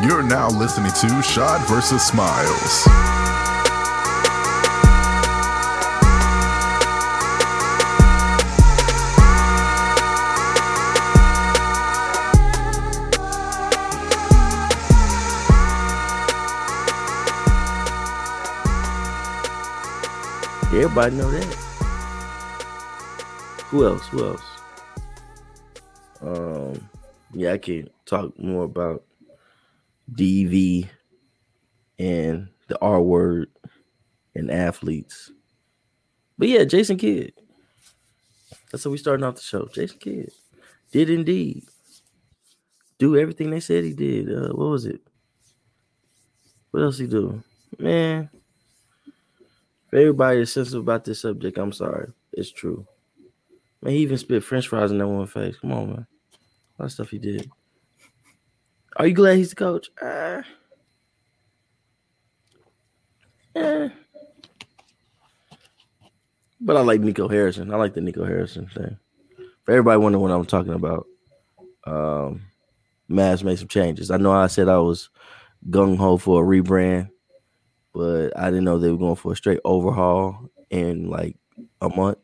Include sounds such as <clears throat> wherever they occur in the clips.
You're now listening to Shad versus Smiles. Everybody know that. Who else? Who else? Um, yeah, I can talk more about DV and the R word and athletes. But yeah, Jason Kidd. That's how we starting off the show. Jason Kidd did indeed do everything they said he did. Uh, what was it? What else he do? Man, for everybody that's sensitive about this subject, I'm sorry. It's true. Man, he even spit French fries in that one face. Come on, man. A lot of stuff he did. Are you glad he's the coach? Uh, yeah. But I like Nico Harrison. I like the Nico Harrison thing. For everybody wondering what I'm talking about, um, Mavs made some changes. I know I said I was gung ho for a rebrand, but I didn't know they were going for a straight overhaul in like a month.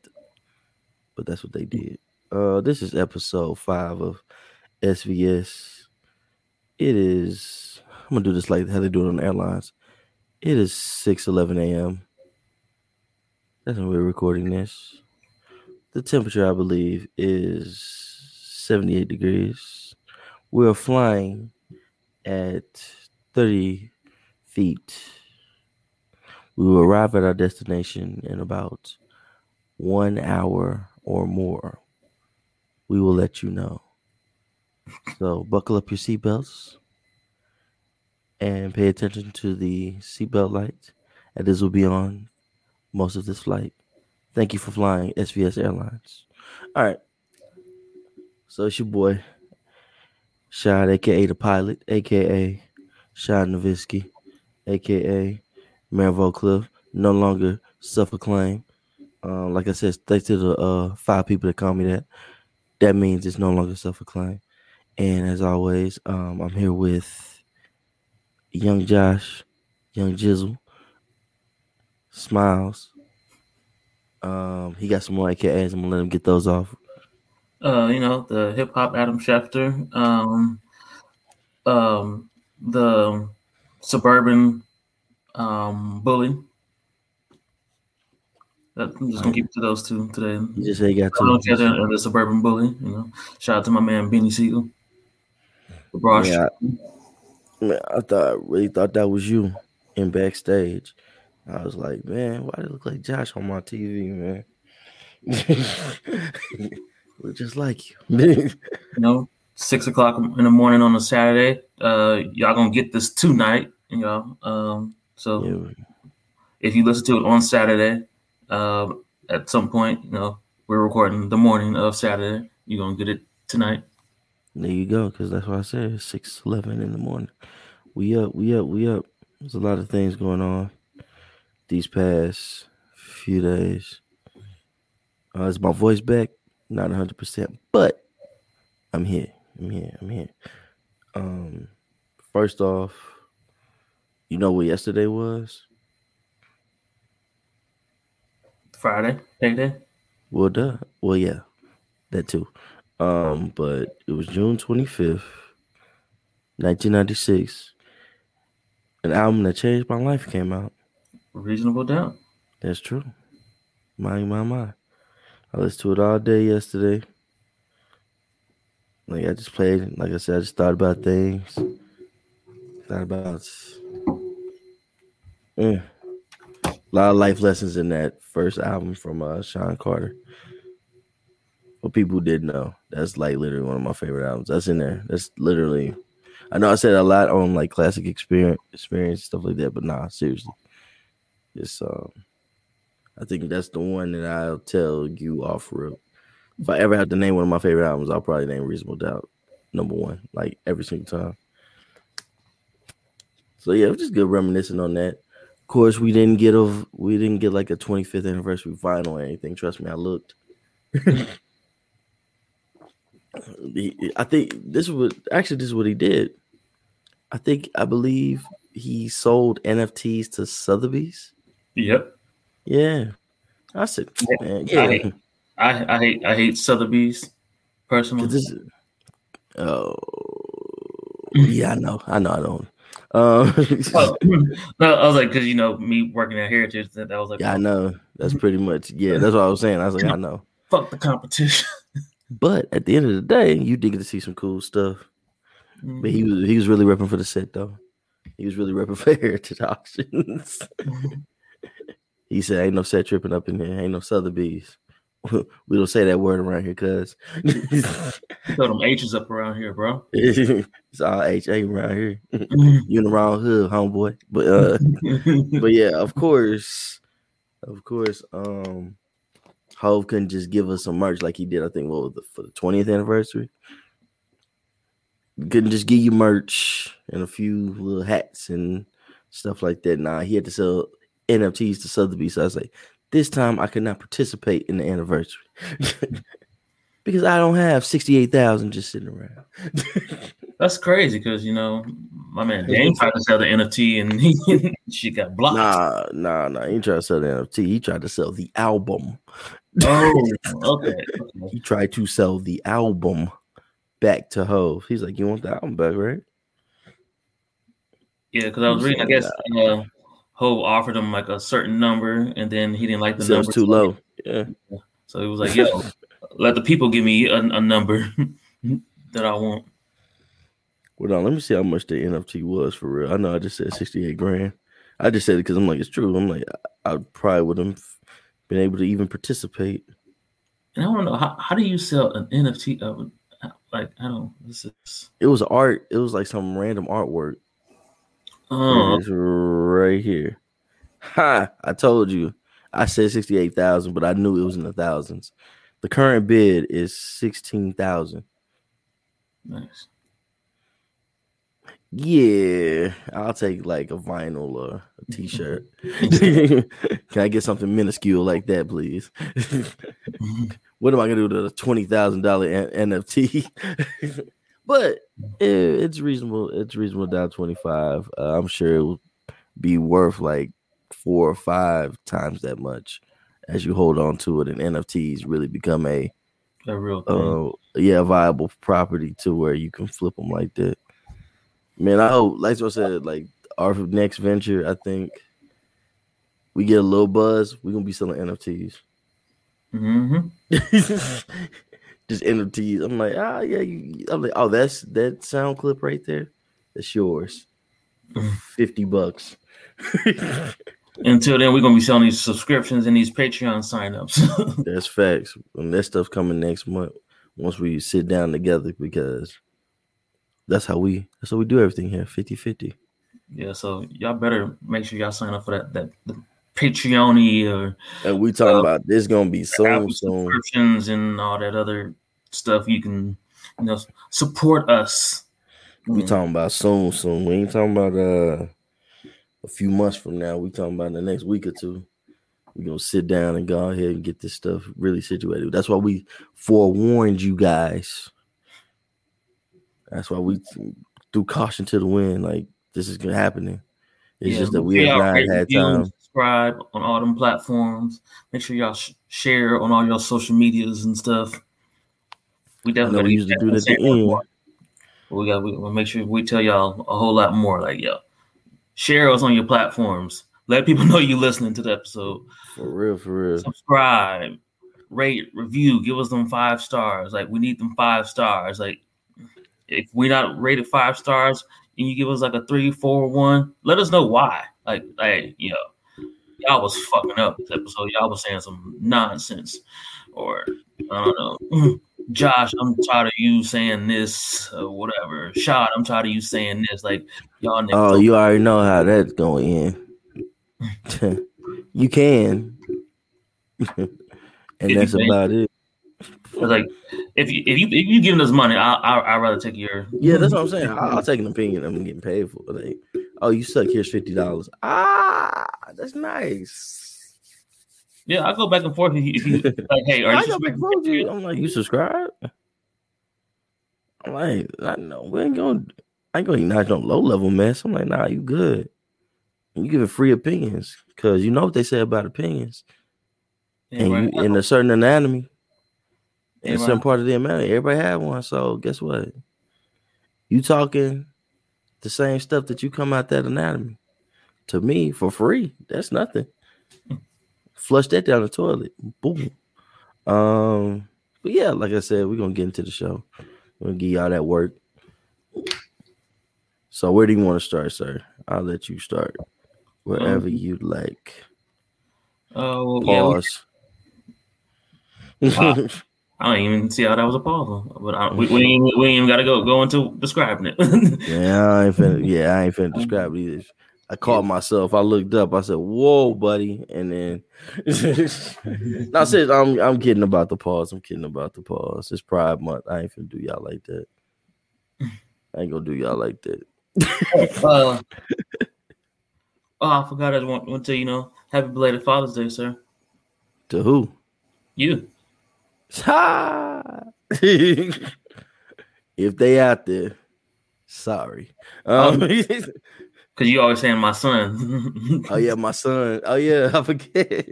But that's what they did. Uh, this is episode five of SVS. It is. I'm gonna do this like how they do it on airlines. It is 6 11 a.m. That's when we're recording this. The temperature, I believe, is 78 degrees. We're flying at 30 feet. We will arrive at our destination in about one hour or more. We will let you know. So buckle up your seatbelts and pay attention to the seatbelt lights. And this will be on most of this flight. Thank you for flying SVS Airlines. All right. So it's your boy, Shad, aka the pilot, aka Shad Novisky, aka Marivaux Cliff, no longer self-acclaimed. Uh, like I said, thanks to the uh, five people that call me that. That means it's no longer self-acclaimed. And as always, um, I'm here with Young Josh, Young Jizzle, Smiles. Um, he got some more AKAs. I'm gonna let him get those off. Uh, you know, the hip hop Adam Schefter, um, um, the suburban um, bully. I'm just gonna keep it to those two today. You just say he got two. And the suburban bully. You know, shout out to my man Beanie Sigel. Yeah, Man, I thought I really thought that was you in backstage. I was like, man, why do it look like Josh on my TV, man? <laughs> Look just like you. <laughs> you know, six o'clock in the morning on a Saturday. Uh, y'all gonna get this tonight, you know. Um, so Yeah, if you listen to it on Saturday, um, at some point, you know, we're recording the morning of Saturday. You're gonna get it tonight. There you go, because that's what I said. It's six eleven in the morning. We up, we up, we up. There's a lot of things going on these past few days. Uh, is my voice back? Not hundred percent, but I'm here. I'm here. I'm here. Um, first off, you know what yesterday was? Friday, payday. Well, duh. Well, yeah, that too. Um, but it was June twenty fifth, nineteen ninety six. An album that changed my life came out. Reasonable doubt. That's true. My my my. I listened to it all day yesterday. Like I just played. Like I said, I just thought about things. Thought about. Yeah. A lot of life lessons in that first album from uh, Sean Carter. People didn't know, that's like literally one of my favorite albums. That's in there. That's literally. I know I said a lot on like classic experience, experience stuff like that, but nah, seriously, it's um. I think that's the one that I'll tell you off real. If I ever have to name one of my favorite albums, I'll probably name Reasonable Doubt number one, like every single time. So yeah, it was just good reminiscing on that. Of course, we didn't get a we didn't get like a 25th anniversary vinyl or anything. Trust me, I looked. <laughs> He- I think this was actually this is what he did. I think I believe he sold NFTs to Sotheby's. Yep. Yeah. I said, man, I yeah. hate, I, I hate I hate Sotheby's personally. this oh, yeah, I know. I know. I know. Um, <laughs> Oh, no, I was like, because you know, me working at Heritage, that, that was like, yeah, I know. That's pretty much, yeah, that's what I was saying. I was like, I know. <laughs> fuck the competition. But at the end of the day, you did get to see some cool stuff. But he was he was really repping for the set though. He was really repping <laughs> for Heritage Auctions. he said, "Ain't no set tripping up in here. Ain't no Sotheby's. <laughs> we don't say that word around here, cuz Throw them H's up around here, bro. <laughs> it's all H A around here. you in the wrong hood, homeboy. But uh, but yeah, of course, of course, um, Hove couldn't just give us some merch like he did. I think what was the, for the twentieth anniversary. Couldn't just give you merch and a few little hats and stuff like that. Nah, he had to sell NFTs to Sotheby's. So I was like, this time I could not participate in the anniversary <laughs> because I don't have sixty eight thousand just sitting around. <laughs> That's crazy because you know my man Dame tried to sell the NFT and <laughs> he she got blocked. Nah, nah, nah. He tried to sell the NFT. He tried to sell the album. Oh, okay. He tried to sell the album back to Hove. He's like, "You want the album back, right?" Yeah, because I was reading. I guess uh, Ho offered him like a certain number, and then he didn't like He the it number was too so- low. <laughs> Yeah, So he was like, "Yo, let the people give me a, a number <laughs> that I want." Well, now let me see how much the NFT was for real. I know I just said sixty eight grand. I just said it because I'm like, it's true. I'm like, I, I probably wouldn't have been able to even participate. And I don't know how, how do you sell an NFT of like I don't. This is It was art. It was like some random artwork. oh It's right here. Ha! I told you. I said sixty eight thousand, but I knew it was in the thousands. The current bid is sixteen thousand. nice. Yeah, I'll take like a vinyl or a t-shirt. <laughs> <laughs> Can I get something minuscule like that, please? <laughs> what am I gonna do with a twenty thousand dollar NFT? but it, it's reasonable. It's reasonable down twenty five. Uh, I'm sure it will be worth like four or five times that much as you hold on to it, and NFTs really become a A real thing. uh, yeah, viable property to where you can flip them like that. Man, I hope, like I said, like our next venture, I think we get a little buzz. We're gonna be selling NFTs. Mm-hmm. <laughs> Just NFTs. I'm like, ah, yeah. You, I'm like, oh, that's that sound clip right there. That's yours. <laughs> Fifty bucks. <laughs> Until then, we're gonna be selling these subscriptions and these Patreon signups. That's facts. And that stuff coming next month once we sit down together because that's how we that's how we do everything here 50 50 yeah, so y'all better make sure y'all sign up for that that the Patreon or and we talking Uh, about this gonna be soon Apple soon. subscriptions and all that other stuff. You can you know support us. we talking about soon soon. We ain't talking about uh a few months from now. We talking about the next week or two. We gonna sit down and go ahead and get this stuff really situated. That's why we forewarned you guys that's why we threw caution to the wind like this is gonna happening it's Yeah, just that we have not had time Subscribe on all them platforms. Make sure y'all sh- share on all your social medias and stuff. We definitely we used to do that at the end. We got. We, we'll make sure we tell y'all a whole lot more. Like, yo, share us on your platforms. Let people <laughs> know you're listening to the episode. For real, for real. Subscribe, rate, review. Give us them five stars. Like, we need them five stars. Like, if we're not rated five stars and you give us like a three, four, one, let us know why. Like, hey, you know, y'all was fucking up this episode. Y'all was saying some nonsense, or I don't know. <clears throat> Josh, I'm tired of you saying this, or whatever. Shot, I'm tired of you saying this. Like, y'all. Oh, you already know how that's going <laughs> in. <laughs> you can. <laughs> and If that's about it. Like, if you if you if you giving us money, I I I'd rather take your Yeah, that's what I'm saying. I'll, I'll take an opinion I'm getting paid for. Like, oh, you suck. Here's fifty dollars. Ah, that's nice. Yeah, I go back and forth. If you, if you like, hey, are <laughs> I you got back subscribed? you. I'm like, you subscribe? I'm like, I know we ain't gonna. I ain't gonna acknowledge no low level mess. I'm like, nah, you good. You giving free opinions because you know what they say about opinions. And you in a certain anatomy, in Yeah, a part of the anatomy, everybody have one. So guess what? You talking the same stuff that you come out that anatomy to me for free. That's nothing. Flush that down the toilet. Boom. Um, but yeah, like I said, we're gonna get into the show. We're gonna give y'all that work. So where do you want to start, sir? I'll let you start. Wherever Um, you'd like. Oh, yeah. we- Pause. Wow. <laughs> I don't even see how that was a pause, but I, we, we, ain't, we ain't even got to go go into describing it. <laughs> Yeah, I ain't finna. Yeah, I ain't finna describe it either. I caught myself. I looked up. I said, "Whoa, buddy!" And then, <laughs> no, I said, "I'm I'm kidding about the pause. I'm kidding about the pause. It's Pride Month. I ain't finna do y'all like that. I ain't gonna do y'all like that." <laughs> uh, oh, I forgot. I want, want to you know, happy belated Father's Day, sir. To who? You. <laughs> If they out there, sorry. Um, Because you always saying my son. <laughs> Oh yeah, my son. Oh yeah, I forget.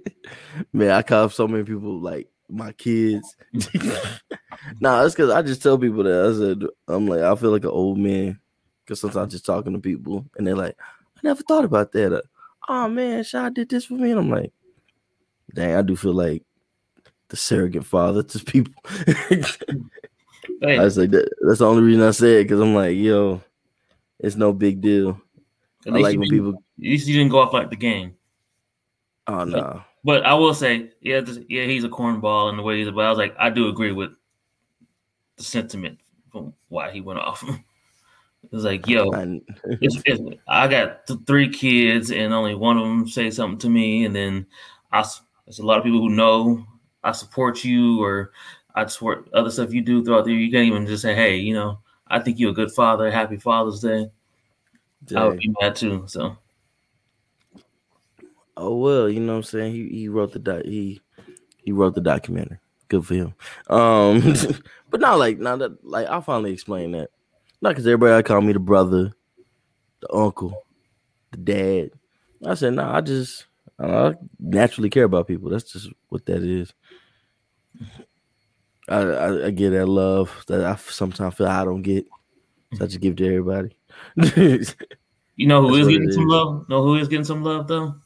Man, I call so many people like my kids. <laughs> nah, it's because I just tell people that I said I'm like I feel like an old man because sometimes I'm just talking to people and they're like, I never thought about that. Uh, oh man, Shaw did this for me, and I'm like, dang, I do feel like the surrogate father to people. <laughs> I was like, that, that's the only reason I said because I'm like, yo, it's no big deal. at I least like you when didn't- people. at least you didn't go off like the game. Oh no. But I will say, yeah, this, yeah, he's a cornball in the way he's. But I was like, I do agree with the sentiment from why he went off. <laughs> it was like, yo, I- <laughs> it's, it's, I got th- three kids, and only one of them say something to me, and then I, there's a lot of people who know I support you, or I support other stuff you do throughout the year. You can't even just say, hey, you know, I think you're a good father. Happy Father's Day. I would be mad too. So Oh well, you know what I'm saying. He he wrote the doc, he he wrote the documentary. Good for him. Um, <laughs> but not like now that like I finally explained that. Not because everybody I call me the brother, the uncle, the dad. I said no. I just I naturally care about people. That's just what that is. I I, I get that love that I sometimes feel I don't get. So I just give to everybody. <laughs> you know who is getting some is. love? Know who is getting some love though?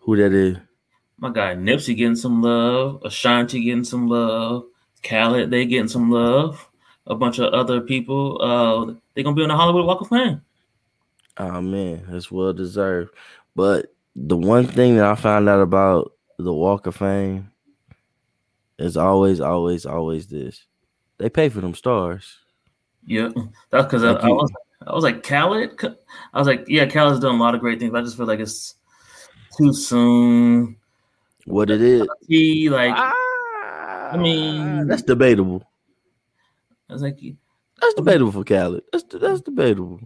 Who that is? My guy Nipsey getting some love, Ashanti getting some love, Khaled they getting some love, a bunch of other people. Uh, they're gonna be on the Hollywood Walk of Fame. Oh man, that's well deserved. But the one thing that I found out about the Walk of Fame is always, always, always this: they pay for them stars. Yeah, that's because I, Like I you- was I was like Khaled. I was like, yeah, Khaled's done a lot of great things. But I just feel like it's too soon. What it is? He like I mean- that's debatable. I was like, That's debatable for Khaled. That's that's debatable.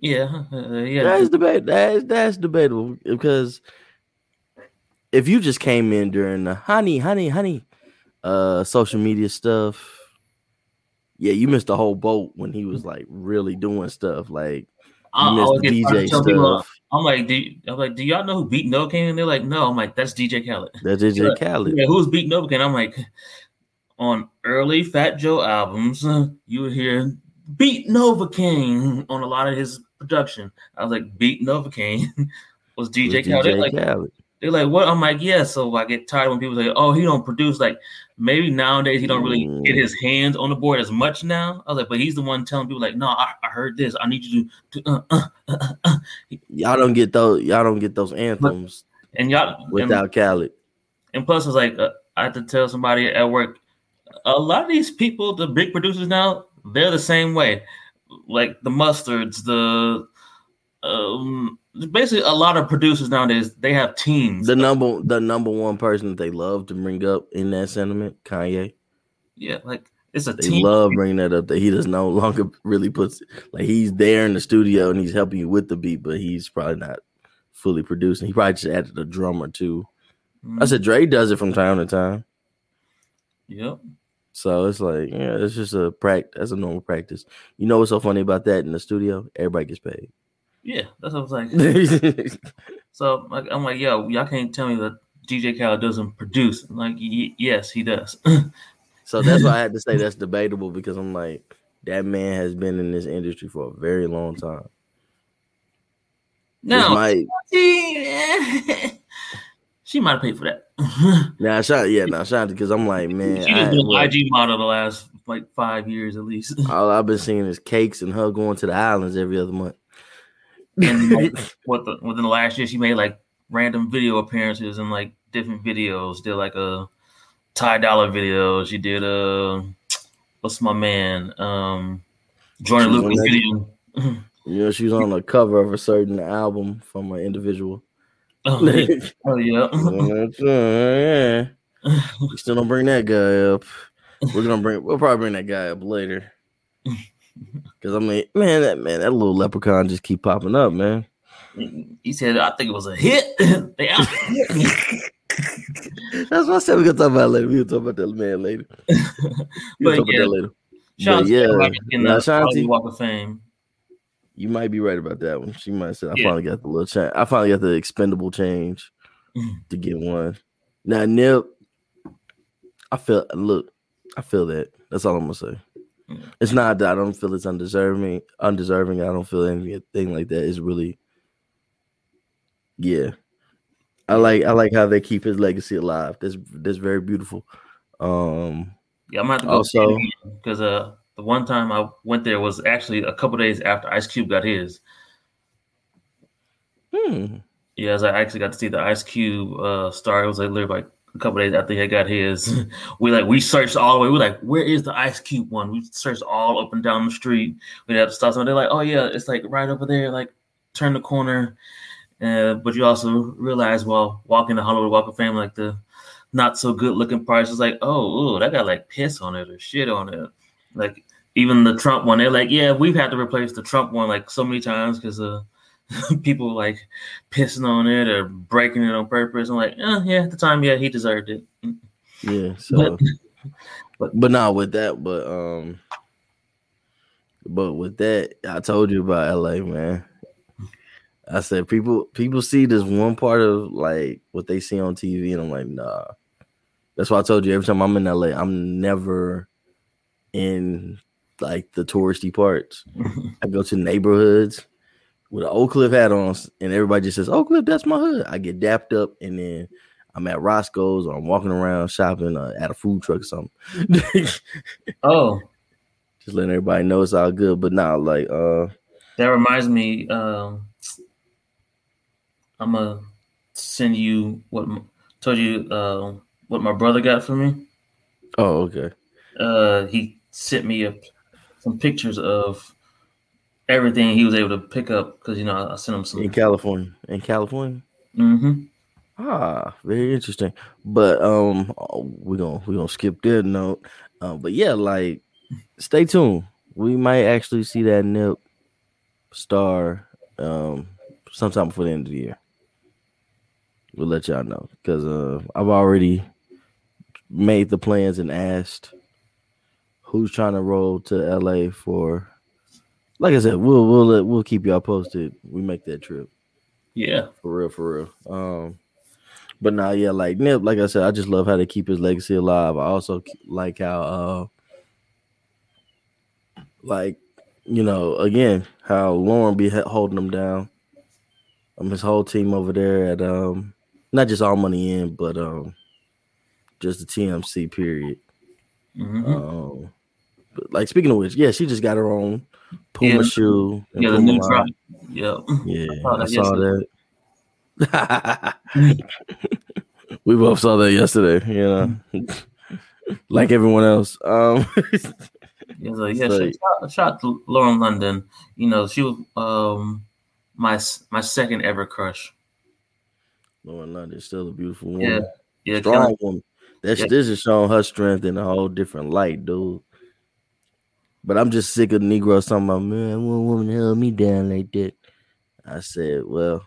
yeah, uh, yeah. That's debate. That's that's debatable because if you just came in during the honey, honey, honey, uh, social media stuff, yeah, you missed the whole boat when he was like really doing stuff. Like I- you I missed DJ people, stuff. I'm like, do I'm like, do y'all know who beat Novocaine? And they're like, no. I'm like, that's DJ Khaled. That's DJ Khaled. Yeah, who's beating Novocaine? I'm like, on early Fat Joe albums, uh, you would hear beat Novocaine on a lot of his production. I was like, beat Novocaine <laughs> was DJ Khaled. DJ like, Khaled. They're like, what? I'm like, yeah. So I get tired when people say, oh, he don't produce. Like, maybe nowadays he don't really Mm. get his hands on the board as much now. I was like, but he's the one telling people like, no, I, I heard this. I need you to, to uh, uh, uh, uh. Y'all don't get those. Y'all don't get those anthems and y'all and- without Khaled. And plus, it's like uh, I had to tell somebody at work. A lot of these people, the big producers now, they're the same way. Like the mustards, the um, basically a lot of producers nowadays they have teams. The number, the number one person that they love to bring up in that sentiment, Kanye. yeah, like it's a team. They team. love bringing that up. That he does no longer really puts like he's there in the studio and he's helping you with the beat, but he's probably not fully producing. He probably just added a drummer too. I Mhm. said Dre does it from time to time. yep. So it's like, yeah, it's just a practice. That's a normal practice. You know what's so funny about that in the studio? Everybody gets paid. Yeah, that's what I was like. so like, I'm like, yo, y'all can't tell me that DJ Khaled doesn't produce. I'm like, y- yes, he does. so that's why I had to say <laughs> that's debatable because I'm like, that man has been in this industry for a very long time. no, might, she, <laughs> she might have paid for that. <laughs> now, shout, yeah, now shout because I'm like, man, she just I- been IG model the last like five years at least. all I've been seeing is cakes and her going to the islands every other month. And <laughs> like, what the within the last year, she made like random video appearances and like different videos. Did like a Ty Dolla video. She did a what's my man? Um, Jordan Lucas video. <laughs> Know, she was on the cover of a certain album from an individual. Oh, <laughs> yeah. Oh, yeah. yeah. We still don't bring that guy up. We're gonna bring. We'll probably bring that guy up later. Because I mean, man, that man, that little leprechaun just keep popping up, man. he said, "I think it was a hit." <laughs> <laughs> That's what I said. We're gonna talk about it later. We'll talk about that man later. <laughs> We'll But talk yeah, about that later. Sean yeah, in now the Shanti- Walk of Fame. You might be right about that one. She might say, "I Yeah. finally got the little change. I finally got the expendable change Mhm. to get one." Now, Nip, I feel. Look, I feel that. That's all I'm gonna say. It's not that I don't feel it's undeserving. Undeserving. I don't feel anything like that. It's really, yeah. I like. I like how they keep his legacy alive. That's that's very beautiful. Um. Yeah, I'm gonna have to go Also- because uh, the one time I went there was actually a couple days after Ice Cube got his. Hmm. Yeah, as I actually got to see the Ice Cube uh, star. It was like literally like a couple days after he got his. <laughs> we like we searched all the way. We're like, where is the Ice Cube one? We searched all up and down the street. We had to stop somewhere. They're like, oh yeah, it's like right over there. Like turn the corner. Uh, but you also realize while walking the Hollywood Walk of Fame, like the not so good looking parts, is like, oh, ooh, that got like piss on it or shit on it. Like even the Trump one, they're like, yeah, we've had to replace the Trump one like so many times because uh, <laughs> people like pissing on it or breaking it on purpose. I'm like, eh, yeah, at the time, yeah, he deserved it. Yeah. So, But- but not with that. But um, but with that, I told you about LA, man. I said people people see this one part of like what they see on TV, and I'm like, nah. That's why I told you every time I'm in LA, I'm never in like the touristy parts. <laughs> I go to neighborhoods with an Oak Cliff hat on, and everybody just says, "Oak Cliff, that's my hood." I get dapped up, and then I'm at Roscoe's or I'm walking around shopping uh, at a food truck or something. <laughs> Oh, just letting everybody know it's all good. But now, like, uh, that reminds me. Um, I'm gonna send you what told you uh, what my brother got for me. oh, okay, uh, he sent me a, some pictures of everything he was able to pick up because you know I sent him some. in California, in California. hmm Ah, very interesting. But um, we're gonna we're gonna skip that note. Uh, but yeah, like, stay tuned. We might actually see that Nip star um sometime before the end of the year. We'll let y'all know because uh, I've already made the plans and asked who's trying to roll to LA for. Like I said, we'll we'll we'll keep y'all posted. We make that trip. Yeah, For real, for real. Um, but now, yeah, like Nip, like I said, I just love how they keep his legacy alive. I also like how, uh, like, you know, again, how Lauren be holding him down. Um, his whole team over there at um, not just all money in, but um, just the TMC period. hmm Um, but like speaking of which, yeah, she just got her own Puma Yeah. shoe. yeah, the new drop. Yeah, Yeah, saw I saw that. <laughs> we both saw that yesterday, you know, <laughs> like everyone else. Um, yeah, <laughs> so, yeah. Shout, shout, shout out to Lauren London. You know, she was um my my second ever crush. Lauren London is still a beautiful Yeah, woman, yeah, strong Kelly- woman. That's Yeah. this is showing her strength in a whole different light, dude. But I'm just sick of Negroes talking about man, I want a woman to hold me down like that. I said, well,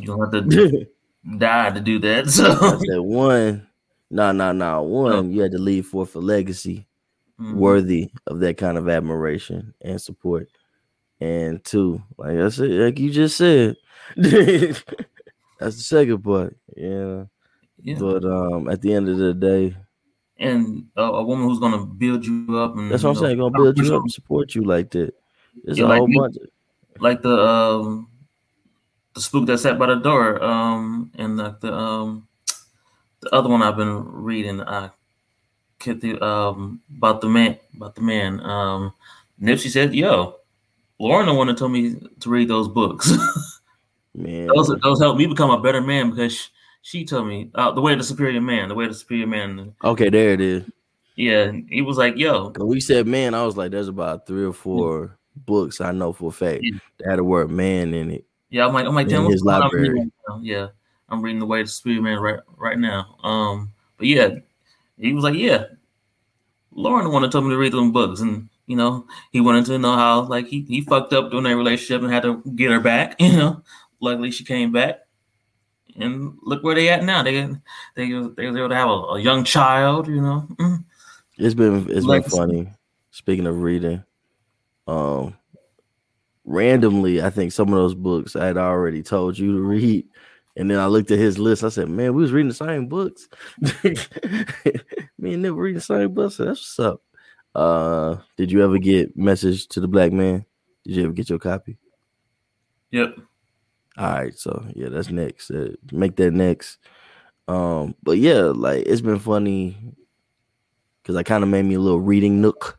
You don't have to <laughs> die to do that. So I said one, No, no, no. One, you had to leave forth a legacy Mhm. worthy of that kind of admiration and support. And two, like I said, like you just said, <laughs> that's the second part. Yeah. Yeah. But um, at the end of the day, and a, a woman who's gonna build you up and that's what I'm know, saying. Gonna build you up and support you like that. It's Yeah, a like whole bunch. Like the um the spook that sat by the door um and like the um the other one I've been reading I can't think um about the man about the man um Nipsey said yo Lauren the one that told me to read those books <laughs> man. those those helped me become a better man because she, she told me uh, the way of the superior man the way of the superior man Okay, there it is. yeah he was like yo When we said man, I was like, there's about three or four books I know for a fact Yeah. that had the word man in it. Yeah, I'm like, I'm like, damn, what's his going on library. right? Yeah, I'm reading the way of the superior Man right right now. Um, but yeah, he was like, yeah, Lauren the one that told me to read them books, and you know, he wanted to know how like he he fucked up during their relationship and had to get her back. <laughs> You know, luckily she came back, and look where they at now. They they they able to have a, a young child. You know, Mm. It's been it's Like- been funny. Speaking of reading, um, randomly, I think some of those books I had already told you to read, and then I looked at his list. I said, "Man, we was reading the same books. <laughs> Me and Nip were reading the same books. So that's what's up." Uh, did you ever get message to the black man? Did you ever get your copy? yep. All right, so yeah, that's next. Uh, make that next. Um, but yeah, like it's been funny because I kind of made me a little reading nook.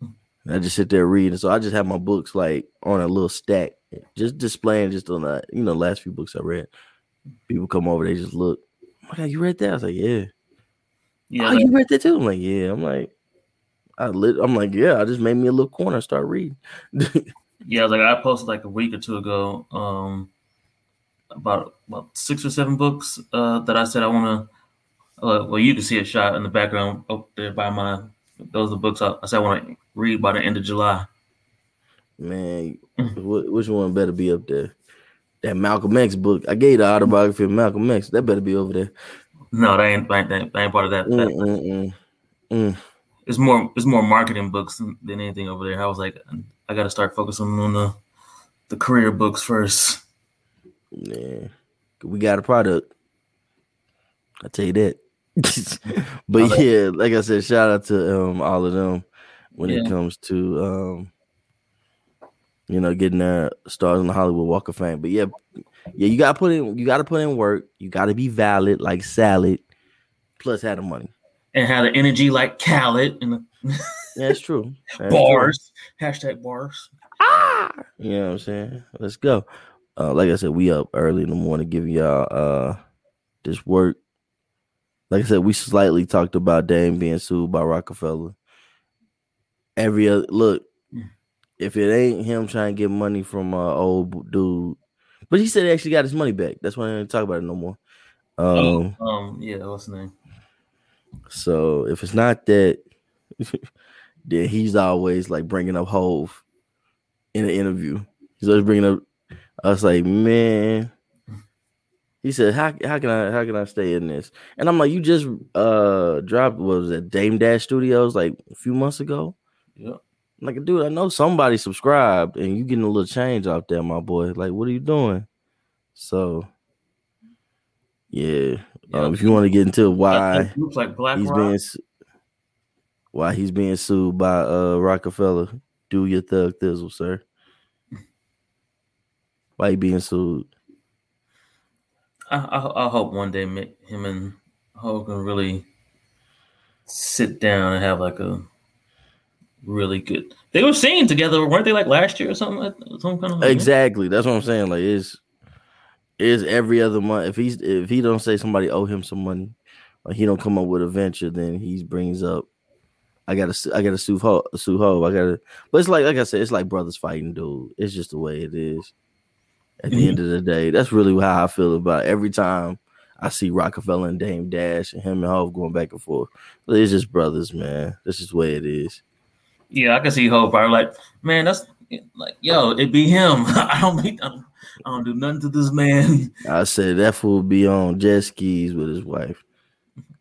And I just sit there reading. So I just have my books like on a little stack, just displaying just on the you know last few books I read. People come over, they just look. Oh my god, you read that? I was like, yeah. Yeah, oh, like- you read that too? I'm like, yeah. I'm like, I lit. I'm like, yeah. I just made me a little corner, start reading. <laughs> Yeah, like I posted like a week or two ago, um, about about six or seven books uh, that I said I want to. Uh, well, you can see a shot in the background up there by my. Those are the books I, I said I want to read by the end of July. Man, <laughs> which one better be up there? That Malcolm X book. I gave the autobiography of Malcolm X. That better be over there. No, that ain't that ain't, that ain't part of that. that- Mm-mm-mm. Mm. It's more it's more marketing books than anything over there. I was like, I got to start focusing on the the career books first. Yeah, we got a product. I tell you that. <laughs> but yeah, like I said, shout out to um all of them when it comes to um you know getting their stars on the Hollywood Walk of Fame. But yeah, yeah, you gotta put in you gotta put in work. You gotta be valid like salad, plus have the money. And had the energy like Khaled and the <laughs> Yeah, that's true. That's true. bars. Hashtag bars. Ah. You know what I'm saying? Let's go. Uh, like I said, we up early in the morning giving y'all uh this work. Like I said, we slightly talked about Dame being sued by Rockefeller. Every other look, if it ain't him trying to get money from uh old dude, but he said he actually got his money back. That's why I didn't talk about it no more. Um, Um, yeah, what's the name? so if it's not that, <laughs> then he's always like bringing up Hove in an interview. He's always bringing up. I was like, man. He said, "How how can I how can I stay in this?" And I'm like, "You just uh dropped what was it Dame Dash Studios like a few months ago." Yeah. I'm like, dude, I know somebody subscribed, and you getting a little change out there, my boy. Like, what are you doing? So, yeah. Yeah. Um, if you want to get into why Groups like Black he's Rock. being why he's being sued by uh Rockefeller. Do your thug thizzle, sir. Why he being sued? I, I, I hope one day him and Hogan really sit down and have like a really good. They were singing together, weren't they? Like last year or something, like some kind of Exactly. That's what I'm saying. Like it's is every other month. If he's if he don't say somebody owe him some money, or he don't come up with a venture, then he brings up. I gotta I gotta sue Ho sue Ho. I gotta but it's like like I said, it's like brothers fighting, dude. It's just the way it is. At the Mhm. end of the day, that's really how I feel about it. every time I see Rockefeller and Dame Dash and him and Hove going back and forth. But it's just brothers, man. That's just the way it is. Yeah, I can see Hope. I like, man, that's like, yo, it be him. <laughs> I don't be, I don't, I don't do nothing to this man. I said that fool be on jet skis with his wife.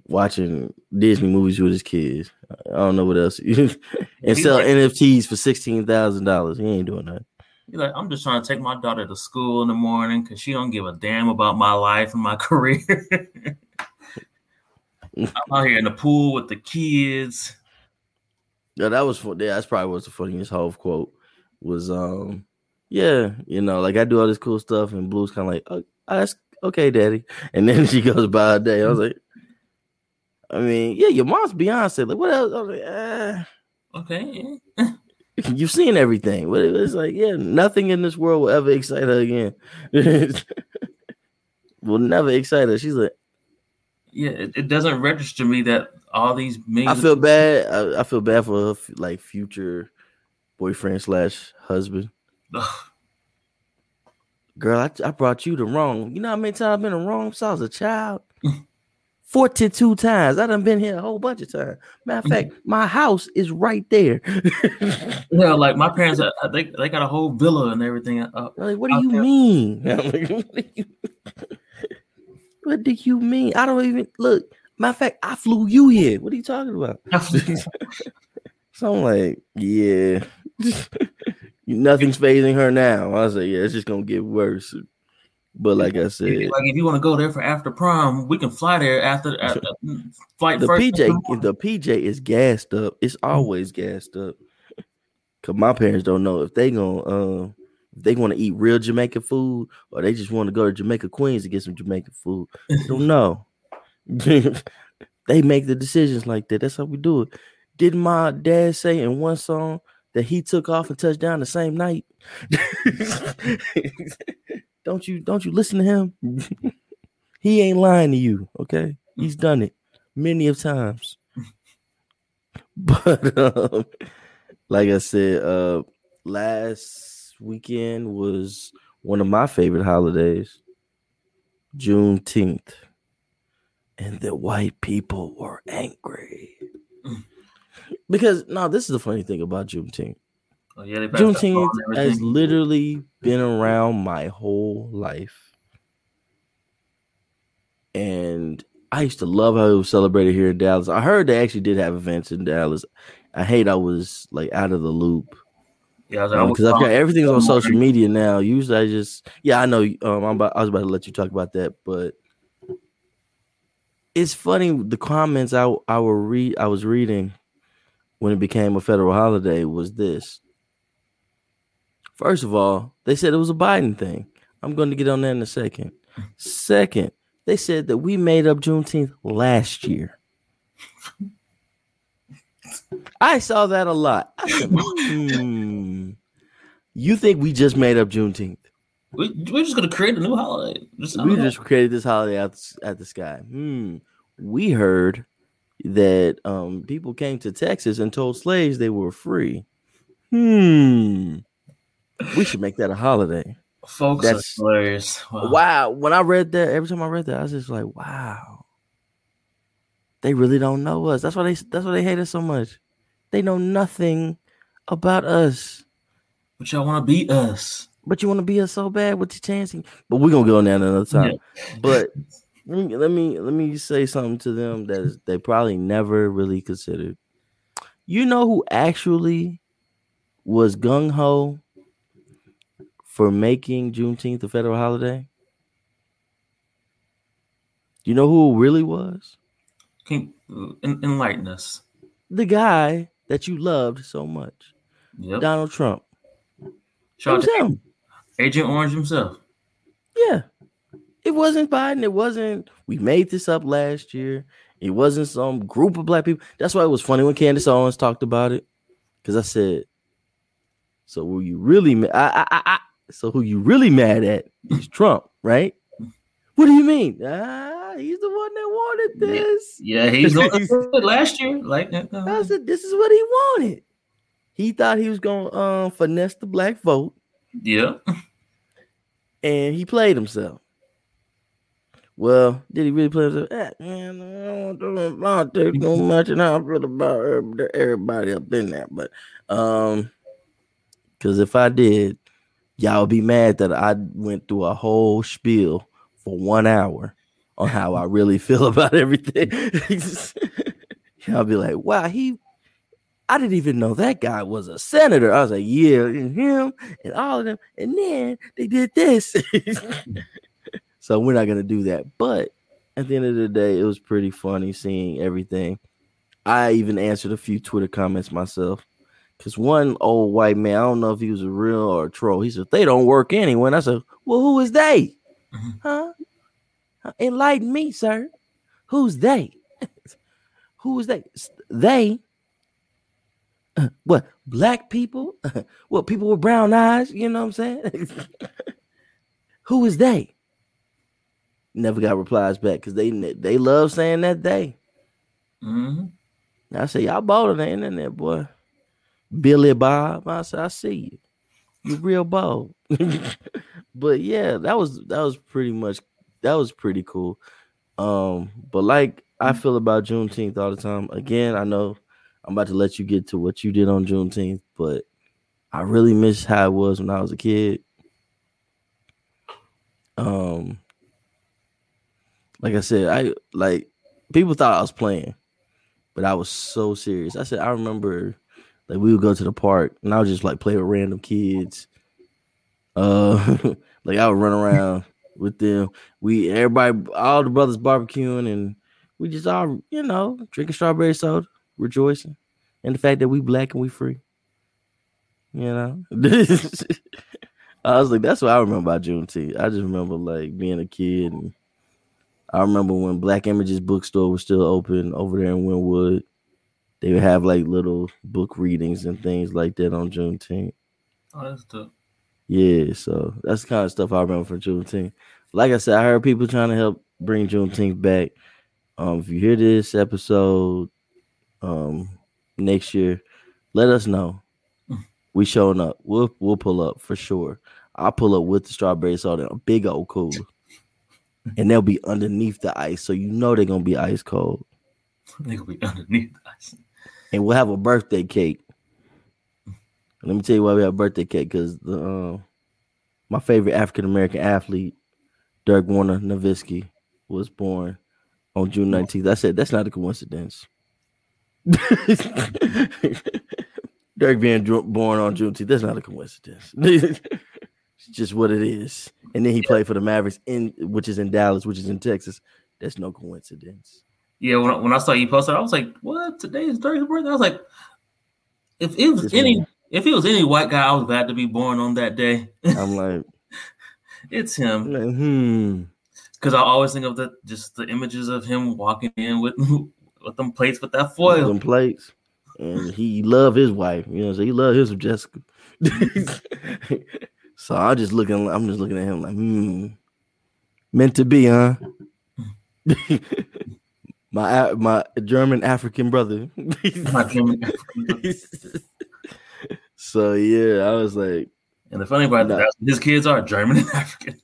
Watching Disney movies with his kids. I don't know what else. <laughs> and sell like- NFTs for sixteen thousand dollars. He ain't doing that. He's like, I'm just trying to take my daughter to school in the morning because she don't give a damn about my life and my <laughs> career. I'm out here in the pool with the kids. Yeah, that was. Yeah, that's probably was the funniest Hove quote. Was um, yeah, you know, like I do all this cool stuff, and Blue's kind of like, oh, that's okay, Daddy. And then <laughs> she goes by a day. I was like, I mean, yeah, your mom's Beyonce. Like, what else? Like, ah. Okay. <laughs> You've seen everything. But it was like, yeah, nothing in this world will ever excite her again. <laughs> will never excite her. She's like, Yeah, it, it doesn't register me that all these I feel bad. I, I feel bad for her, like future boyfriend slash husband. Girl, I, I brought you the wrong. You know how many times I've been the wrong since I was a child? <laughs> 42 times. I done been here a whole bunch of times. Matter of fact, my house is right there. <laughs> Yeah, like my parents, uh, they they got a whole villa and everything. Uh, <laughs> like, what do you there. mean? Like, what, do you, what do you mean? I don't even look. Matter of fact, I flew you here. What are you talking about? <laughs> So I'm like, yeah, nothing's phasing her now. I was like, yeah, it's just gonna get worse. But like I said, like if you want to go there for after prom, we can fly there after, after flight the first. PJ, the PJ is gassed up. It's always gassed up. Cause my parents don't know if they gonna uh, if they want to eat real Jamaican food or they just want to go to Jamaica Queens to get some Jamaican food. They don't <laughs> know. <laughs> they make the decisions like that. That's how we do it. Didn't my dad say in one song that he took off and touched down the same night? <laughs> don't you don't you listen to him? <laughs> he ain't lying to you, okay? He's done it many of times. <laughs> But um, like I said, uh last weekend was one of my favorite holidays, Juneteenth. And the white people were angry. Mm. Because now this is the funny thing about Juneteenth. Yeah, they passed that law Juneteenth has literally been around my whole life. And I used to love how it was celebrated here in Dallas. I heard they actually did have events in Dallas. I hate I was like out of the loop Yeah, I was like, because I've got everything's on social media now. Usually I just yeah, I know um I'm about I was about to let you talk about that, but it's funny the comments I I were read I was reading when it became a federal holiday was this. First of all, they said it was a Biden thing. I'm going to get on that in a second. Second, they said that we made up Juneteenth last year. I saw that a lot. I said, <laughs> hmm, you think we just made up Juneteenth? We, we're just gonna create a new holiday. Just, we know. just created this holiday out at the sky. Hmm. We heard that um people came to Texas and told slaves they were free. Hmm. We should make that a holiday. folks that's- are hilarious. Wow. Wow. When I read that, every time I read that, I was just like, wow. They really don't know us. That's why they that's why they hate us so much. They know nothing about us. But y'all want to beat us? But you want to be us so bad with your chancing. But we're gonna go on that another time. But let me let me let me say something to them that is, they probably never really considered. You know who actually was gung ho for making Juneteenth a federal holiday? You know who it really was? Can en- enlighten us? The guy that you loved so much, Yep. Donald Trump. Shout him. Agent Orange himself. Yeah. It wasn't Biden. It wasn't, we made this up last year. It wasn't some group of black people. That's why it was funny when Candace Owens talked about it. Because I said, so were you really I, I, I, so who you really mad at is Trump, right? What do you mean? Ah, he's the one that wanted this. Yeah, he's the one that <laughs> last year. Like, uh, I said, this is what he wanted. He thought he was going to um, finesse the black vote. yeah. and he played himself. Well, did he really play himself? Ah, man, I don't to politics too <laughs> much, and I feel about every- everybody up in there. But um, because if I did, y'all be mad that I went through a whole spiel for one hour on how I really feel <laughs> about everything. <laughs> I'll be like, wow, he I didn't even know that guy was a senator. I was like, yeah, and him and all of them. And then they did this. <laughs> so we're not gonna do that. But at the end of the day, it was pretty funny seeing everything. I even answered a few Twitter comments myself. Cause one old white man, I don't know if he was a real or a troll. He said, They don't work anyway. And I said, Well, who is they? Mhm. Huh? Enlighten me, sir. Who's they? <laughs> who is they? They uh, <laughs> what black people? <laughs> what people with brown eyes? You know what I'm saying? Who is they? Never got replies back because they they love saying that they. hmm I say y'all on the internet, boy. Billy Bob, I said I see you. You real bold. <laughs> but yeah, that was that was pretty much that was pretty cool. Um, but like I feel about Juneteenth all the time. Again, I know I'm about to let you get to what you did on Juneteenth, but I really miss how it was when I was a kid. Um, like I said, I like people thought I was playing, but I was so serious. I said I remember like we would go to the park and I would just like play with random kids. Uh, <laughs> like I would run around <laughs> with them. We everybody, all the brothers barbecuing, and we just all you know drinking strawberry soda, rejoicing, and the fact that we black and we free. You know, <laughs> I was like, that's what I remember about Juneteenth. I just remember like being a kid, and I remember when Black Images bookstore was still open over there in Wynnewood. They would have like little book readings and things like that on Juneteenth. Oh, that's dope. Yeah, so that's the kind of stuff I remember from Juneteenth. Like I said, I heard people trying to help bring Juneteenth back. Um, if you hear this episode um next year, let us know. <laughs> We showing up. We'll we'll pull up for sure. I'll pull up with the strawberry soda in a big old cooler. <laughs> And they'll be underneath the ice, so you know they're gonna be ice cold. They gonna be underneath us. And we'll have a birthday cake. Let me tell you why we have birthday cake because the uh, my favorite African American athlete, Dirk Werner Nowitzki, was born on June 19th. I said that's not a coincidence. <laughs> Dirk being born on Juneteenth, that's not a coincidence. <laughs> it's just what it is. And then he played for the Mavericks in which is in Dallas, which is in Texas. That's no coincidence. Yeah, when I, when I saw you post it, I was like, "What? Today is Dirk's birthday?" I was like, "If it was any, if it was any white guy, I was glad to be born on that day. I'm like, <laughs> it's him." Like, hmm. because I always think of the just the images of him walking in with <laughs> with them plates with that foil. them plates. And he love his wife, you know, so he love his Jessica. <laughs> so I'm just looking, I'm just looking at him like, hmm, meant to be, huh? My my <laughs> German African brother. So yeah, I was like, And the funny part is Nah. his kids are German and African.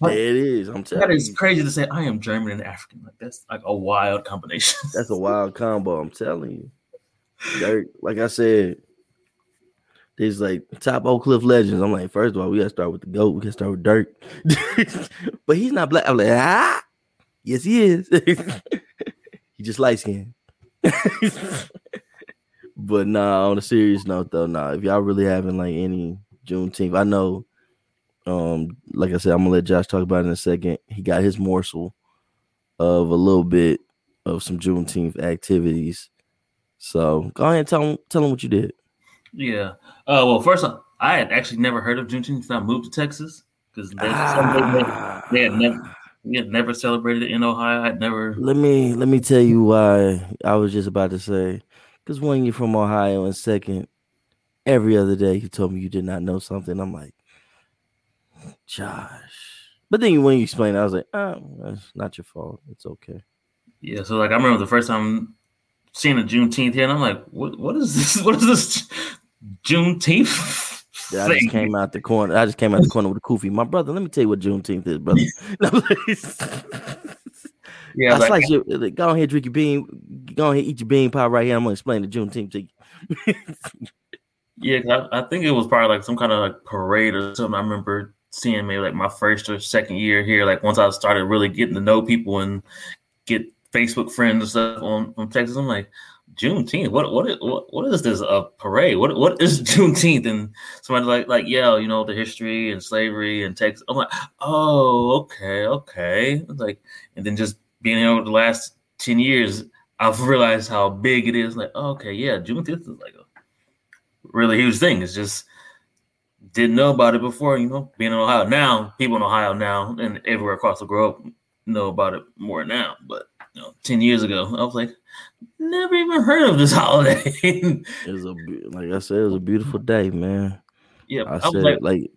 there it is. I'm telling is you, crazy to say. I am German and African. Like that's like a wild combination. that's a <laughs> wild combo. I'm telling you, Dirk. Like I said, these like top Oak Cliff legends. I'm like, first of all, we gotta start with the goat. We gotta start with Dirk, <laughs> but he's not black. I'm like, ah, yes, he is. <laughs> he just light skinned. <laughs> but nah, on a serious note though, nah. If y'all really having like any Juneteenth, I know. Um, like I said, I'm gonna let Josh talk about it in a second. He got his morsel of a little bit of some Juneteenth activities. So go ahead and tell him tell him what you did. yeah. Uh, well, first off, I had actually never heard of Juneteenth until I moved to Texas because Ah. they had never had never celebrated it in Ohio. I'd never. Let me let me tell you why I was just about to say. Because when you're from Ohio, and second, every other day you told me you did not know something. I'm like, Josh. But then when you explained, I was like, oh, that's not your fault. It's okay. Yeah. So like I remember the first time seeing a Juneteenth here, and I'm like, what What is this? <laughs> What is this Juneteenth? Yeah, I just came out the corner. I just came out the corner with a kufi. My brother, let me tell you what Juneteenth is, brother. <laughs> <laughs> Yeah. I like, slice your, like, go ahead, drink your bean. Go ahead, eat your bean pie right here. I'm gonna explain the Juneteenth to you. Yeah, I, I think it was probably like some kind of like parade or something. I remember seeing maybe like my first or second year here. Like once I started really getting to know people and get Facebook friends and stuff on from Texas, I'm like Juneteenth. What what is, what what is this a parade? What what is <laughs> Juneteenth? And somebody like like yeah, you know the history and slavery and Texas. I'm like oh okay okay. Like and then just being here over the last ten years, I've realized how big it is. Like oh, okay yeah, Juneteenth is like a really huge thing. It's just didn't know about it before, you know, being in Ohio. Now, people in Ohio now and everywhere across the globe know about it more now. But you know, ten years ago, I was like, never even heard of this holiday. it was a like I said, it was a beautiful day, man. Yeah, I, I said was like, like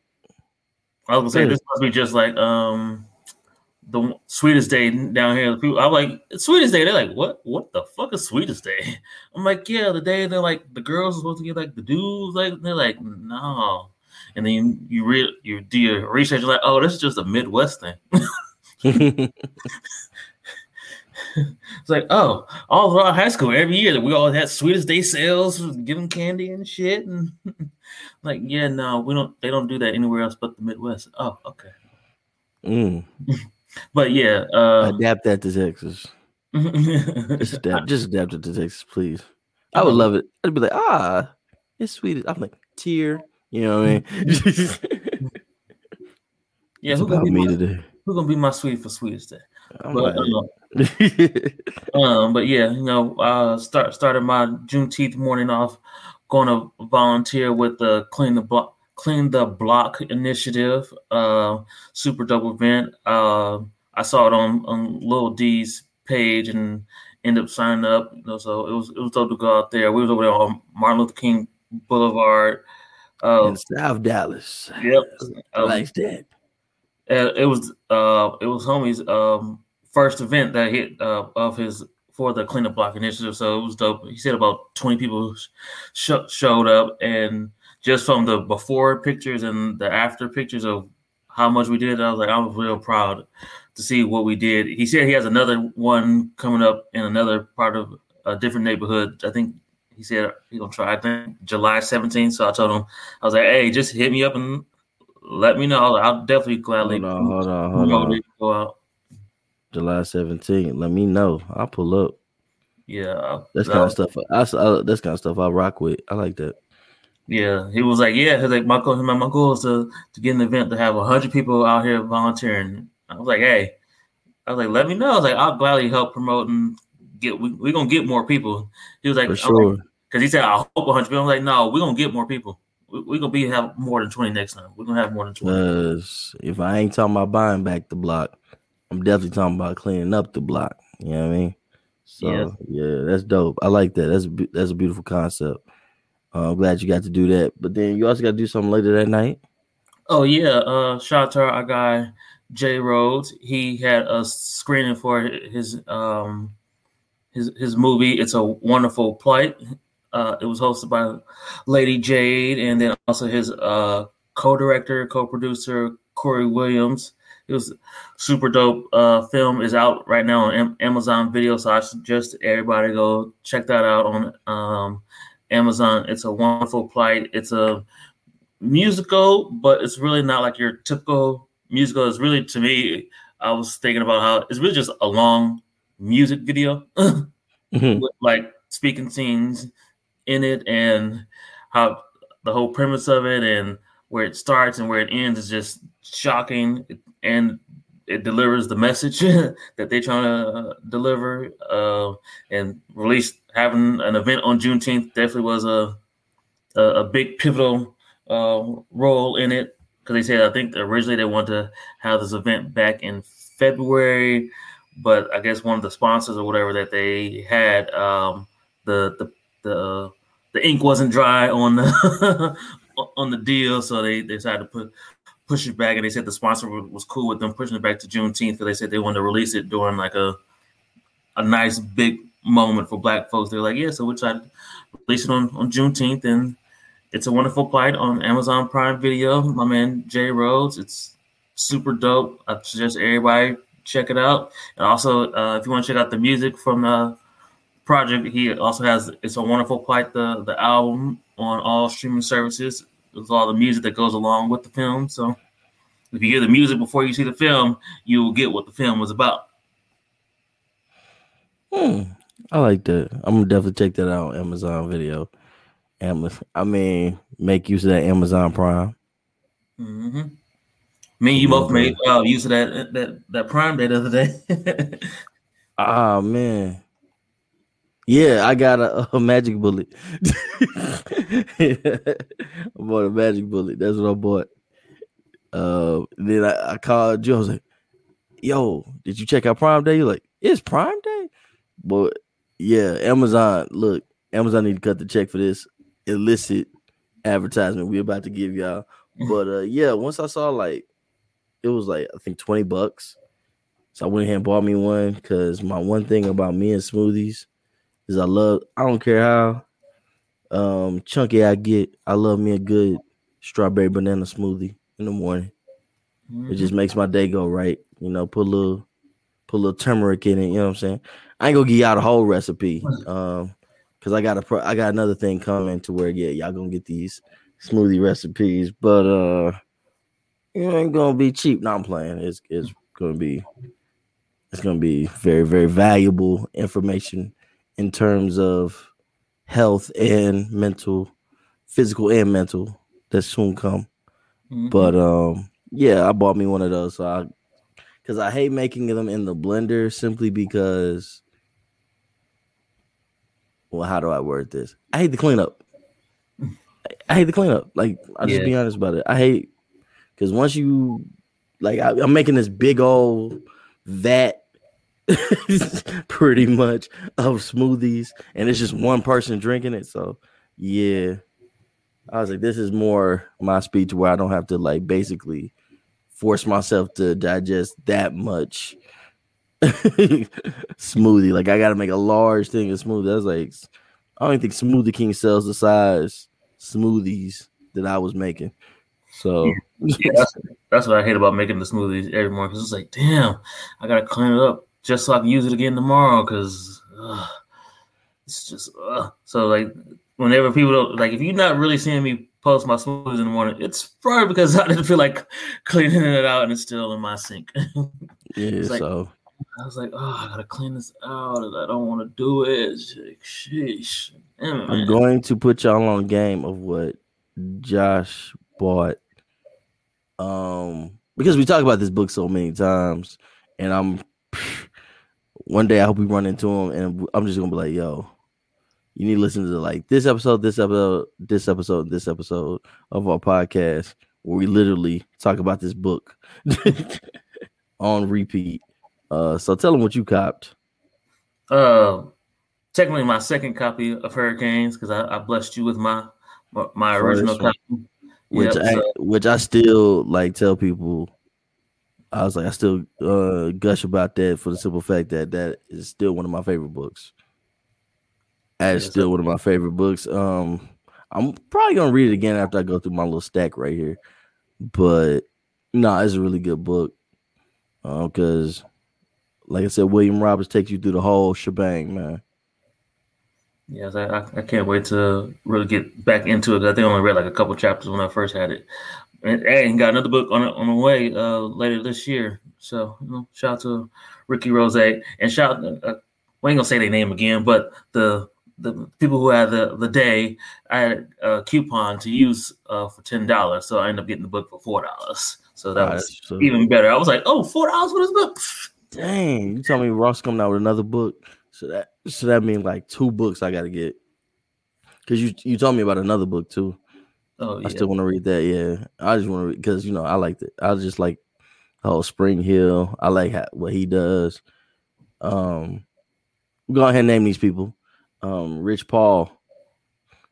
I was gonna say this must be just like um the sweetest day down here. The people, I'm like sweetest day. They're like, what? What the fuck is sweetest day? <laughs> I'm like, yeah, the day they're like the girls are supposed to get like the dudes. Like they're like, no. And then you, you read you do your research. You're like, oh, this is just a Midwest thing. <laughs> <laughs> <laughs> It's like, oh, all throughout high school, every year that we all had sweetest day sales, giving candy and shit, and <laughs> like, yeah, no, we don't. They don't do that anywhere else but the Midwest. Oh, okay. mm, <laughs> But yeah, uh, adapt that to Texas. Just adapt, just adapt it to Texas, please. I would love it. I'd be like, ah, it's sweet. I'm like tear. You know what I mean? yeah, it's who gonna, be me my, today. who gonna be my sweet for sweetest day? But, uh, <laughs> um, but yeah, you know, uh, start started my Juneteenth morning off, going to volunteer with the clean the block clean the block initiative. Uh, super dope event. Uh, I saw it on on Lil D's page and ended up signing up. You know, so it was it was dope to go out there. We was over there on Martin Luther King Boulevard. Uh, in South Dallas. yep. Um, like that. It was uh it was homie's um first event that hit uh of his for the cleanup block initiative. So it was dope. He said about 20 people sh- showed up. And just from the before pictures and the after pictures of how much we did i was like i was real proud to see what we did. He said he has another one coming up in another part of a different neighborhood. I think he said he's gonna try i think july 17th so i told him i was like hey just hit me up and let me know. I'll definitely gladly Hold on, hold on, hold on. go out. July 17th. Let me know. I'll pull up. Yeah, That's kind of stuff. I, I, that's kind of stuff I rock with. I like that. yeah. He was like, yeah. He's like, my goal, my, my goal is to to get an event to have hundred people out here volunteering. I was like, hey, I was like, let me know. I was like, I'll gladly help promote and get. We we gonna get more people. He was like, For sure. because he said, I hope hundred people. I'm like, no, we're gonna get more people. We, we gonna be have more than twenty next time. We're gonna have more than twenty. Because if I ain't talking about buying back the block, I'm definitely talking about cleaning up the block. You know what I mean? So Yeah. yeah, that's dope. I like that. That's a, that's a beautiful concept. Uh, I'm glad you got to do that. But then you also got to do something later that night. Oh yeah, uh shout out to our guy Jay Rhodes. He had a screening for his um his his movie. It's a wonderful plight. Uh, it was hosted by Lady Jade, and then also his uh co-director, co-producer Corey Williams. It was super dope. Uh, film is out right now on Am- Amazon Video, so I suggest everybody go check that out on um Amazon. It's a wonderful plight. It's a musical, but it's really not like your typical musical. It's really to me, I was thinking about how it's really just a long music video <laughs> Mhm. with like speaking scenes in it and how the whole premise of it and where it starts and where it ends is just shocking. And it delivers the message <laughs> that they're trying to uh, deliver uh, and release having an event on Juneteenth definitely was a a, a big pivotal uh, role in it. Because they said I think originally they wanted to have this event back in February, but I guess one of the sponsors or whatever that they had um, the the the the ink wasn't dry on the <laughs> on the deal, so they, they decided to put push it back, and they said the sponsor was cool with them pushing it back to Juneteenth because they said they wanted to release it during like a a nice big moment for Black folks. They're like, yeah, so we tried to release it on on Juneteenth, and it's a wonderful plight on Amazon Prime Video. My man Jay Rhodes, it's super dope. I suggest everybody check it out. And also, uh, if you want to check out the music from the project, he also has "It's a Wonderful Plight" the the album on all streaming services with all the music that goes along with the film. So If you hear the music before you see the film, you will get what the film was about. Hmm. I like that. I'm gonna definitely check that out on Amazon Video. Amazon. I mean, make use of that Amazon Prime. Mm-hmm. Me and you both made uh, use of that that that Prime Day the other day. <laughs> Ah man. Yeah, I got a, <laughs> a magic bullet. I bought a magic bullet. That's what I bought. Uh, then I, I called you. I was like, "Yo, did you check out Prime Day?" You're like, "It's Prime Day," but yeah, Amazon. Look, Amazon need to cut the check for this illicit advertisement we about to give y'all. But uh, yeah, once I saw like it was like I think twenty bucks, so I went ahead and bought me one because my one thing about me and smoothies is I love. I don't care how um chunky I get. I love me a good strawberry banana smoothie in the morning. Mm-hmm. It just makes my day go right. You know, put a little put a little turmeric in it. You know what I'm saying? I ain't gonna give y'all the whole recipe. Um, cause I got a I got another thing coming to where yeah, y'all gonna get these smoothie recipes, but uh it ain't gonna be cheap. No, I'm playing. It's it's gonna be it's gonna be very, very valuable information in terms of health and mental, physical and mental that soon come. Mm-hmm. But um, yeah, I bought me one of those. So I, because I hate making them in the blender simply because. Well, how do I word this? I hate the cleanup. I hate the cleanup. Like I'll just yeah. be honest about it. I hate because once you like I, I'm making this big old vat <laughs> pretty much of smoothies, and it's just one person drinking it. So yeah, I was like, this is more my speech where I don't have to like basically force myself to digest that much <laughs> smoothie. Like I got to make a large thing of smoothie. I was like, I don't think Smoothie King sells the size smoothies that I was making. So yeah, that's, that's, what I hate about making the smoothies every morning because it's like, damn, I gotta clean it up just so I can use it again tomorrow because uh, it's just uh. so like whenever people don't like if you're not really seeing me post my smoothies in the morning, it's probably because <laughs> I didn't feel like cleaning it out and it's still in my sink. <laughs> yeah, like, so I was like, oh, I gotta clean this out, and I don't want to do it. Like, sheesh. Damn, I'm going to put y'all on game of what Josh bought. Um, because we talk about this book so many times, and I'm one day I hope we run into him, and I'm just gonna be like, "Yo, you need to listen to like this episode, this episode, this episode, this episode of our podcast where we literally talk about this book <laughs> on repeat." Uh, so tell them what you copped. Uh, technically my second copy of Hurricanes because I, I, blessed you with my my, my original copy, which yep, I so. which I still like tell people I was like, I still uh, gush about that for the simple fact that that is still one of my favorite books. That is still one of my favorite books. Um, I'm probably gonna read it again after I go through my little stack right here. But no, nah, it's a really good book. Because, uh, like I said, William Roberts takes you through the whole shebang, man. Yes, I, I can't wait to really get back into it. I think I only read like a couple chapters when I first had it, and, and got another book on on the way uh, later this year. So you know, shout out to Ricky Rose and shout. Uh, we ain't gonna say their name again, but the the people who had the the day, I had a coupon to use uh, for ten dollars, so I ended up getting the book for four dollars. So that was so even better. I was like, oh, four dollars for this book. Dang, you tell me Ross coming out with another book, so that so that means like two books I got to get. Cause you you told me about another book too. Oh, yeah. I still want to read that. Yeah, I just want to because you know I like it. I just like oh Spring Hill. I like how, what he does. Um, go ahead and name these people. Um, Rich Paul.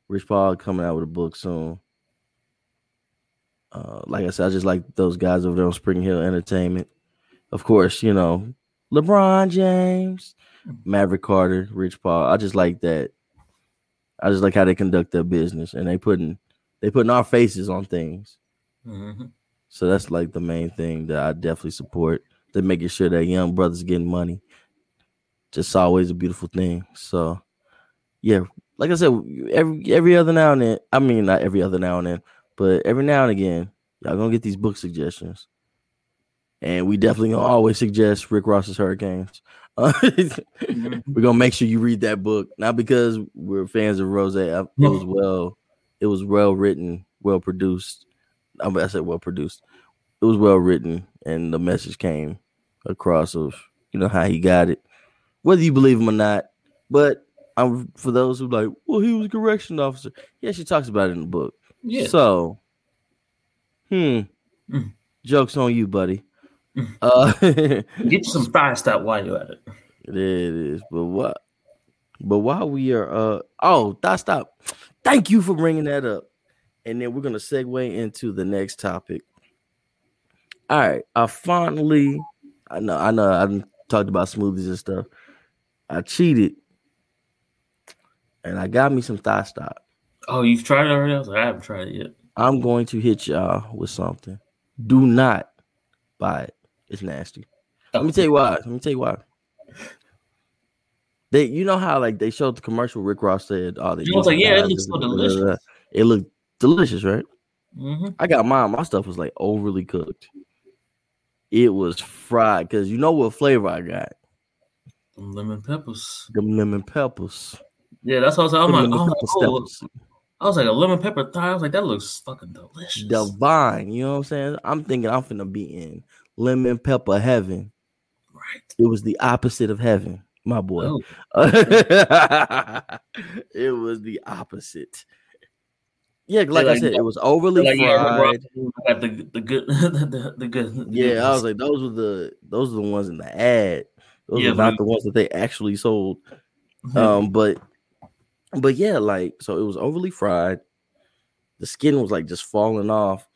Rich Paul coming out with a book soon. Uh, like I said, I just like those guys over there on Spring Hill Entertainment. Of course, you know LeBron James, Maverick Carter, Rich Paul. I just like that. I just like how they conduct their business and they putting they putting our faces on things. Mm-hmm. So that's like the main thing that I definitely support. They're making sure that young brothers getting money. Just always a beautiful thing. So yeah, like I said, every every other now and then. I mean, not every other now and then, but every now and again, y'all gonna get these book suggestions. and we definitely gonna always suggest Rick Ross's Hurricanes. <laughs> Uh, we're gonna make sure you read that book, not because we're fans of Rose. Was well, it was well written, well produced. I, mean, I said well produced. It was well written, and the message came across of you know how he got it, whether you believe him or not. But I'm for those who like, well, he was a correction officer. Yeah, she talks about it in the book. Yeah. So, hmm, Mm. jokes on you, buddy. Mm. Uh, <laughs> Get some thigh stop while you're at it. It is, but what? But while we are, uh, oh, that stop. Thank you for bringing that up, and then we're gonna segue into the next topic. All right, I finally, I know, I know, I talked about smoothies and stuff. I cheated, and I got me some Thigh Stop. Oh, you've tried it already? I like, I haven't tried it yet. I'm going to hit y'all with something. Do not buy it. It's nasty. Let me tell you why. Let me tell you why. They, you know how like they showed the commercial. Rick Ross said, "Oh, they I was like, yeah, it looks so da, da, da, da, da. delicious. It looked delicious, right? hmm I got mine. My stuff was like overly cooked. It was fried because you know what flavor I got? Lemon peppers. The lemon peppers. Yeah, that's what I was like. I'm like, lemon I'm like, oh, steppers. I was like a lemon pepper thigh. I was like, that looks fucking delicious. divine. You know what I'm saying? I'm thinking I'm finna be in lemon pepper heaven. Right. It was the opposite of heaven, my boy. Oh, <laughs> it was the opposite. Yeah, like, I said, it was overly like, fried. Got the the good <laughs> the, the, good. the good Yeah, I was like, those were the those are the ones in the ad. Those Yeah, are not but- the ones that they actually sold. <laughs> Um, but but yeah, like so it was overly fried. The skin was like just falling off.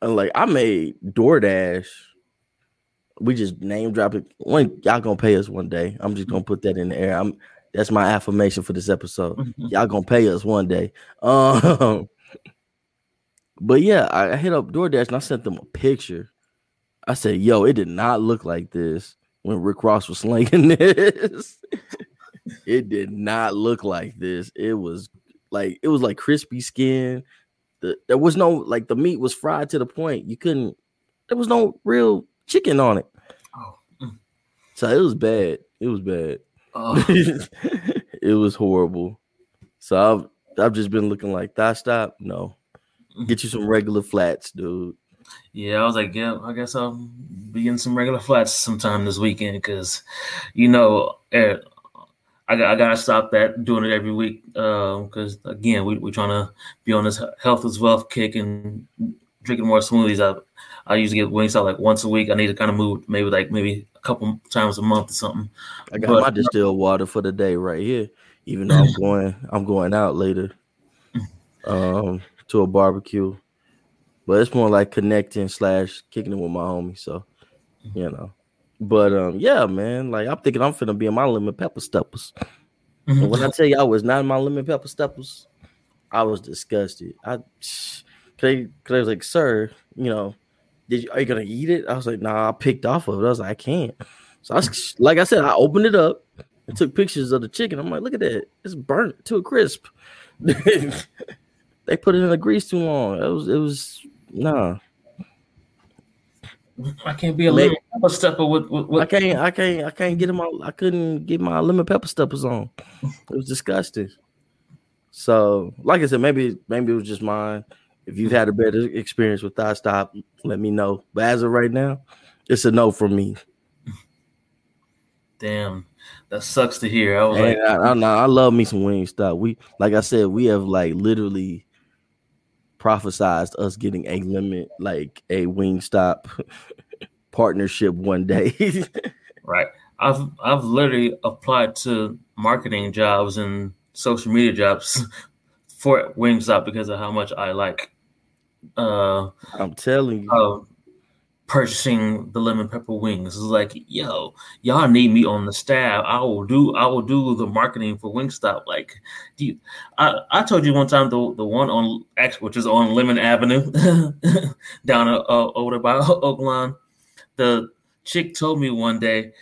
And like I made DoorDash. We just name drop it. When y'all gonna pay us one day. I'm just gonna put that in the air. I'm that's my affirmation for this episode. Mhm. Y'all gonna pay us one day. Um <laughs> but yeah, I, I hit up DoorDash and I sent them a picture. I said, yo, it did not look like this when Rick Ross was <laughs> slinging this. it did not look like this. It was like it was like crispy skin. The, there was no like the meat was fried to the point you couldn't. There was no real chicken on it. So it was bad. It was bad. Oh, <laughs> it was horrible. So I've I've just been looking like that. Stop. No, get you some regular flats, dude. yeah, I was like, yeah, I guess I'll be in some regular flats sometime this weekend because, you know, eh, I got I gotta stop that doing it every week because again, we we're trying to be on this health is wealth kick and drinking more smoothies. I I usually get Wingstop like once a week. I need to kind of move maybe like maybe a couple times a month or something. I got But- my distilled water for the day right here. Even though I'm <laughs> going, I'm going out later, um, to a barbecue. But it's more like connecting slash kicking it with my homie. So, you know. But um, yeah, man. Like I'm thinking I'm finna be in my lemon pepper steppers. And when I <laughs> tell you I was not in my lemon pepper steppers, I was disgusted. I <sniffs> they, they was like, sir, you know, did you are you gonna eat it? I was like, nah, I picked off of it. I was like, I can't. So I was, like I said, I opened it up and took pictures of the chicken. I'm like, look at that, it's burnt to a crisp. <laughs> they put it in the grease too long. It was, it was nah. I can't be a lemon pepper stepper with, with, I can't, I can't, I can't get them all. I couldn't get my lemon pepper steppers on. It was disgusting. So, like I said, maybe, maybe it was just mine. If you've had a better experience with Thigh Stop, let me know. But as of right now, it's a no from me. damn. That sucks to hear. I was And like, I, I, I love me some Wingstop. We, like I said, we have like literally prophesized us getting a limit, like a Wingstop <laughs> partnership one day. <laughs> Right. I've I've literally applied to marketing jobs and social media jobs for Wingstop because of how much I like uh, I'm telling you. uh purchasing the lemon pepper wings. It's like, yo, y'all need me on the staff. I will do I will do the marketing for Wingstop. Like, do you I, I told you one time the the one on which is on Lemon Avenue <laughs> down uh, over by Oak Lawn. The chick told me one day,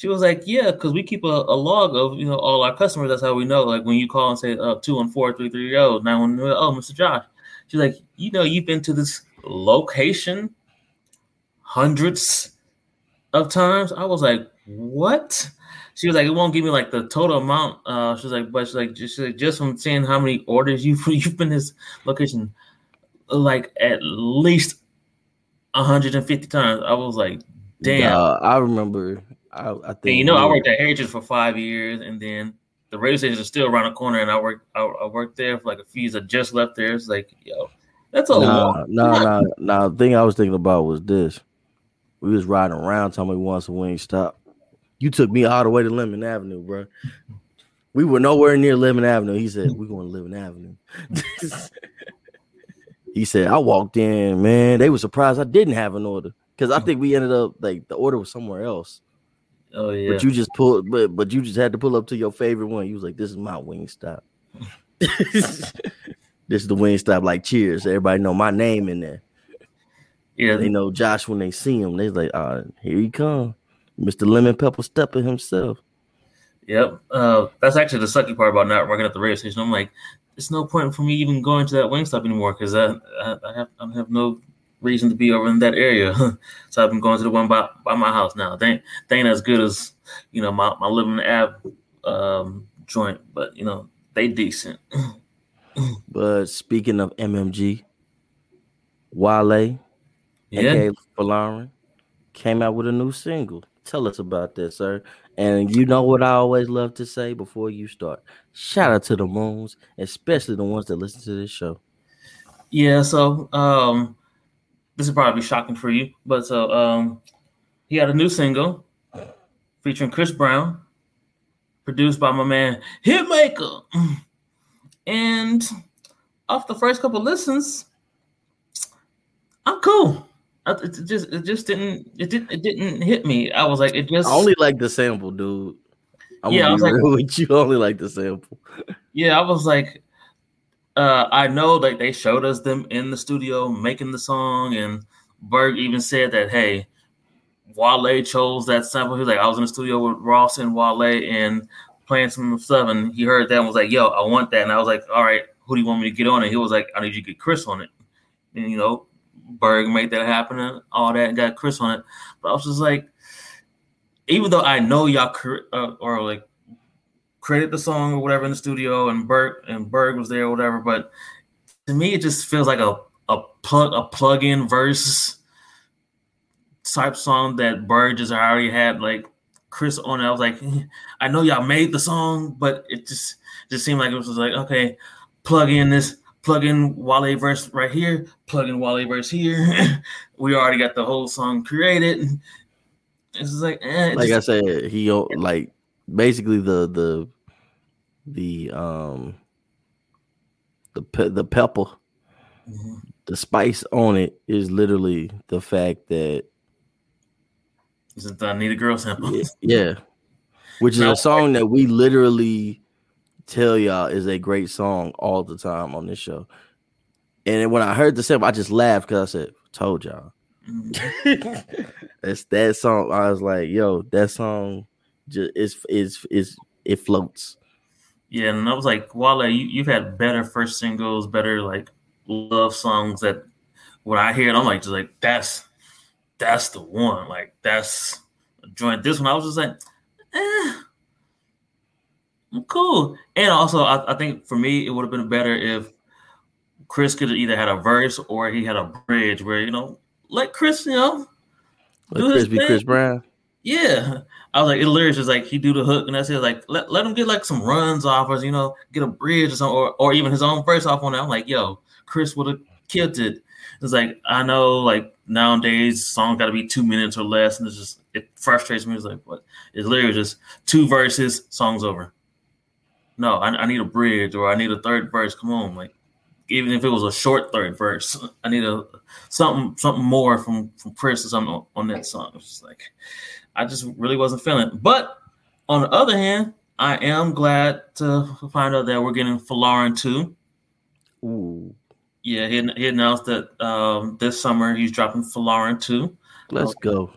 she was like, "Yeah, because we keep a, a log of you know all our customers. That's how we know. Like when you call and say uh, two one four three three zero nine one oh, Mr. Josh." She's like, "You know, you've been to this location hundreds of times. I was like, what? She was like, it won't give me like the total amount. Uh, she's like, but she's like, just like, just from seeing how many orders you've <laughs> you've been this location, like at least 150 times. I was like, damn. I remember. I, I think And you know, I worked at Heritage for five years, and then the radio station is still around the corner, and I worked I, I worked there for like a few years. I just left there. It's like, yo, that's a Nah, lot. nah, nah, nah. The thing I was thinking about was this. We was riding around telling me we want some wing stop. You took me all the way to Lemon Avenue, bro. We were nowhere near Lemon Avenue. He said, We're going to Lemon Avenue. <laughs> he said, I walked in, man. They were surprised I didn't have an order. Because I think we ended up like the order was somewhere else. Oh yeah, But you just pulled, but but you just had to pull up to your favorite one. You was like, "This is my wing stop. <laughs> this is the wing stop." Like, cheers! Everybody know my name in there. yeah. They know Josh when they see him. They like, "Ah, here he come, Mister Lemon Pepper Stepper himself." Yep. Uh, that's actually the sucky part about not working at the radio station. I'm like, it's no point for me even going to that Wingstop anymore because I, I, I have I have no reason to be over in that area. <laughs> so I've been going to the one by, by my house now. They ain't, they ain't as good as you know my my living app um, joint, but you know they decent. <clears throat> But speaking of MMG, Wale, Yeah. aka Folarin, came out with a new single. Tell us about that, sir. And you know what I always love to say before you start. Shout out to the moons, especially the ones that listen to this show. Yeah, so um this will probably shocking for you, but so um he had a new single featuring Chris Brown, produced by my man Hitmaka. And off the first couple listens, I'm cool. It just it just didn't it didn't it didn't hit me. I was like it just I only like the sample, dude. I'm Yeah, I was like- <laughs> with you. Only like the sample. Yeah, I was like, uh, I know that they showed us them in the studio making the song, and Berg even said that, hey, Wale chose that sample. He was like, I was in the studio with Ross and Wale and playing some stuff, and he heard that and was like, yo, I want that. And I was like, all right, who do you want me to get on it? He was like, I need you to get Chris on it. And, you know, Berg made that happen and all that and got Chris on it. But I was just like, even though I know y'all uh, or like created the song or whatever in the studio, and Berg and Berg was there or whatever. But to me, it just feels like a a plug a plug in verse type song that Berg just already had like Chris on it. I was like, <laughs> I know y'all made the song, but it just just seemed like it was like okay, plug in this. Plug in Wale verse right here. Plug in Wale verse here. <laughs> we already got the whole song created. It's just like, eh, it Like just- I said, he like basically the the the um the pe- the pepper, Mhm. the spice on it is literally the fact that Is it the Need a Girl sample? Yeah, yeah. Which is Now- a song that we literally tell y'all is a great song all the time on this show. And when I heard the sample, I just laughed because I said, "Told y'all." Mhm. <laughs> That's that song. I was like, "Yo, that song just is is is it floats." Yeah, and I was like, Wale, you, you've had better first singles, better like love songs that when I hear it, I'm like, just like that's that's the one. Like that's a joint. This one, I was just like, eh, I'm cool. And also, I, I think for me, it would have been better if Chris could have either had a verse or he had a bridge where you know, let Chris, you know, Let Chris be Chris. Brown. Yeah. I was like, it literally just like he do the hook and that's it. Like let, let him get like some runs off or you know, get a bridge or something or, or even his own verse off on it. I'm like, yo, Chris would have killed it. It's like I know like nowadays songs gotta be two minutes or less, and it's just it frustrates me. It's like what it's literally just two verses, songs over. No, I, I need a bridge or I need a third verse. Come on, like even if it was a short third verse, <laughs> I need a something something more from from Chris or something on, on that song. It's just like I just really wasn't feeling it. But on the other hand, I am glad to find out that we're getting Folarin too. Ooh, Yeah, he, he announced that um, this summer he's dropping Folarin too. let's go.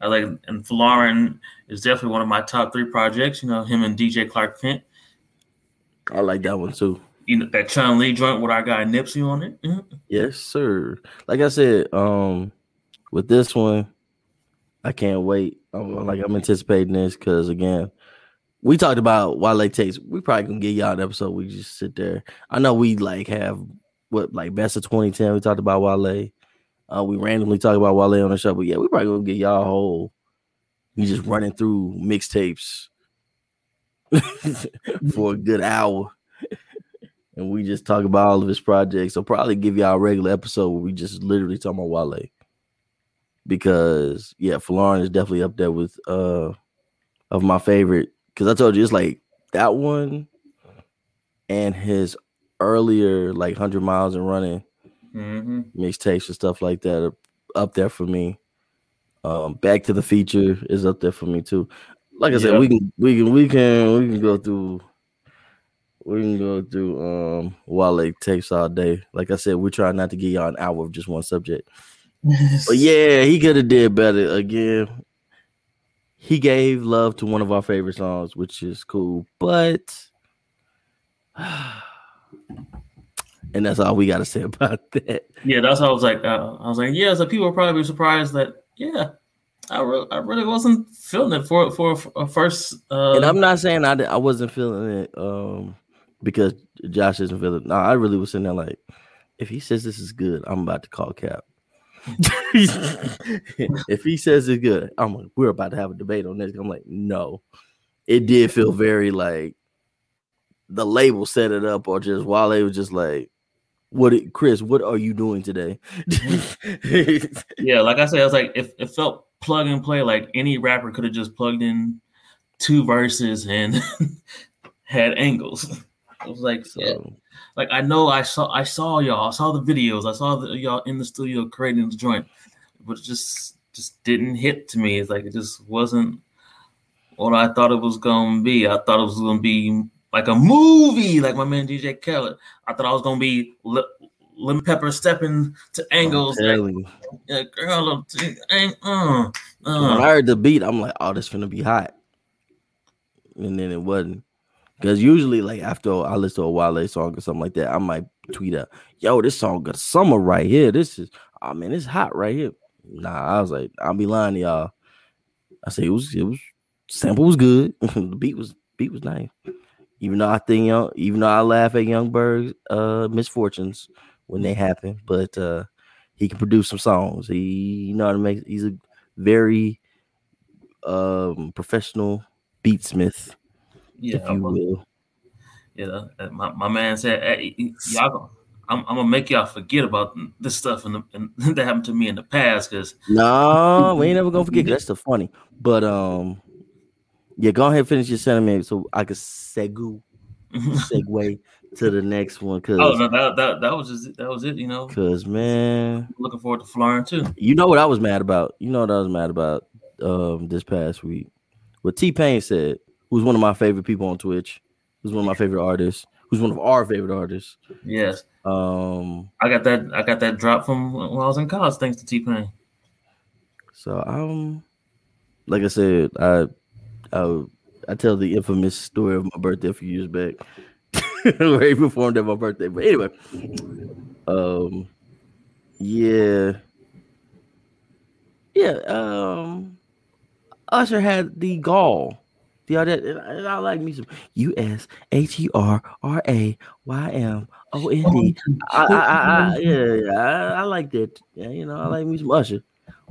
I like, and Folarin is definitely one of my top three projects. You know, him and DJ Clark Kent. I like that one too. You know that Chun Lee joint with our guy Nipsey on it. Mhm. <laughs> Yes, sir. Like I said, um, with this one, I can't wait. I'm like I'm anticipating this because again, we talked about Wale takes. We probably gonna get y'all an episode. We just sit there. I know we like have what like best of 2010. We talked about Wale. Uh, we randomly talk about Wale on the show, but yeah, we probably gonna get y'all a whole. We just running through mixtapes <laughs> for a good hour, and we just talk about all of his projects. So probably give y'all a regular episode where we just literally talk about Wale because yeah, Folarin is definitely up there with uh of my favorite. Because I told you it's like that one and his earlier like hundred miles and running Mm-hmm. mixtapes and stuff like that are up there for me. Um, Back to the Feature is up there for me too. Like I said, we can we can we can we can go through we can go through um Wale tapes all day. Like I said, we're trying not to get y'all an hour of just one subject. But yeah, he could have did better again. He gave love to one of our favorite songs, which is cool, but <sighs> and that's all we got to say <laughs> about that. Yeah, that's how I was like. Uh, I was like, yeah. So people are probably surprised that yeah, I re- I really wasn't feeling it for for a first. Uh, and I'm not saying I, I wasn't feeling it um because Josh isn't feeling. No, I really was sitting there like, if he says this is good, I'm about to call Cap. If he says it's good, I'm like, we're about to have a debate on this. I'm like, no, it did feel very like the label set it up, or just Wale was just like, what, it- Chris? What are you doing today? <laughs> yeah, like I said, I was like, if it felt plug and play, like any rapper could have just plugged in two verses and <laughs> had angles. <laughs> I was like, so like I know I saw I saw y'all, I saw the videos, I saw the, y'all in the studio creating the joint, but it just just didn't hit to me. It's like it just wasn't what I thought it was gonna be. I thought it was gonna be like a movie, like my man DJ Khaled. I thought I was gonna be Lim, Lim Pepper stepping to angles, like, yeah, girl, ain't- uh, when uh. I heard the beat, I'm like, oh, this gonna be hot. And then it wasn't. Because usually, like after I listen to a Wale song or something like that, I might tweet out, yo, this song got summer right here. This is oh mean, it's hot right here. Nah, I was like, I'll be lying to y'all. I say it was it was sample was good. <laughs> the beat was beat was nice. Even though I think young, even though I laugh at Young Berg's uh misfortunes when they happen, but uh he can produce some songs. He you know how to make he's a very um professional beatsmith, yeah, if you will. Yeah, my, my man said, hey, y'all, gonna- I'm, I'm gonna make y'all forget about this stuff in, <laughs> that happened to me in the past because No, we ain't never gonna forget. That's the funny. But um, yeah, go ahead and finish your sentiment so I can segu segue <laughs> to the next one. Cause, oh no, that, that that was just that was it. You know, cause man, looking forward to flying too. you know what I was mad about. You know what I was mad about um this past week. What T Pain said, who's one of my favorite people on Twitch, who's one of my favorite artists, who's one of our favorite artists. Yes, Um, I got that. I got that drop from when I was in college, thanks to T Pain. So um, like I said, I I I tell the infamous story of my birthday a few years back, where he performed at my birthday. But anyway, um, yeah, yeah. Um, Usher had the gall. The other, and I, and I like me some U S H E R R A Y M O N D. I, I, I, I, yeah, yeah, I, I like that. Yeah, you know, I like me some Usher.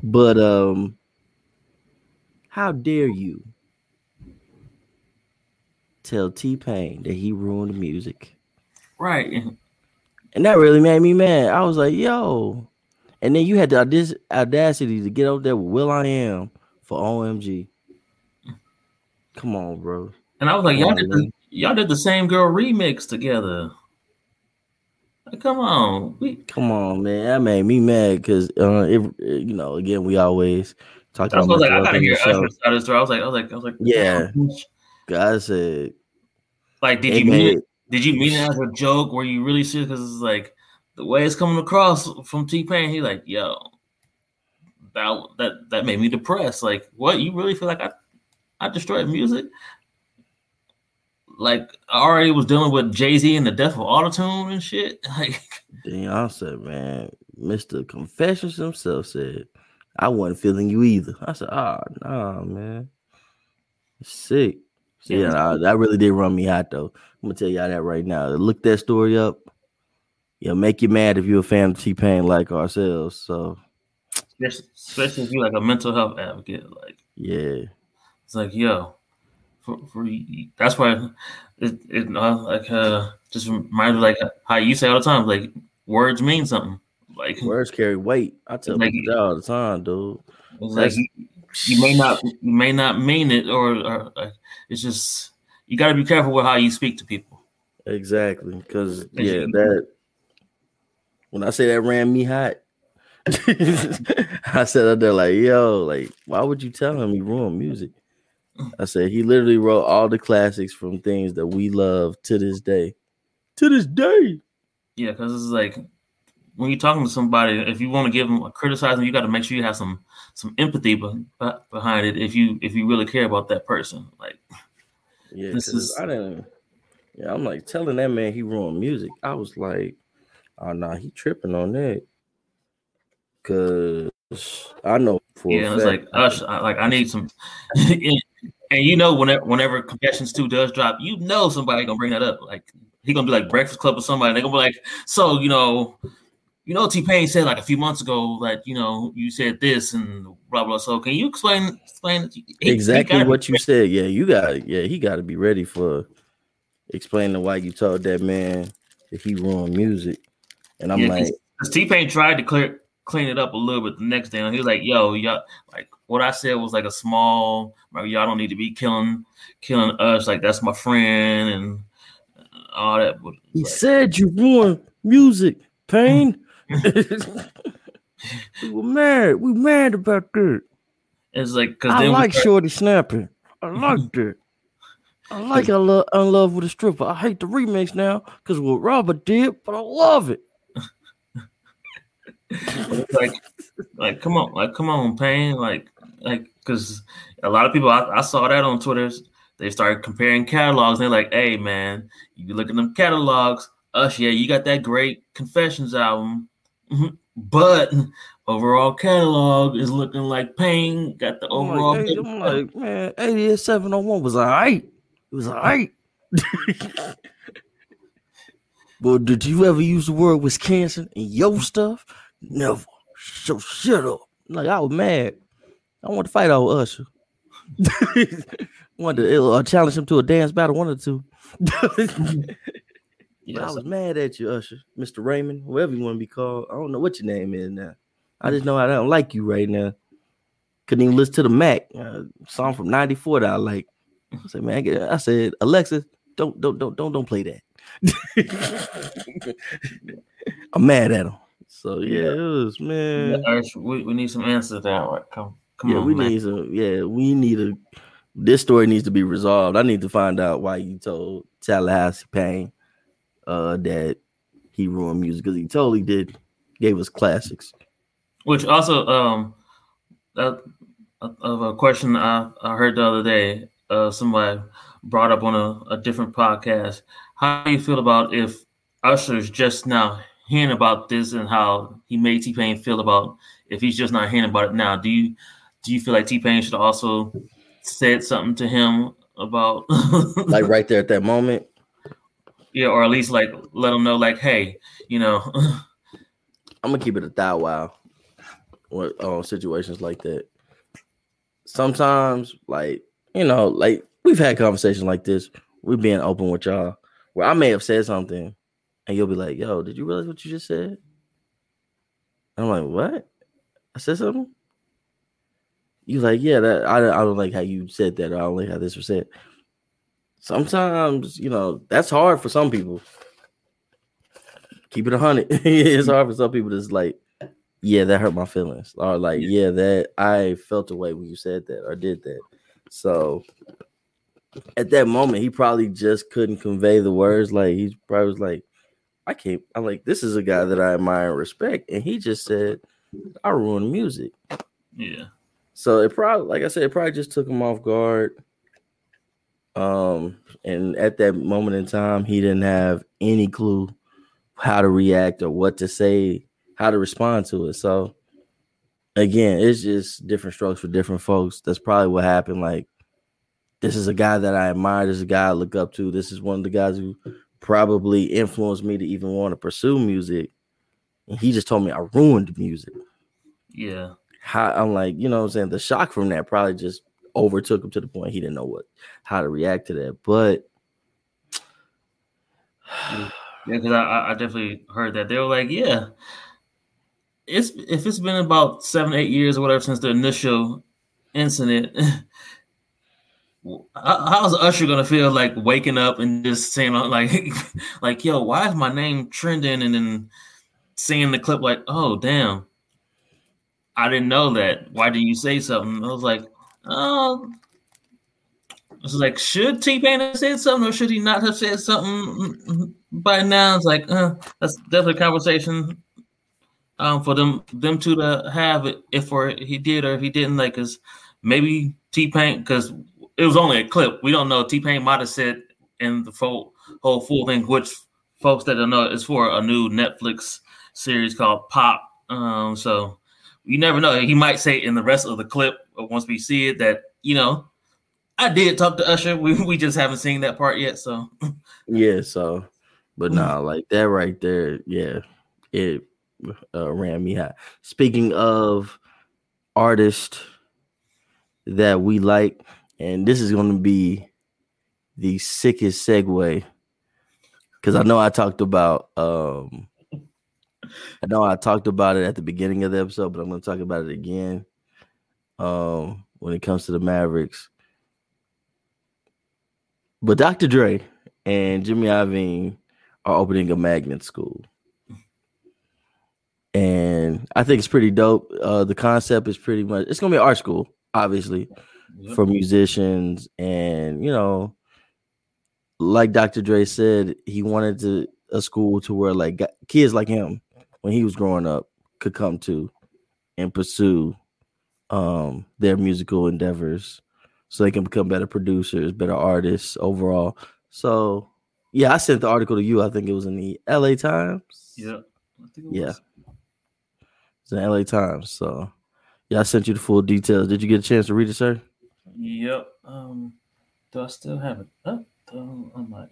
But um, how dare you tell T Pain that he ruined the music? Right. And And that really made me mad. I was like, yo. And then you had the audacity to get up there with Will I Am for OMG. Come on, bro. And I was like, y'all did the, y'all did the same girl remix together. Like, come on, we Come on, man. That made me mad because uh, it, you know, again, we always talk about I was like. I gotta hear on the show. Usher's side of the. I was like, I was like, I was like, Yeah. God said, Like, did you mean it? Did you mean it as a joke? Were you really serious? Because it's like the way it's coming across from T Pain. He like, yo, that that that made me depressed. Like, what? You really feel like I I destroyed music? Like, I already was dealing with Jay Z and the death of autotune and shit. <laughs> Like, Then I said, man, Mr. Confessions himself said, I wasn't feeling you either. I said, oh nah, man. Sick. So, yeah, I, that really did run me hot though. I'm gonna tell y'all that right now. Look that story up. It'll make you mad if you're a fan of T Pain like ourselves. So especially if you're like a mental health advocate, like yeah, it's like yo, for, for that's why it, it uh, like uh just reminds me like how you say all the time, like words mean something. Like words carry weight. I tell like, people that all the time, dude. Like you, you, may not you may not mean it, or, or uh, it's just you got to be careful with how you speak to people. Exactly, because yeah, that when I say that ran me hot, <laughs> I said out there like, yo, like, why would you tell him you ruined music? I said he literally wrote all the classics from things that we love to this day. To this day. Yeah, because it's like when you're talking to somebody, if you want to give them a criticism, you got to make sure you have some some empathy behind it. If you if you really care about that person, like yeah, this is I didn't. Yeah, I'm like telling that man he ruined music. I was like, oh nah, he tripping on that. Cause I know for yeah, it's like us. like I need some, <laughs> and, you know whenever whenever Confessions Two does drop, you know somebody gonna bring that up. Like he gonna be like Breakfast Club or somebody. They gonna be like, so you know, you know, T Pain said like a few months ago that you know you said this and blah blah. So can you explain explain he, exactly he what you said? Yeah, you got yeah, he got to be ready for explaining why you told that man that he ruined music. And I'm yeah, like, T Pain tried to clear clean it up a little bit the next day. And he was like, "Yo, y'all, like what I said was like a small. Like, y'all don't need to be killing killing us. Like that's my friend and all that." But, he like, said you ruined music, Pain. <laughs> we were mad. We mad about that. It's like because I like Shorty snapping. I <laughs> like that. I like I love Unlove with a stripper. I hate the remix now because what Robert did, but I love it like, like, come on, like, come on, Pain, like, like, because a lot of people, I, I, saw that on Twitter. They started comparing catalogs. And they're like, "Hey, man, you look at them catalogs. Us, yeah, you got that great Confessions album, mm-hmm. but overall catalog is looking like Pain got the overall. I'm like, hey, I'm like man, 88701 was all right. It was all right. but <laughs> did you ever use the word Wisconsin in your stuff? Never. So shut up. Like I was mad. I want to fight over Usher. <laughs> wanted to uh, challenge him to a dance battle, one or two. <laughs> yeah, I was mad at you, Usher, Mr. Raymond, whoever you want to be called. I don't know what your name is now. I just know I don't like you right now. Couldn't even listen to the Mac uh, song from '94 that I like. I said, man, I said, Alexa, don't, don't, don't, don't, don't play that. <laughs> I'm mad at him. So yeah, it was man. Yeah, we, we need some answers to that. Right? Come come yeah, on. we man. need some. Yeah, we need a. This story needs to be resolved. I need to find out why you told Tallahassee Pain uh, that he ruined music because he totally did. Gave us classics. Which also, um, uh, of a question I, I heard the other day, uh, somebody brought up on a, a different podcast. How do you feel about if Usher's just now hearing about this and how he made T Pain feel about if he's just not hearing about it now, do you do you feel like T Pain should also said something to him about <laughs> like right there at that moment? Yeah, or at least like let him know, like, hey, you know. <laughs> I'm gonna keep it a thou wow with uh, situations like that. Sometimes, like you know, like we've had conversations like this. We're being open with y'all, where I may have said something and you'll be like, "Yo, did you realize what you just said?" I'm like, "What? I said something." You like, yeah, that I, I don't like how you said that. Or I don't like how this was said. Sometimes, you know, that's hard for some people. Keep it a hundred. <laughs> it's hard for some people that's like, yeah, that hurt my feelings, or like, yeah, that I felt a way when you said that or did that. So at that moment, he probably just couldn't convey the words. Like he probably was like, I can't. I'm like, this is a guy that I admire and respect, and he just said, "I ruined music." Yeah. So it probably, like I said, it probably just took him off guard. Um, and at that moment in time, he didn't have any clue how to react or what to say, how to respond to it. So again, it's just different strokes for different folks. That's probably what happened. Like, this is a guy that I admire. This is a guy I look up to. This is one of the guys who probably influenced me to even want to pursue music. And he just told me I ruined music. Yeah. How I'm like, you know what I'm saying? The shock from that probably just overtook him to the point he didn't know what how to react to that. But <sighs> yeah, because I, I definitely heard that. They were like, yeah, it's if it's been about seven, eight years or whatever since the initial incident. <laughs> How's Usher gonna feel like waking up and just saying like, <laughs> like, yo, why is my name trending? And then seeing the clip, like, oh damn, I didn't know that. Why did you say something? I was like, oh, it's like, should T Pain have said something or should he not have said something by now? It's like, uh, that's definitely a conversation um, for them them two to have it if or he did or if he didn't. Like, cause maybe T Pain, because it was only a clip. We don't know. T Pain might have said in the full, whole full thing, which folks that don't know is for a new Netflix series called Pop. Um, so you never know. He might say in the rest of the clip once we see it that you know I did talk to Usher. We we just haven't seen that part yet. So <laughs> yeah. So, but nah, like that right there. Yeah, it uh, ran me hot. Speaking of artists that we like and this is going to be the sickest segue because I know I talked about um I know I talked about it at the beginning of the episode, but I'm going to talk about it again. Um, when it comes to the Mavericks, but Dr. Dre and Jimmy Iovine are opening a magnet school, and I think it's pretty dope. Uh, the concept is pretty much it's going to be art school, obviously yep. for musicians and you know like Dr. Dre said, he wanted to a school to where like kids like him when he was growing up could come to and pursue um their musical endeavors so they can become better producers, better artists overall. So yeah, I sent the article to you. I think it was in the LA Times. Yeah. yeah. It's in LA Times. So yeah, I sent you the full details. Did you get a chance to read it, sir? Yep. Um, do I still have it up? Um, I'm like,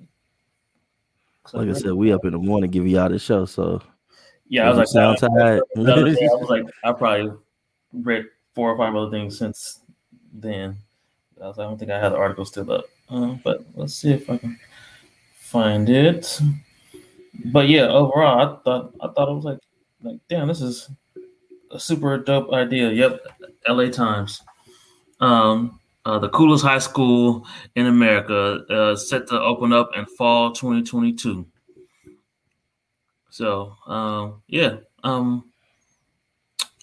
like I said, we up in the morning give y'all the show. So yeah, I was like, sound tired. I was <laughs> like, I probably read four or five other things since then. I was like, I don't think I had the article still up. Um, but let's see if I can find it. But yeah, overall, I thought I thought it was like like damn, this is a super dope idea. Yep, L.A. Times. Um, uh, the coolest high school in America, uh, set to open up in fall 2022. So um, yeah, um,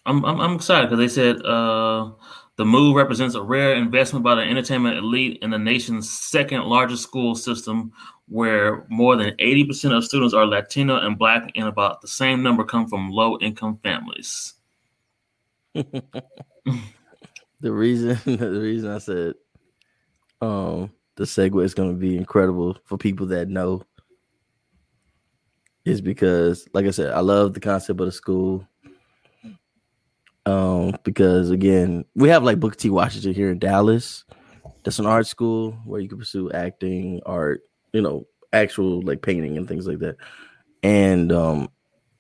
I'm, I'm, I'm excited because they said uh, the move represents a rare investment by the entertainment elite in the nation's second largest school system, where more than 80% of students are Latino and Black, and about the same number come from low income families. <laughs> the reason <laughs> the reason I said um the segue is going to be incredible for people that know is because like I said I love the concept of the school. Um because again we have like Booker T. Washington here in Dallas. That's an art school where you can pursue acting art you know actual like painting and things like that. And um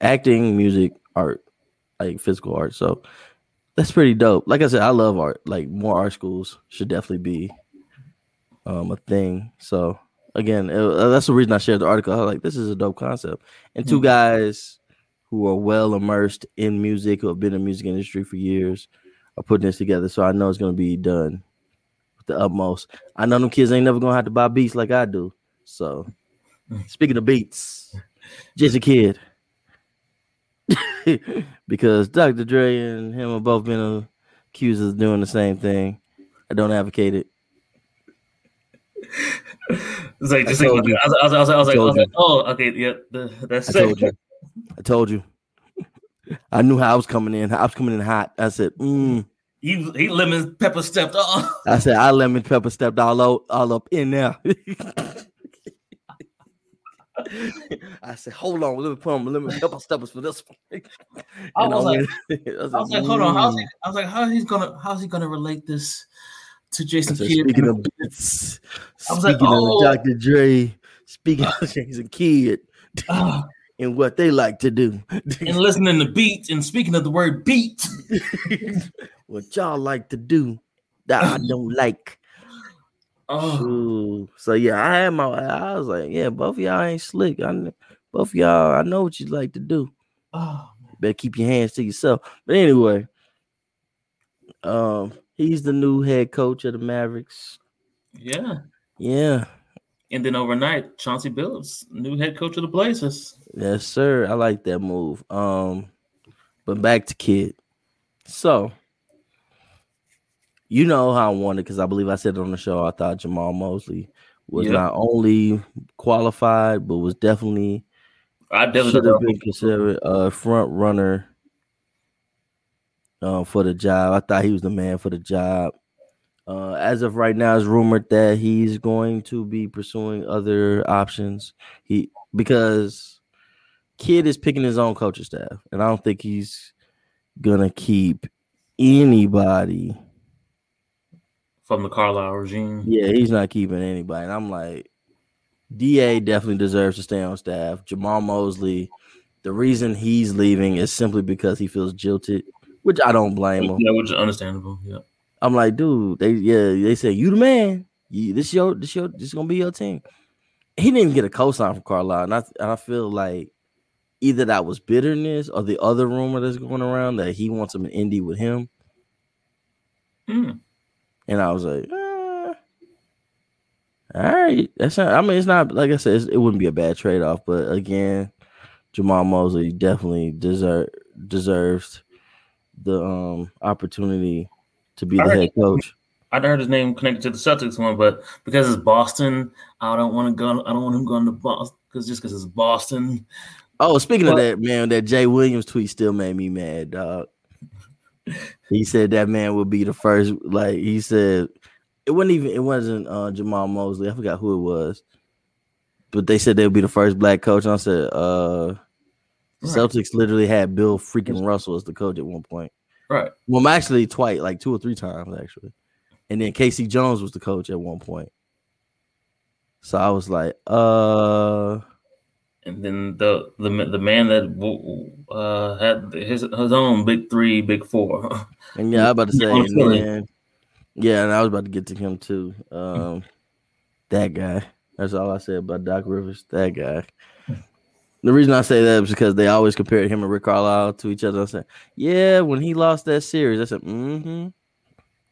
acting music art like physical art. So that's pretty dope. Like I said, I love art. Like more art schools should definitely be um, a thing. So again, it, uh, that's the reason I shared the article. I was like, this is a dope concept. And 2 mm-hmm. guys who are well immersed in music, who have been in the music industry for years, are putting this together. So I know it's gonna be done with the utmost. I know them kids ain't never gonna have to buy beats like I do. So mm. speaking of beats, just a kid. <laughs> because Dr. Dre and him have both been accused of doing the same thing. I don't advocate it. It's like, just I, like, I, was, I, was, I, was, like, I was like, oh, okay, yeah, that's I told you. I told you. I knew how I was coming in. I was coming in hot. I said, mm. He, he lemon pepper stepped off. I said, I lemon pepper stepped all, out, all up in there. <laughs> I said, hold on, let me put on, let me couple steppers for this one. <laughs> I was like, I <laughs> I was like, hold on, how's he, I was like, how he's gonna, how's he gonna relate this to Jason Kidd? speaking of beats, I was like, speaking oh. of Dr. Dre, speaking of <laughs> Jason Kidd Ah, and what they like to do, and listening to beats and speaking of the word beat. what y'all like to do that I don't like. Oh, Ooh. So yeah, I had my. I was like, yeah, both of y'all ain't slick. I both y'all, I know what you like to do. oh, Better keep your hands to yourself. But anyway, um, he's the new head coach of the Mavericks. yeah. Yeah, And then overnight, Chauncey Billups, new head coach of the Blazers. yes, sir. I like that move. Um, but back to Kidd. So you know how I wanted because I believe I said it on the show. I thought Jamahl Mosley was Yeah. not only qualified, but was definitely I definitely should have been considered a front runner uh, for the job. I thought he was the man for the job. Uh, as of right now, it's rumored that he's going to be pursuing other options. He because Kidd is picking his own coaching staff, and I don't think he's gonna keep anybody. From the Carlisle regime. Yeah, he's not keeping anybody. And I'm like, Da definitely deserves to stay on staff. Jamahl Mosley, the reason he's leaving is simply because he feels jilted, which I don't blame him. Yeah, which is understandable. Yeah. I'm like, dude, they yeah, they say you the man. You, this your this your this gonna be your team. He didn't even get a cosign from Carlisle, and I and I feel like either that was bitterness or the other rumor that's going around that he wants him in Indy with him. Mm. And I was like, eh, all right, that's not. I mean, it's not like I said, it's, it wouldn't be a bad trade off. But again, Jamahl Mosley definitely deserve deserves the um opportunity to be I the head coach. I'd heard his name connected to the Celtics one, but because it's Boston, I don't want to go. I don't want him going to Boston because just because it's Boston. Oh, speaking of that, man, that Jay Williams tweet still made me mad, dog. He said that man would be the first. Like he said, it wasn't even. It wasn't uh, Jamahl Mosley. I forgot who it was, but they said they would be the first black coach. And I said, uh, Right. Celtics literally had Bill freaking Russell as the coach at one point. Right. Well, actually, twice, like two or three times, actually. And then KC Jones was the coach at one point. So I was like, uh. And then the the the man that uh, had his his own big three, big four. <laughs> And yeah, I was about to say, <laughs> on and yeah, and I was about to get to him too. Um, that guy. That's all I said about Doc Rivers. That guy. The reason I say that is because they always compared him and Rick Carlisle to each other. I said, yeah, when he lost that series, I said, mm-hmm.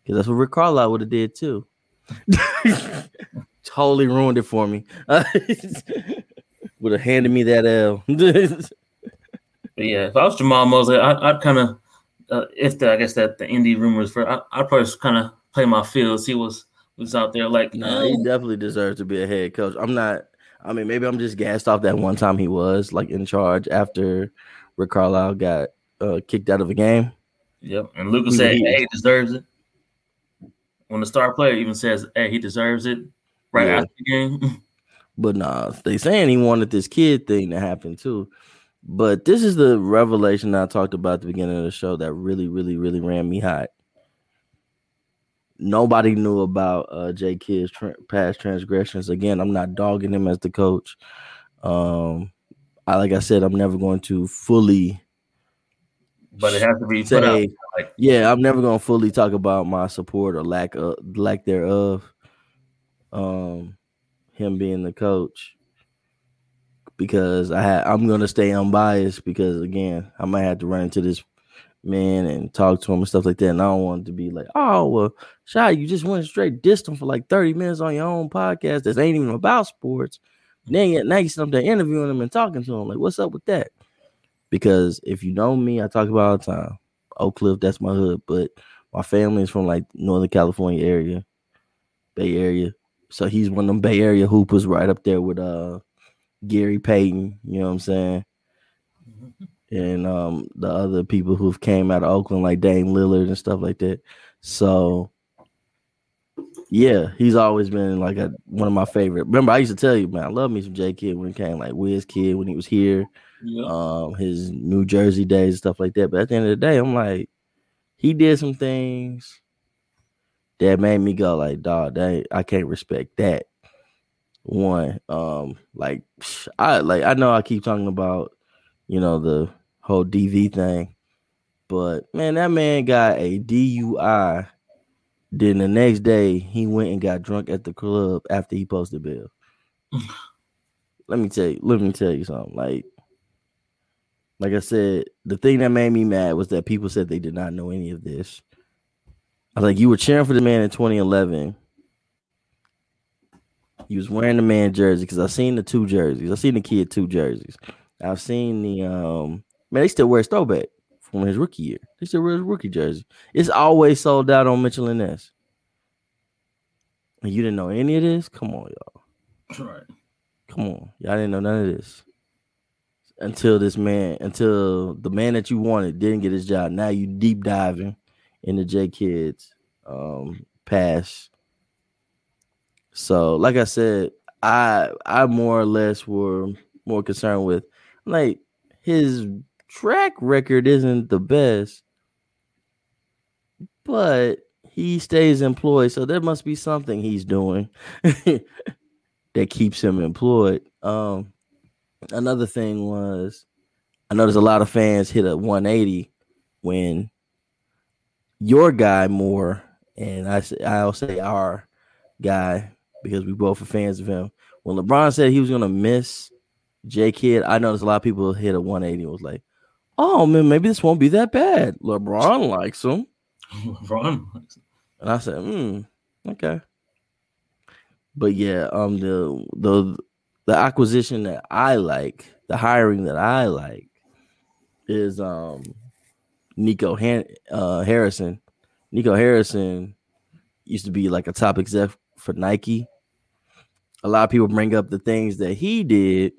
Because that's what Rick Carlisle would have did too. <laughs> totally ruined it for me. Would have handed me that L. <laughs> Yeah, if I was Jamahl Mosley, I, I'd kind of, uh, if the, I guess that the indie rumors for, I, I'd probably kind of play my field, see what's what's out there. Like, No, he definitely deserves to be a head coach. I'm not. I mean, maybe I'm just gassed off that one time he was like in charge after Rick Carlisle got uh, kicked out of a game. Yep. And Lucas said, He- "Hey, he deserves it." When the star player even says, "Hey, he deserves it," right Yeah. after the game. <laughs> But nah, they saying he wanted this Kidd thing to happen too. But this is the revelation I talked about at the beginning of the show that really, really, really ran me hot. Nobody knew about uh, Jay Kidd's tra- past transgressions. Again, I'm not dogging him as the coach. Um, I like I said, I'm never going to fully but it has to be put out. Like, yeah, I'm never gonna fully talk about my support or lack of lack thereof. Um, him being the coach because I I'm gonna stay unbiased because again, I might have to run into this man and talk to him and stuff like that, and I don't want to be like, oh well, Shy, you just went straight distant for like 30 minutes on your own podcast that ain't even about sports. Then yet now you sit interviewing him and talking to him. Like, what's up with that? Because if you know me, I talk about all the time. Oak Cliff, that's my hood, but my family is from like Northern California area, Bay Area. So he's one of them Bay Area hoopers right up there with uh Gary Payton, you know what I'm saying? And um the other people who've came out of Oakland like Dame Lillard and stuff like that. So Yeah, he's always been like a, one of my favorite. Remember, I used to tell you, man, I love me some J Kidd when he came, like Wiz Kid when he was here, Yeah. um, his New Jersey days and stuff like that. But at the end of the day, I'm like, he did some things that made me go like, dog, that I can't respect that. One, um, like I like I know I keep talking about, you know, the whole DV thing, but man, that man got a DUI. Then the next day he went and got drunk at the club after he posted bail. <sighs> let me tell you, let me tell you something. Like, like I said, the thing that made me mad was that people said they did not know any of this. I was like, you were cheering for the man in 2011. He was wearing the man jersey because I've seen the two jerseys. I've seen the Kidd two jerseys. I've seen the um man, they still wear his throwback from his rookie year. They still wear his rookie jersey. It's always sold out on Mitchell and Ness. And you didn't know any of this? Come on, y'all. Right. Come on. Y'all didn't know none of this. Until this man, until the man that you wanted didn't get his job. Now you deep diving into J Kidd's um past. So, like I said, I I more or less were more concerned with like his track record isn't the best, but he stays employed, so there must be something he's doing <laughs> that keeps him employed. Um, another thing was, I noticed a lot of fans hit a 180 when your guy more, and I say I'll say our guy because we both are fans of him. When LeBron said he was gonna miss J Kidd, I noticed a lot of people hit a 180 and was like, "Oh man, maybe this won't be that bad." LeBron likes him. <laughs> Ron. And I said, hmm, okay. But yeah, um the the the acquisition that I like, the hiring that I like is um Nico Han- uh, Harrison. Nico Harrison used to be like a top exec for Nike. A lot of people bring up the things that he did.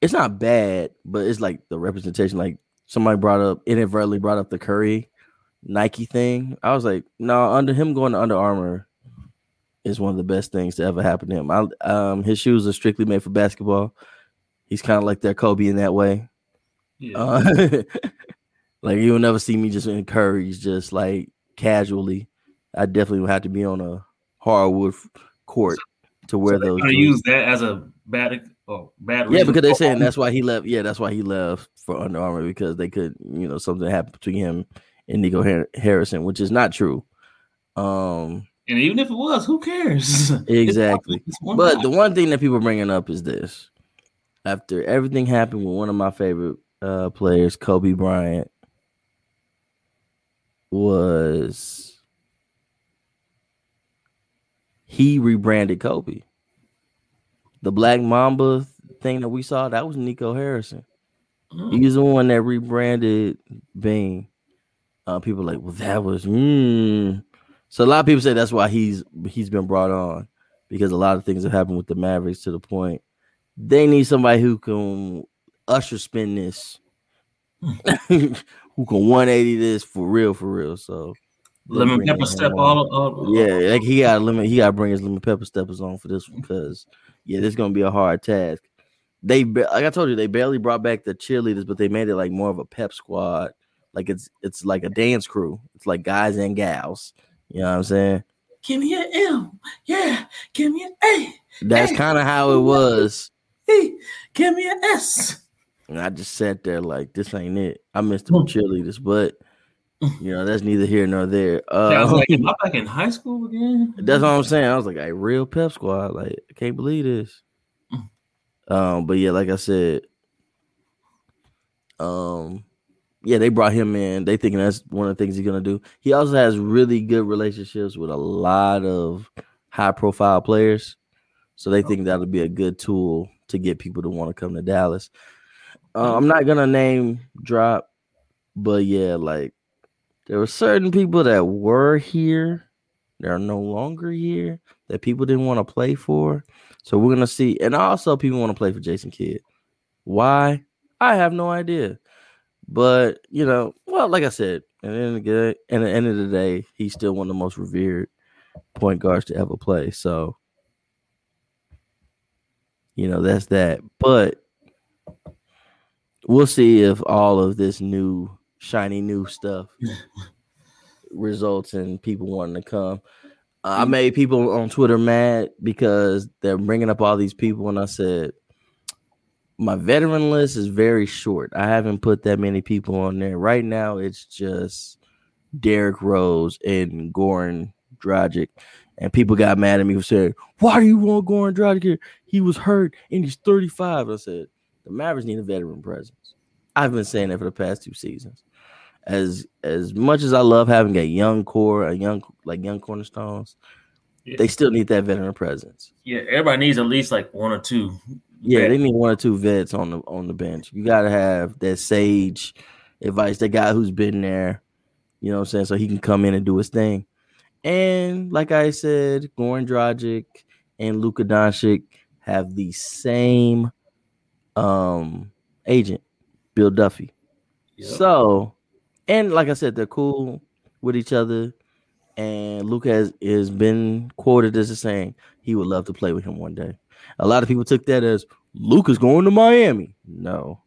It's not bad, but it's like the representation. Like somebody brought up inadvertently brought up the Curry Nike thing. I was like, no, under him going to Under Armour is one of the best things to ever happen to him. I, um, his shoes are strictly made for basketball. He's kind of like their Kobe in that way. Yeah. Uh, <laughs> like you'll never see me just encourage, just like casually. I definitely would have to be on a hardwood court to wear so those. gonna use that as a bad or bad. Yeah, because they're saying that's why he left. Yeah, that's why he left for Under Armour because they could, you know, something happened between him and Nico Har- Harrison, which is not true. Um, And even if it was, who cares? <laughs> It's Exactly. one- it's one but guy. the one thing that people are bringing up is this: after everything happened with one of my favorite uh, players, Kobe Bryant, was he rebranded Kobe. The Black Mamba thing that we saw that was Nico Harrison. He's the one that rebranded Bean. Uh, people like, well, that was mm. so. A lot of people say that's why he's he's been brought on because a lot of things have happened with the Mavericks to the point they need somebody who can usher spin this, <laughs> who can 180 this for real, for real. So they're lemon pepper him step on. all, all Yeah, like he got limit. He got to bring his lemon pepper steppers on for this one because yeah, this is gonna be a hard task. They ba- like I told you, they barely brought back the cheerleaders, but they made it like more of a pep squad. Like it's it's like a dance crew. It's like guys and gals. You know what I'm saying? Give me an M. Yeah. Give me an A. That's kind of how it was. Hey. Give me an S. And I just sat there like this ain't it. I missed the cheerleaders, but you know that's neither here nor there. Uh, I was like, am I back in high school again? <laughs> That's what I'm saying. I was like, a real pep squad. Like, I can't believe this. Um, but yeah, like I said, um, yeah, they brought him in. They thinking that's one of the things he's gonna do. He also has really good relationships with a lot of high profile players. So they think that'll be a good tool to get people to want to come to Dallas. Uh, I'm not gonna name drop, but yeah, like there were certain people that were here, they're no longer here, that people didn't want to play for. So we're gonna see, and also people want to play for Jason Kidd. Why? I have no idea. But you know, well, like I said, at the end of the day, at the end of the day, he's still one of the most revered point guards to ever play. So, you know, that's that. But we'll see if all of this new, shiny new stuff <laughs> results in people wanting to come. I mm. made people on Twitter mad because they're bringing up all these people, and I said, my veteran list is very short. I haven't put that many people on there. Right now, it's just Derrick Rose and Goran Dragic. And people got mad at me for saying, Why do you want Goran Dragic here? He was hurt and he's 35. I said, The Mavericks need a veteran presence. I've been saying that for the past two seasons. As as much as I love having a young core, a young like young cornerstones, Yeah. they still need that veteran presence. Yeah, everybody needs at least like one or two. Yeah, they need one or two vets on the on the bench. You gotta have that sage advice, that guy who's been there, you know what I'm saying, so he can come in and do his thing. And like I said, Goran Dragic and Luka Doncic have the same um agent, Bill Duffy. Yep. So, and like I said, they're cool with each other. And Luka has, has been quoted as saying he would love to play with him one day. A lot of people took that as Luka's going to Miami. No.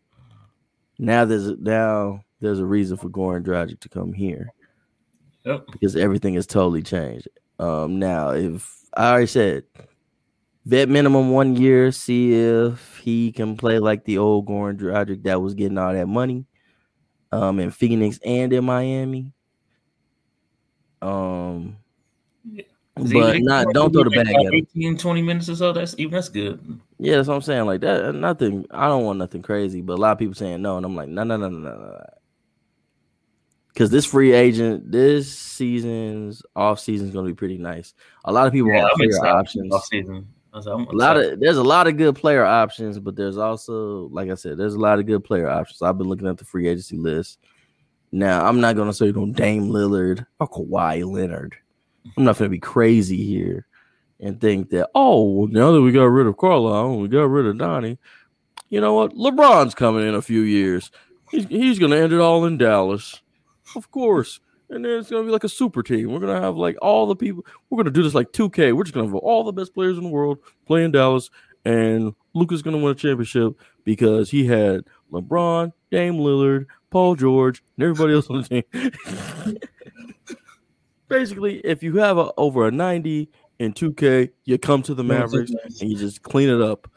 Now there's now there's a reason for Goran Dragic to come here Yep. because everything has totally changed. Um, now if I already said vet minimum one year, see if he can play like the old Goran Dragic that was getting all that money, um, in Phoenix and in Miami. Um, Is but not don't throw the bag at him. 18, 20 minutes or so. That's even that's good. Yeah, that's what I'm saying. Like that, nothing. I don't want nothing crazy, but a lot of people saying no, and I'm like, no, no, no, no, no, no. Because this free agent, this season's off season is going to be pretty nice. A lot of people Yeah, want I'm player excited options. off season. I was like, A lot of there's a lot of good player options, but there's also, like I said, there's a lot of good player options. I've been looking at the free agency list. Now, I'm not to say no Dame Lillard or Kawhi Leonard. I'm not to be crazy here and think that oh, well, now that we got rid of Carlisle, we got rid of Donnie. You know what? LeBron's coming in a few years. He's he's to end it all in Dallas, of course. And then it's going to be like a super team. We're going to have like all the people. We're going to do this like 2K. We're just going to have all the best players in the world play in Dallas, and Luka's going to win a championship because he had LeBron, Dame Lillard, Paul George, and everybody else on the team. <laughs> Basically, if you have a, over a 90 in 2K, you come to the Mavericks and you just clean it up.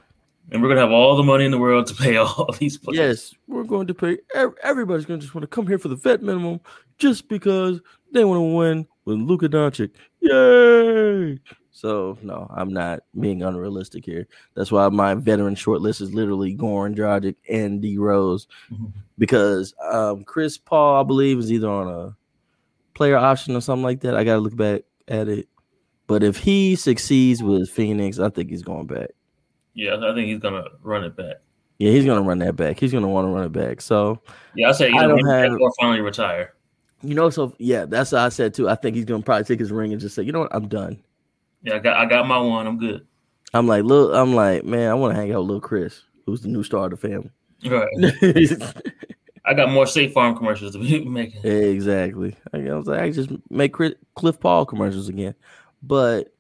And we're gonna have all the money in the world to pay <laughs> all these players. Yes, we're going to pay. Everybody's going to just want to come here for the vet minimum just because they want to win with Luka Doncic. Yay! So no, I'm not being unrealistic here. That's why my veteran short list is literally Goran Dragic and D Rose Mhm. because um, Chris Paul, I believe, is either on a player option or something like that. I got to look back at it. But if he succeeds with Phoenix, I think he's going back. Yeah, I think he's gonna run it back. Yeah, he's gonna run that back. He's gonna want to run it back. So Yeah, I say I either don't run it back have- or finally retire. You know, so yeah, that's what I said too. I think he's gonna probably take his ring and just say, you know what, I'm done. Yeah, I got I got my one. I'm good. I'm like, look, I'm like, man, I want to hang out with little Chris, who's the new star of the family. Right. <laughs> I got more State Farm commercials to be <laughs> making. exactly. I, I was like, I just make Chris, Cliff Paul commercials again. But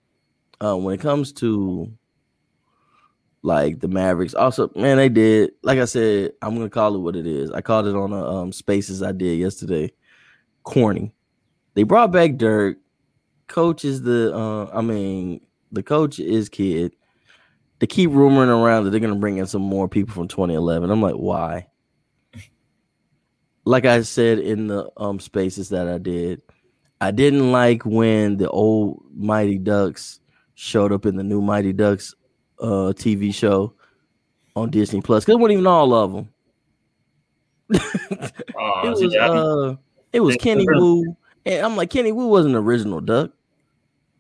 uh, when it comes to like the Mavericks, also, man, they did. Like I said, I'm gonna call it what it is. I called it on a um, Spaces I did yesterday. Corny. They brought back Dirk. Coach is the. Uh, I mean, the coach is Kidd. They keep rumoring around that they're gonna bring in some more people from 2011. I'm like, why? Like I said in the um spaces that I did, I didn't like when the old Mighty Ducks showed up in the new Mighty Ducks uh TV show on Disney Plus. Cause it wasn't even all of them. <laughs> Uh, it was uh it was Kenny Wu. And I'm like, Kenny Wu wasn't an original duck.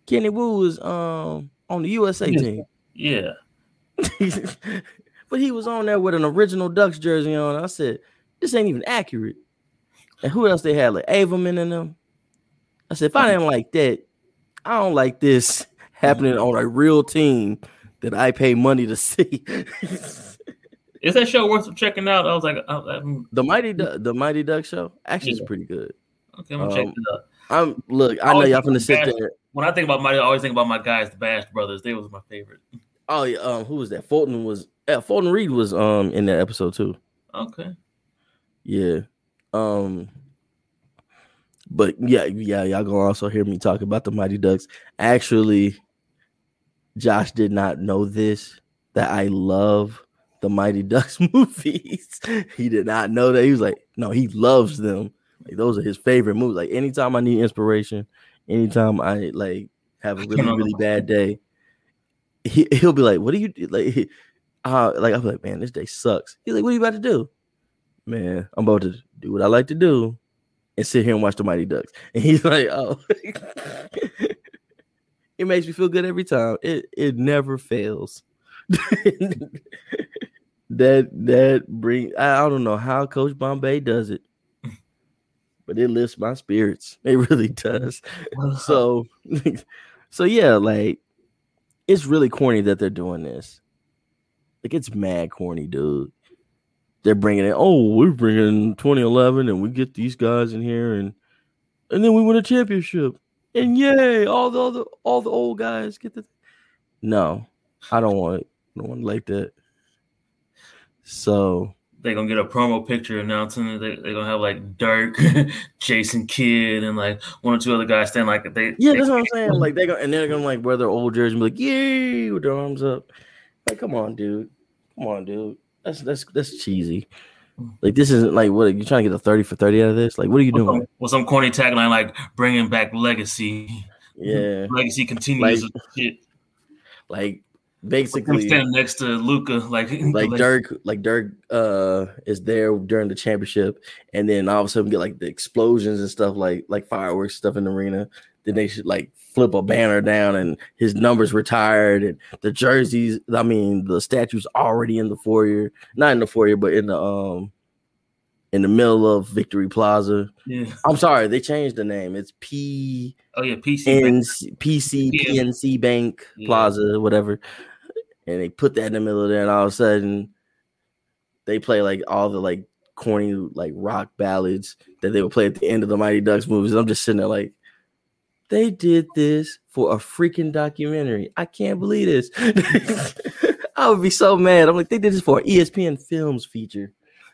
Kenny Wu was um on the USA Yeah. team. yeah. <laughs> but he was on there with an original Ducks jersey on. I said, this ain't even accurate. And who else they had? Like Averman in them. I said, if I didn't like that, I don't like this <laughs> happening on a real team that I pay money to see. <laughs> Is that show worth checking out? I was like, I, I'm, the Mighty Du- the Mighty Duck show actually is pretty good. okay, I'm gonna check Um, it out. I'm look. I know y'all finna sit Bash- there. When I think about Mighty, I always think about my guys, the Bash Brothers. They was my favorite. Oh yeah, um, who was that? Fulton was. Yeah, Fulton Reed was um in that episode too. Okay. Yeah. Um. But yeah, yeah, y'all gonna also hear me talk about the Mighty Ducks. Actually, Josh did not know this that I love the Mighty Ducks <laughs> movies. he did not know that. He was like, no, he loves them. Like those are his favorite movies. Like anytime I need inspiration, anytime I like have a really really bad day, he he'll be like, "What do you do?" like?" Uh, like I'm like, "Man, this day sucks." He's like, "What are you about to do?" Man, I'm about to do what I like to do and sit here and watch the Mighty Ducks. <laughs> And he's like, "Oh." <laughs> it makes me feel good every time. It it never fails. That that bring I, don't know how Coach Bombay does it, <laughs> but it lifts my spirits. <laughs> It really does. So <laughs> so yeah, like it's really corny that they're doing this. Like it's mad corny, dude. They're bringing it. Oh, we're bringing 2011, and we get these guys in here, and and then we win a championship, and yay! All the all the, all the old guys get the. No, I don't want it. I don't want it like that. So They're gonna get a promo picture announcing that they, they're gonna have like Dirk, <laughs> Jason Kidd, and like one or two other guys standing like they. yeah, they- that's what I'm saying. Like they go, and they're gonna like wear their old jersey and be like, yay, with their arms up. Like, come on, dude. Come on, dude. That's that's that's cheesy. Like this isn't like what you trying to get a 30 for 30 out of this? Like, what are you with doing? some, with some corny tagline like bringing back legacy. Yeah, Legacy continues. Like- shit. like basically stand next to Luka, <laughs> like like Dirk, like Dirk uh is there during the championship, and then all of a sudden get like the explosions and stuff like like fireworks stuff in the arena. Then they should like flip a banner down and his numbers retired and the jerseys, I mean the statue's already in the foyer, not in the foyer, but in the um in the middle of Victory Plaza. Yeah. I'm sorry, they changed the name. It's P Oh yeah, PC. PC PNC Bank Yeah. Plaza, whatever. And they put that in the middle of there, and all of a sudden they play like all the like corny like rock ballads that they would play at the end of the Mighty Ducks movies. I'm just sitting there like, they did this for a freaking documentary. I can't believe this. <laughs> I would be so mad. I'm like, they did this for an ESPN Films feature.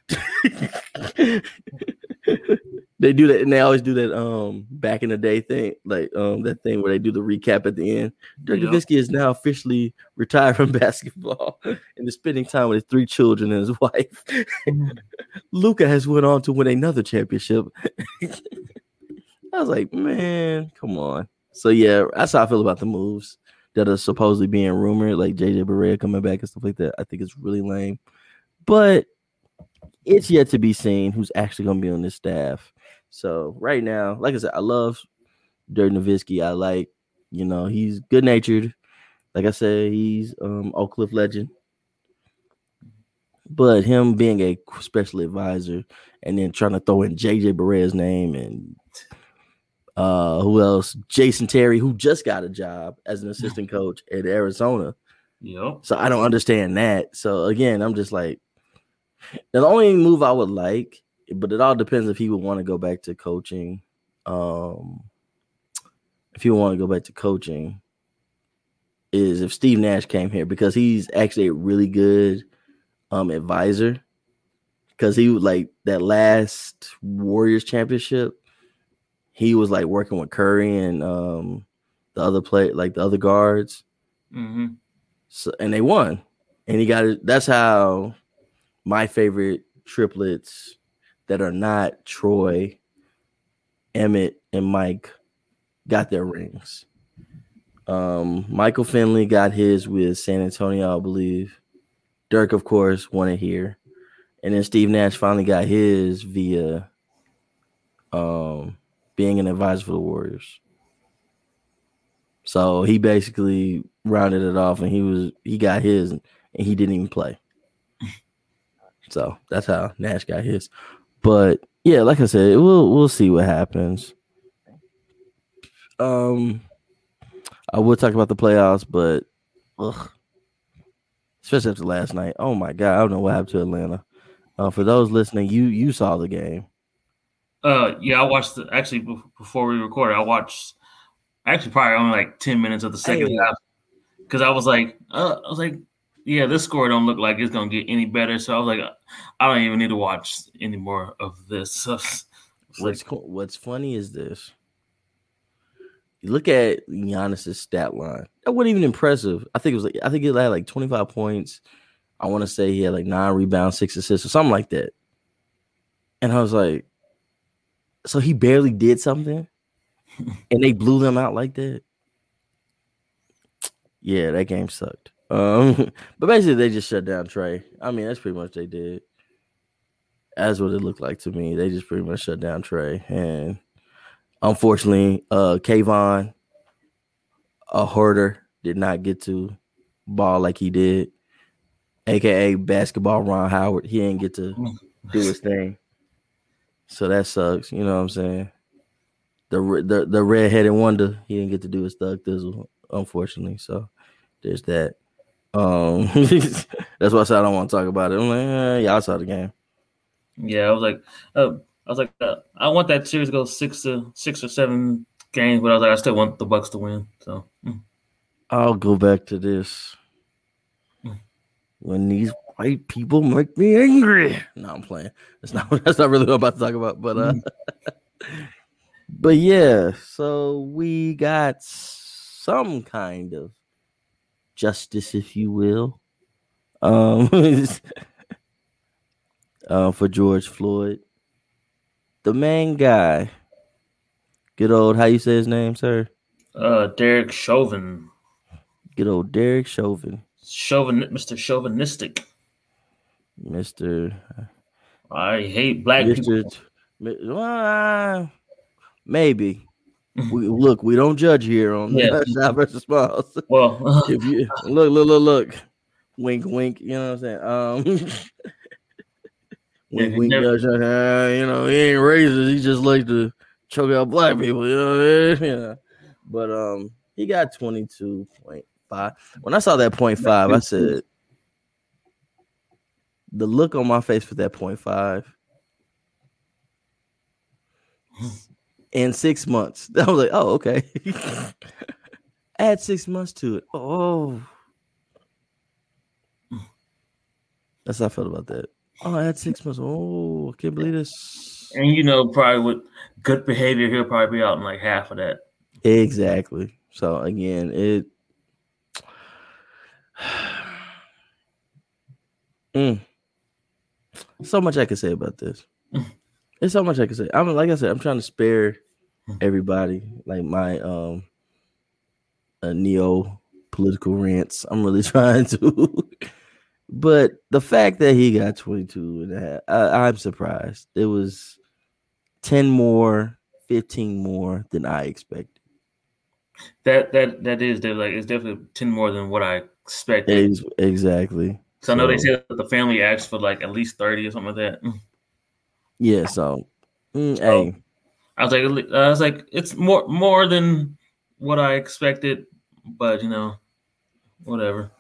<laughs> they do that, and they always do that um back in the day thing, like um that thing where they do the recap at the end. Dirk. Nowitzki is now officially retired from <laughs> basketball and is spending time with his three children and his <laughs> wife. <laughs> Luka has went on to win another championship. I was like, man, come on. So yeah, that's how I feel about the moves that are supposedly being rumored, like JJ Barea coming back and stuff like that. I think it's really lame, but it's yet to be seen who's actually going to be on this staff. So right now, like I said, I love Dirk Nowitzki. I like, you know, he's good natured. Like I said, he's um Oak Cliff legend. But him being a special advisor and then trying to throw in JJ Barea's name and uh who else? Jason Terry, who just got a job as an assistant <laughs> coach at Arizona. Yep. So I don't understand that. So again, I'm just like the only move I would like, but it all depends if he would want to go back to coaching. Um if he would want to go back to coaching, is if Steve Nash came here because he's actually a really good um advisor. Because he was like that last Warriors championship, he was like working with Curry and um the other play like the other guards. hmm So and they won. And he got it. That's how my favorite triplets that are not Troy, Emmett, and Mike got their rings. Um, Michael Finley got his with San Antonio, I believe. Dirk, of course, won it here. And then Steve Nash finally got his via um being an advisor for the Warriors. So he basically rounded it off and he was he got his and he didn't even play. So that's how Nash got his. But yeah, like I said, we'll we'll see what happens. Um I will talk about the playoffs, but ugh. Especially after last night. Oh my god, I don't know what happened to Atlanta. Uh, for those listening, you you saw the game. Uh, yeah, I watched the, actually before we recorded. I watched actually probably only like ten minutes of the second Hey. half because I was like, uh, I was like, yeah, this score don't look like it's gonna get any better. So I was like, I don't even need to watch any more of this. <laughs> So What's like, co- What's funny is this. You look at Giannis's stat line. That wasn't even impressive. I think it was like I think he had like 25 points. I want to say he had like nine rebounds, six assists, or something like that. And I was like, so he barely did something, <laughs> and they blew them out like that. Yeah, that game sucked. Um, <laughs> but basically they just shut down Trae. I mean, that's pretty much they did. That's what it looked like to me. They just pretty much shut down Trae, and unfortunately, uh, Kevin, a Huerter, did not get to ball like he did, aka basketball Ron Howard. He didn't get to do his thing, so that sucks. You know what I'm saying? The the the redheaded wonder, he didn't get to do his thug thizzle, unfortunately. So there's that. Um, <laughs> that's why I said I don't want to talk about it. I'm like, eh, y'all saw the game. yeah, I was like, uh, I was like, uh, I want that series to go six to six or seven games, but I was like, I still want the Bucks to win. So mm. I'll go back to this. Mm. When these white people make me angry. No, I'm playing. That's not <laughs> that's not really what I'm about to talk about. But uh <laughs> but yeah, so we got some kind of justice, if you will. Um uh, <laughs> for George Floyd. The main guy. Good old how you say his name, sir? uh, Derek Chauvin, Good old Derek Chauvin. Chauvin, Mr. Chauvinistic. Mr. I hate black Mr. people. Well, maybe. We, look, we don't judge here on Yeah. Shot versus Smiles. <laughs> Well, <laughs> If you look, look, look, look, wink, wink. You know what I'm saying? Um, <laughs> wink, wink. never- uh, you know, he ain't racist. He just likes to choke out black people. You know what I mean? Yeah. But um, he got 22.5. When I saw that point five, I said, the look on my face for that point five in six months. <laughs> I was like, oh, okay. <laughs> Add six months to it. Oh. That's how I felt about that. Oh, add six months. Oh, I can't believe this. and you know, probably with good behavior, he'll probably be out in like half of that. Exactly. So again, it <sighs> Mm. so much I could say about this. <laughs> There's so much I could say. I'm like I said, I'm trying to spare everybody like my um uh, neo political rants. I'm really <laughs> trying to. but the fact that he got 22 and a half, I, I'm surprised. It was 10 more, 15 more than I expected. That that that is they're like it's definitely ten more than what I expected. Ex- exactly. So I know they so- said that the family asked for like at least thirty or something like that. Yeah, so mm, Oh. hey, I was like, I was like, it's more more than what I expected, but you know, whatever.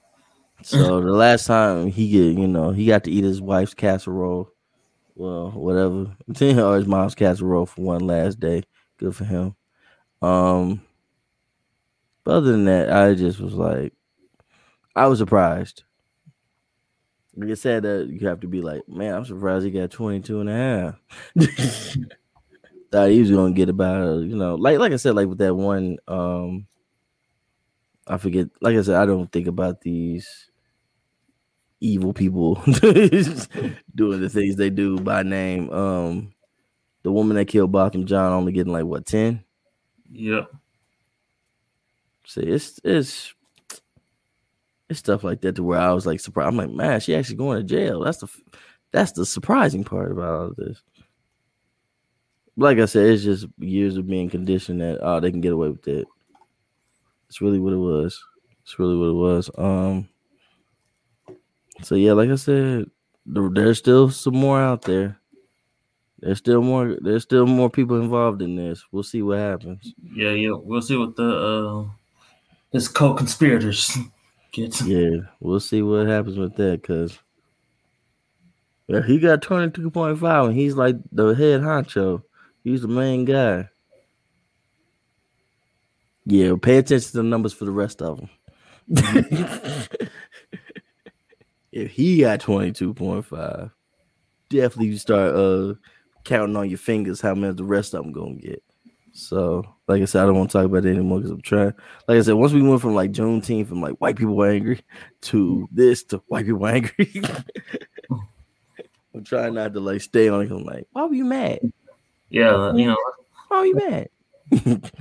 so the <laughs> last time he get, you know, he got to eat his wife's casserole, well, whatever, <laughs> or his mom's casserole for one last day. Good for him. Um, but other than that, I just was like, I was surprised. Like I said, that you have to be like, man, I'm surprised he got 22 and a half. <laughs> Thought he was gonna get about, uh, you know, like like I said, like with that one, um, I forget. Like I said, I don't think about these evil people <laughs> doing the things they do by name. Um, the woman that killed Botham Jean only getting like what ten. Yeah, See, it's it's it's stuff like that to where I was like surprised. I'm like, man, she actually going to jail. That's the that's the surprising part about all of this. Like I said, it's just years of being conditioned that oh they can get away with it. It's really what it was. It's really what it was. Um. So yeah, like I said, there's still some more out there. There's still more. There's still more people involved in this. We'll see what happens. yeah, yeah. We'll see what the uh his co-conspirators get. Yeah, we'll see what happens with that because yeah, he got twenty two point five and he's like the head honcho. He's the main guy. Yeah, pay attention to the numbers for the rest of them. <laughs> if he got 22.5, definitely you start uh counting on your fingers how many the rest of them gonna get. So, like I said, I don't want to talk about it anymore because I'm trying. Like I said, once we went from like Juneteenth from like white people angry to this to white people angry, <laughs> I'm trying not to like stay on it. I'm like, why were you mad? Yeah, you know, Why were you mad? <laughs>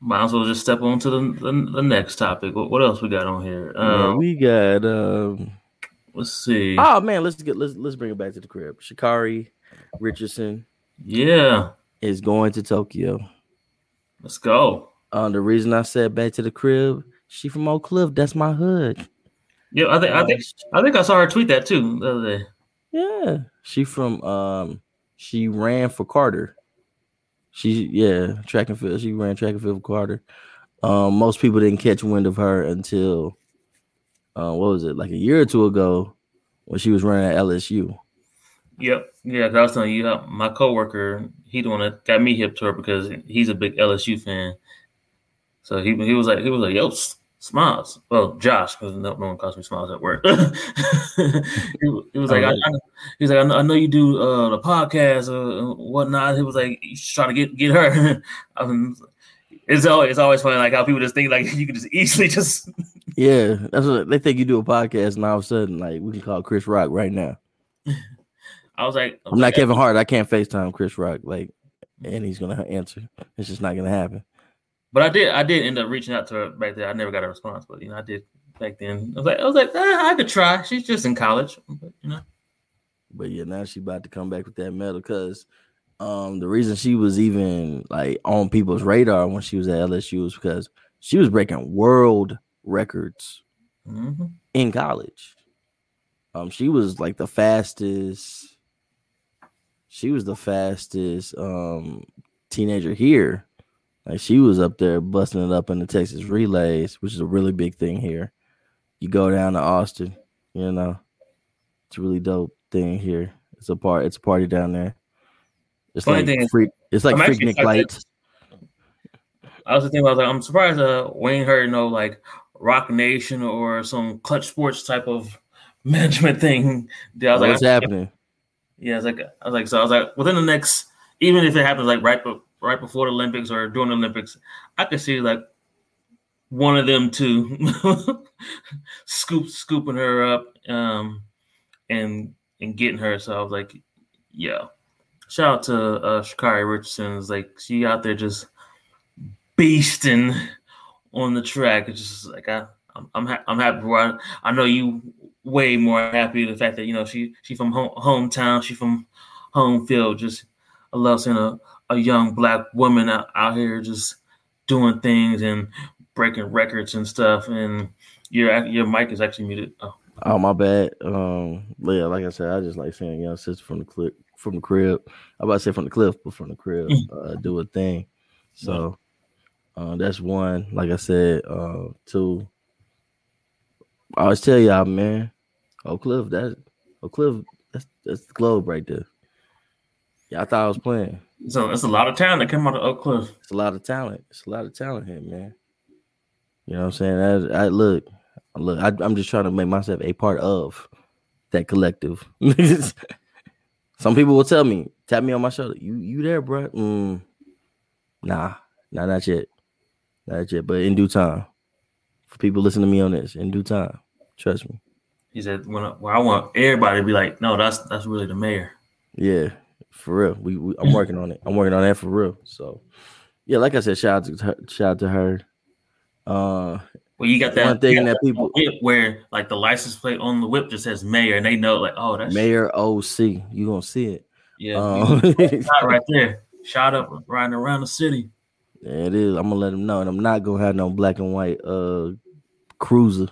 might as well just step on to the, the, the next topic. What, what else we got on here? Yeah, Um, we got um let's see. oh man, let's get let's let's bring it back to the crib. Sha'Carri Richardson Yeah, is going to Tokyo. let's go. Um, the reason I said back to the crib, she from Oak Cliff. That's my hood. Yeah, I think I think I think I saw her tweet that too the other day. Yeah, she from um, she ran for Carter. She yeah, track and field. She ran track and field for Carter. Um, most people didn't catch wind of her until uh, what was it like a year or two ago when she was running at LSU. Yep. Yeah, 'cause I was telling you, uh, my coworker, he the one that got me hip to her because he's a big LSU fan. So he he was like he was like, "Yo, Smiles." Well, Josh, because no, no one calls me Smiles at work. <laughs> he, he was like, I, I, he was like, I know, I know you do uh, the podcast or whatnot. He was like, you should try to get get her. <laughs> I mean, it's always it's always funny like how people just think like <laughs> you can just easily just Yeah, that's what they think. You do a podcast, and all of a sudden, like we can call Chris Rock right now. I was like, I I'm not like, Kevin Hart. I can't Facetime Chris Rock, like, and he's gonna answer. It's just not gonna happen. But I did I did end up reaching out to her back there. I never got a response, but you know, I did back then. I was like, I was like, ah, I could try. She's just in college, but you know. But yeah, now she about to come back with that medal because um the reason she was even like on people's radar when she was at LSU was because she was breaking world records hmm in college. Um she was like the fastest she was the fastest um teenager here. Like she was up there busting it up in the Texas relays, which is a really big thing here. You go down to Austin, you know, it's a really dope thing here. It's a part. It's a party down there. It's Funny like thing. It's like I'm actually Freaknik excited. lights. I was thinking about like I'm surprised uh Wayne heard no like Roc Nation or some Clutch Sports type of <laughs> management thing. I was like, What's happening? Yeah, I was like, I was like, so I was like, within the next, even if it happens like right, right before the Olympics or during the Olympics, I could see like one of them two <laughs> scoop scooping her up, um, and and getting her. So I was like, yeah. Shout out to uh, Sha'Carri Richardson. It's like she out there just beasting on the track. It's just like I, I'm, I'm, ha- I'm happy I know you way more happy the fact that you know she she from home, hometown, she from home field. Just I love seeing a, a young black woman out, out here just doing things and breaking records and stuff. And your your mic is actually muted. Oh, Oh my bad. Um, yeah, like I said, I just like seeing young sister from the clip from the crib. I about to say from the cliff, but from the crib, uh, do a thing. So uh, that's one. Like I said, uh, two. I always tell y'all, man, Oak Cliff, that Oak Cliff, that's that's the globe right there. Yeah, I thought I was playing. so it's a lot of talent that came out of Oak Cliff. It's a lot of talent. It's a lot of talent here, man. You know what I'm saying? I, I look, look. I, I'm just trying to make myself a part of that collective. <laughs> Some people will tell me, tap me on my shoulder. You, you there, bro? Mm, nah, nah, not yet, not yet. But in due time, for people listening to me on this, in due time, trust me. He said, "When I, well, I want everybody to be like, no, that's that's really the mayor." Yeah, for real. We, we I'm working on it. I'm working on that for real. So, yeah, like I said, shout out to her, shout out to her. Uh, Well, you got that One thing got that people- where like the license plate on the whip just says mayor, and they know like, oh, that's Mayor OC, you gonna see it. yeah, Um, right there, <laughs> shot up riding around the city. Yeah, it is. I'm gonna let them know, and I'm not gonna have no black and white uh cruiser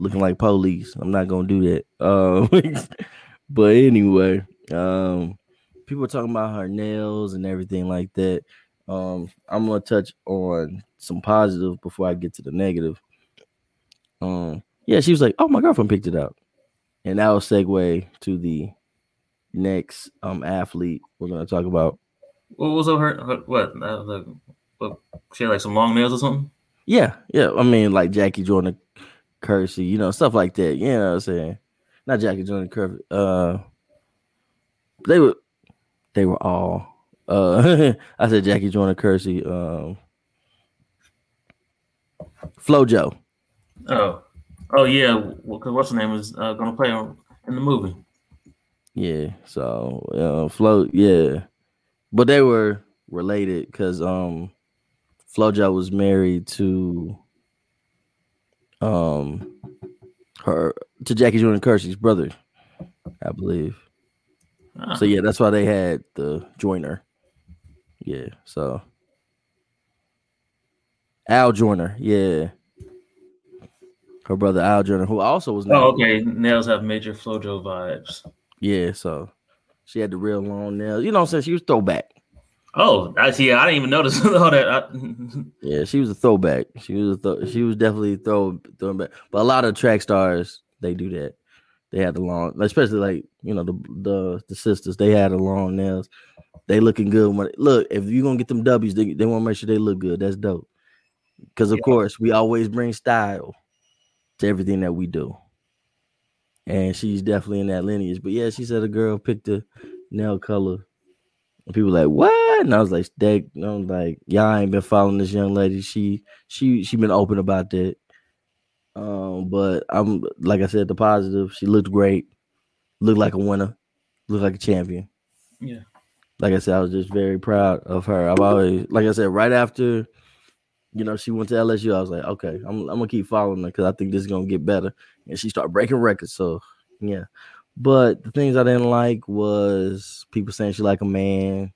looking like police. I'm not gonna do that. Um, <laughs> but anyway, um, people are talking about her nails and everything like that. Um, I'm gonna touch on some positive before I get to the negative. Um, yeah, she was like, "Oh, my girlfriend picked it up," and that will segue to the next um athlete we're gonna talk about. What was her? what? Uh, the, what? She had like some long nails or something. Yeah, yeah. I mean, like Jackie Jordan, Kersee, you know, stuff like that. You know what I'm saying? Not Jackie Jordan, Kersee. Uh, they were, they were all. Uh, <laughs> I said Jackie Jordan, Kersee. Um, FloJo. Oh, oh yeah. Because what's her name is uh, going to play in the movie. Yeah. So uh, Flo, yeah, but they were related because um, FloJo was married to um her to Jackie Jordan Kersee's brother, I believe. Ah. So yeah, that's why they had the joiner. Yeah, so Al Joyner, yeah. Her brother Al Joyner, who also was Oh, okay. Nails have major FloJo vibes. Yeah, so she had the real long nails. You know what I'm saying? She was throwback. Oh, I see. I didn't even notice <laughs> all that. I, Yeah, she was a throwback. She was a th- she was definitely throw throwing back. But a lot of track stars they do that. They had the long, especially like you know the the the sisters. They had the long nails. They looking good. When, look, if you're gonna get them W's, they, they want to make sure they look good. That's dope. Because of Yeah. course we always bring style to everything that we do. And she's definitely in that lineage. But yeah, she said a girl picked a nail color. And people like, what? And I was like, that I was like, y'all ain't been following this young lady. She she she been open about that. Um, but I'm like I said, the positive, she looked great, looked like a winner, looked like a champion. yeah. Like I said, I was just very proud of her. I've always, like I said, right after, you know, she went to LSU, I was like, okay, I'm, I'm gonna keep following her because I think this is gonna get better. And she started breaking records. So yeah. But the things I didn't like was people saying she like a man.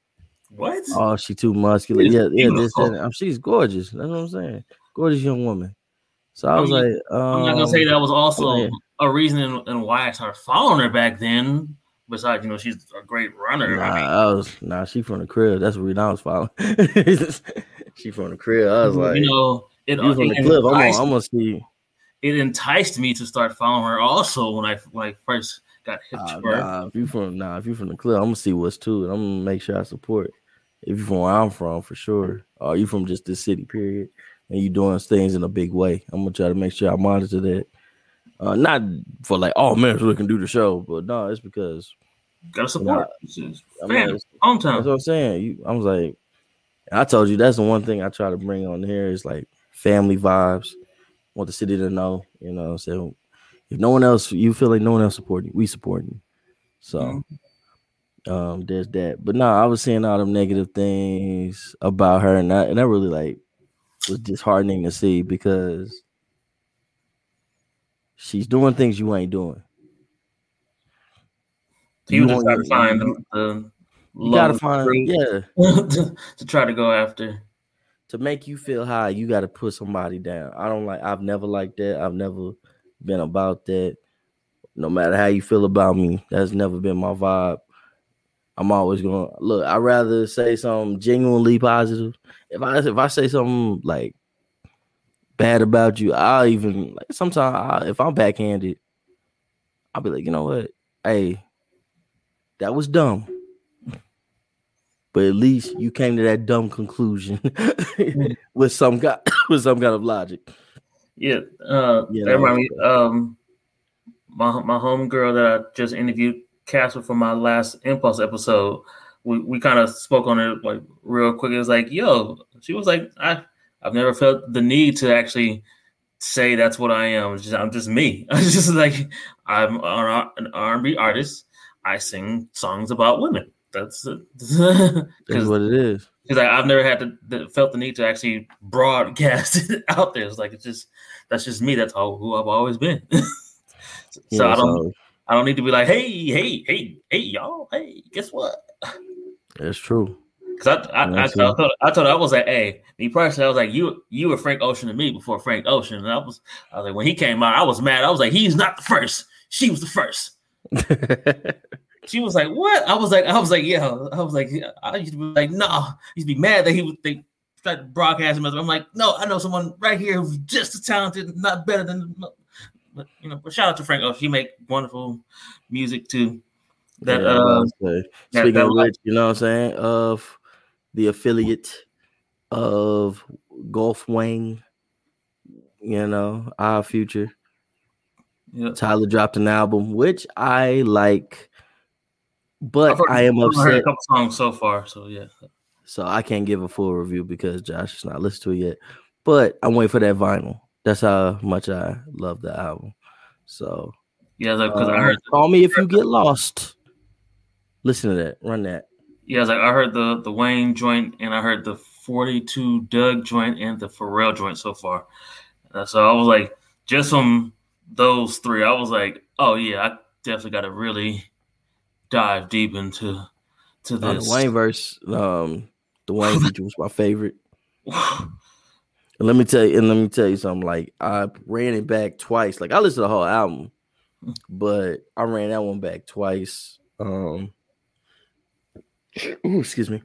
What? Oh, she too muscular. She's Yeah, yeah. This, beautiful. and, um, she's gorgeous. That's what I'm saying. Gorgeous young woman. So I I was mean, like, um, I'm not gonna say that was also yeah. a reason and, and why I started following her back then. Besides, you know, she's a great runner. Nah, I mean, I was nah. She from the crib. That's the reason I was following. <laughs> she from the crib. I was like, you know, it, you from it the clip. I'm gonna, enticed, I'm gonna see. it enticed me to start following her also when I when I first got hip Nah, to her. nah, if you from nah, if you from the club, I'm gonna see what's to it. I'm gonna make sure I support. If you're from where I'm from, for sure. Or you from just this city, period, and you doing things in a big way. I'm gonna try to make sure I monitor that. Uh, not for like, oh man, we can do the show, but no, it's because Gotta support. It's just I mean, Fam, it's- that's what I'm saying. You, I was like, I told you that's the one thing I try to bring on here is like family vibes. Want the city to know, you know. So if no one else, you feel like no one else supporting you, we supporting you. So um, there's that. But no, I was seeing all them negative things about her, and that and that really like was disheartening to see because she's doing things you ain't doing. Was You just to find you- the, You gotta find, yeah. <laughs> to, try to go after. to make you feel high, you got to put somebody down. I don't like. I've never liked that. I've never been about that. No matter how you feel about me, that's never been my vibe. I'm always gonna look. I rather say something genuinely positive. If I if I say something like bad about you, I'll even like sometimes I, if I'm backhanded, I'll be like, you know what? Hey, that was dumb. But at least you came to that dumb conclusion <laughs> with some kind <coughs> with some kind of logic. Yeah, uh, You that me. Um, my my homegirl that I just interviewed, Casper, for my last Impulse episode. We we kind of spoke on it like real quick. It was like, yo, she was like, I I've never felt the need to actually say that's what I am. Just, I'm just me. <laughs> I'm just like I'm an R&B artist. I sing songs about women. That's it. <laughs> That's what it is. because I've never had to the, felt the need to actually broadcast <laughs> it out there. It's like it's just that's just me. That's how who I've always been. so Yeah, I don't I don't need to be like, hey, hey, hey, hey, y'all, hey, guess what? that's true. Because I I, I, I, That's it. thought I thought I was like, hey, me personally, I was like, you you were Frank Ocean to me before Frank Ocean, and I was I was like, when he came out, I was mad. I was like, he's not the first. She was the first. <laughs> She was like, "What?" I was like, "I was like, yeah." I was like, I used to be like, "No," I used to be mad that he would they tried to broadcast him. as- I'm like, "No, I know someone right here who's just as talented, not better than." But you know, but shout out to Frank. Oh, He make wonderful music too. That Yeah, uh, was about to say. that- Speaking that of which, you know what I'm saying? Of the affiliate of Golf Wang, you know, our future. yeah. Tyler dropped an album, which I like, but heard- I am I've heard a upset. couple songs so far, so yeah. So I can't give a full review because Josh has not listened to it yet. But I'm waiting for that vinyl. That's how much I love the album. So Yeah, because I uh, heard call me if you get lost. Listen to that. Run that. Yeah, like I heard the the Wayne joint and I heard the 42 Dugg joint and the Pharrell joint so far. Uh, so I was like, just from those three, I was like, oh yeah, I definitely got to really dive deep into to Uh, the this. Wayne verse, um, the Wayne <laughs> feature was my favorite. <laughs> And let me tell you, and let me tell you something. Like I ran it back twice. Like I listened to the whole album, but I ran that one back twice. Um, ooh, excuse me,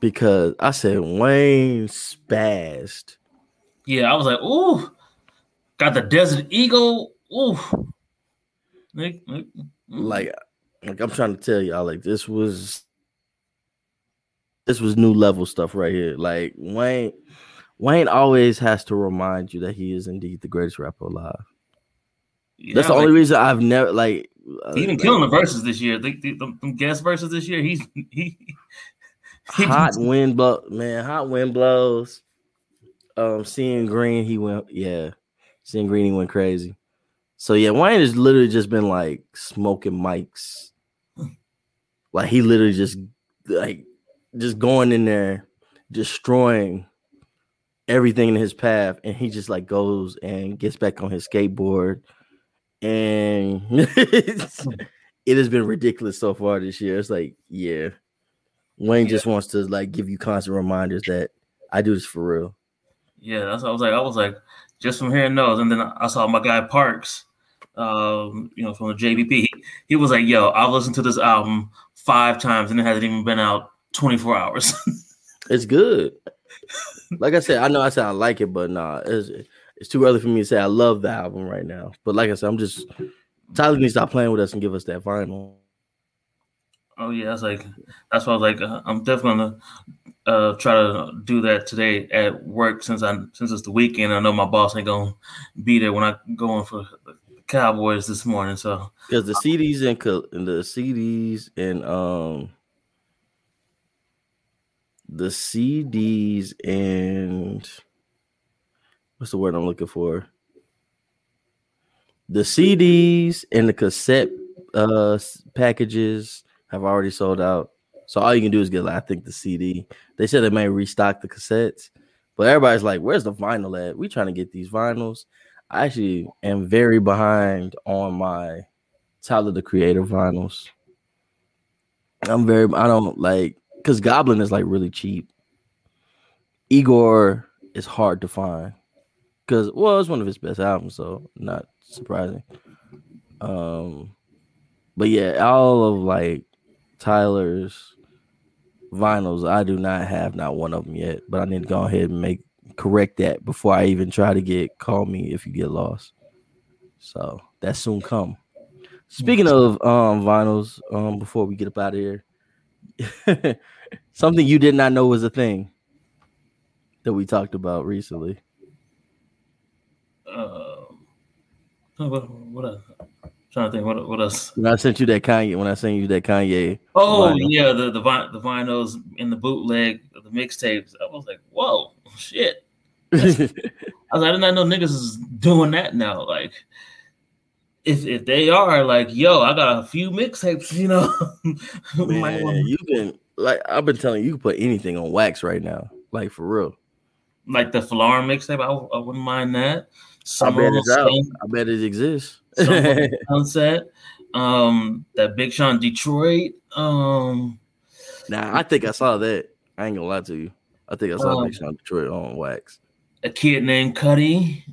because I said Wayne spazzed. yeah, I was like, ooh, got the Desert Eagle. Ooh. Like, like I'm trying to tell y'all, like this was this was new level stuff right here. Like Wayne, Wayne always has to remind you that he is indeed the greatest rapper alive. yeah, That's the like, only reason I've never like. uh, even like, killing the verses this year. The, the, the, guest verses this year. He's he. <laughs> he hot wind blow, man. Hot wind blows. Um, seeing green, he went. Yeah, seeing green, he went crazy. So yeah, Wayne has literally just been like smoking mics. Like he literally just like just going in there, destroying everything in his path, and he just like goes and gets back on his skateboard, and <laughs> it has been ridiculous so far this year. It's like, yeah, Wayne just wants to like give you constant reminders that I do this for real. Yeah, that's what I was like. I was like, just from hearing those, and then I saw my guy Parks, um, you know, from the JVP. He, he was like, "Yo, I've listened to this album five times, and it hasn't even been out 24 hours." <laughs> It's good. Like I said, I know I said I like it, but nah, it's it's too early for me to say I love the album right now. But like I said, I'm just Tyler needs to stop playing with us and give us that vinyl. oh yeah, that's like that's why I was like, uh, I'm definitely gonna uh, try to do that today at work since I since it's the weekend. I know my boss ain't gonna be there when I go in for the Cowboys this morning. So Because the CDs and, and the CDs and um the CDs and what's the word I'm looking for? The CDs and the cassette uh packages have already sold out. So all you can do is get I think the CD. They said they may restock the cassettes, but everybody's like, "Where's the vinyl at? We trying to get these vinyls." I actually am very behind on my Tyler the Creator vinyls. I'm very I don't like because Goblin is like really cheap. Igor is hard to find because well, it's one of his best albums, so not surprising. Um, but yeah, all of like Tyler's vinyls, I do not have not one of them yet, but I need to go ahead and make correct that before I even try to get call me if you get lost. So that soon come. Speaking of um vinyls, um before we get up out of here, <laughs> something you did not know was a thing that we talked about recently. uh, what what else? trying to think what what else? When I sent you that Kanye, when I sent you that Kanye, Oh vinyl. yeah, the the vi- the vinyls in the bootleg, the mixtapes. I was like, whoa, shit. <laughs> I was like, I did not know niggas is doing that now. Like, if if they are like, yo, I got a few mixtapes, you know. <laughs> Man, you can like I've been telling you, you can put anything on wax right now, like for real. like the Folarin mixtape, I, I wouldn't mind that. I bet it's out. I bet it exists. <laughs> Sunset. Um, that Big Sean Detroit. Um, Nah, I think I saw that. I ain't gonna lie to you. I think I saw Um, Big Sean Detroit on wax. a kid named Cudi.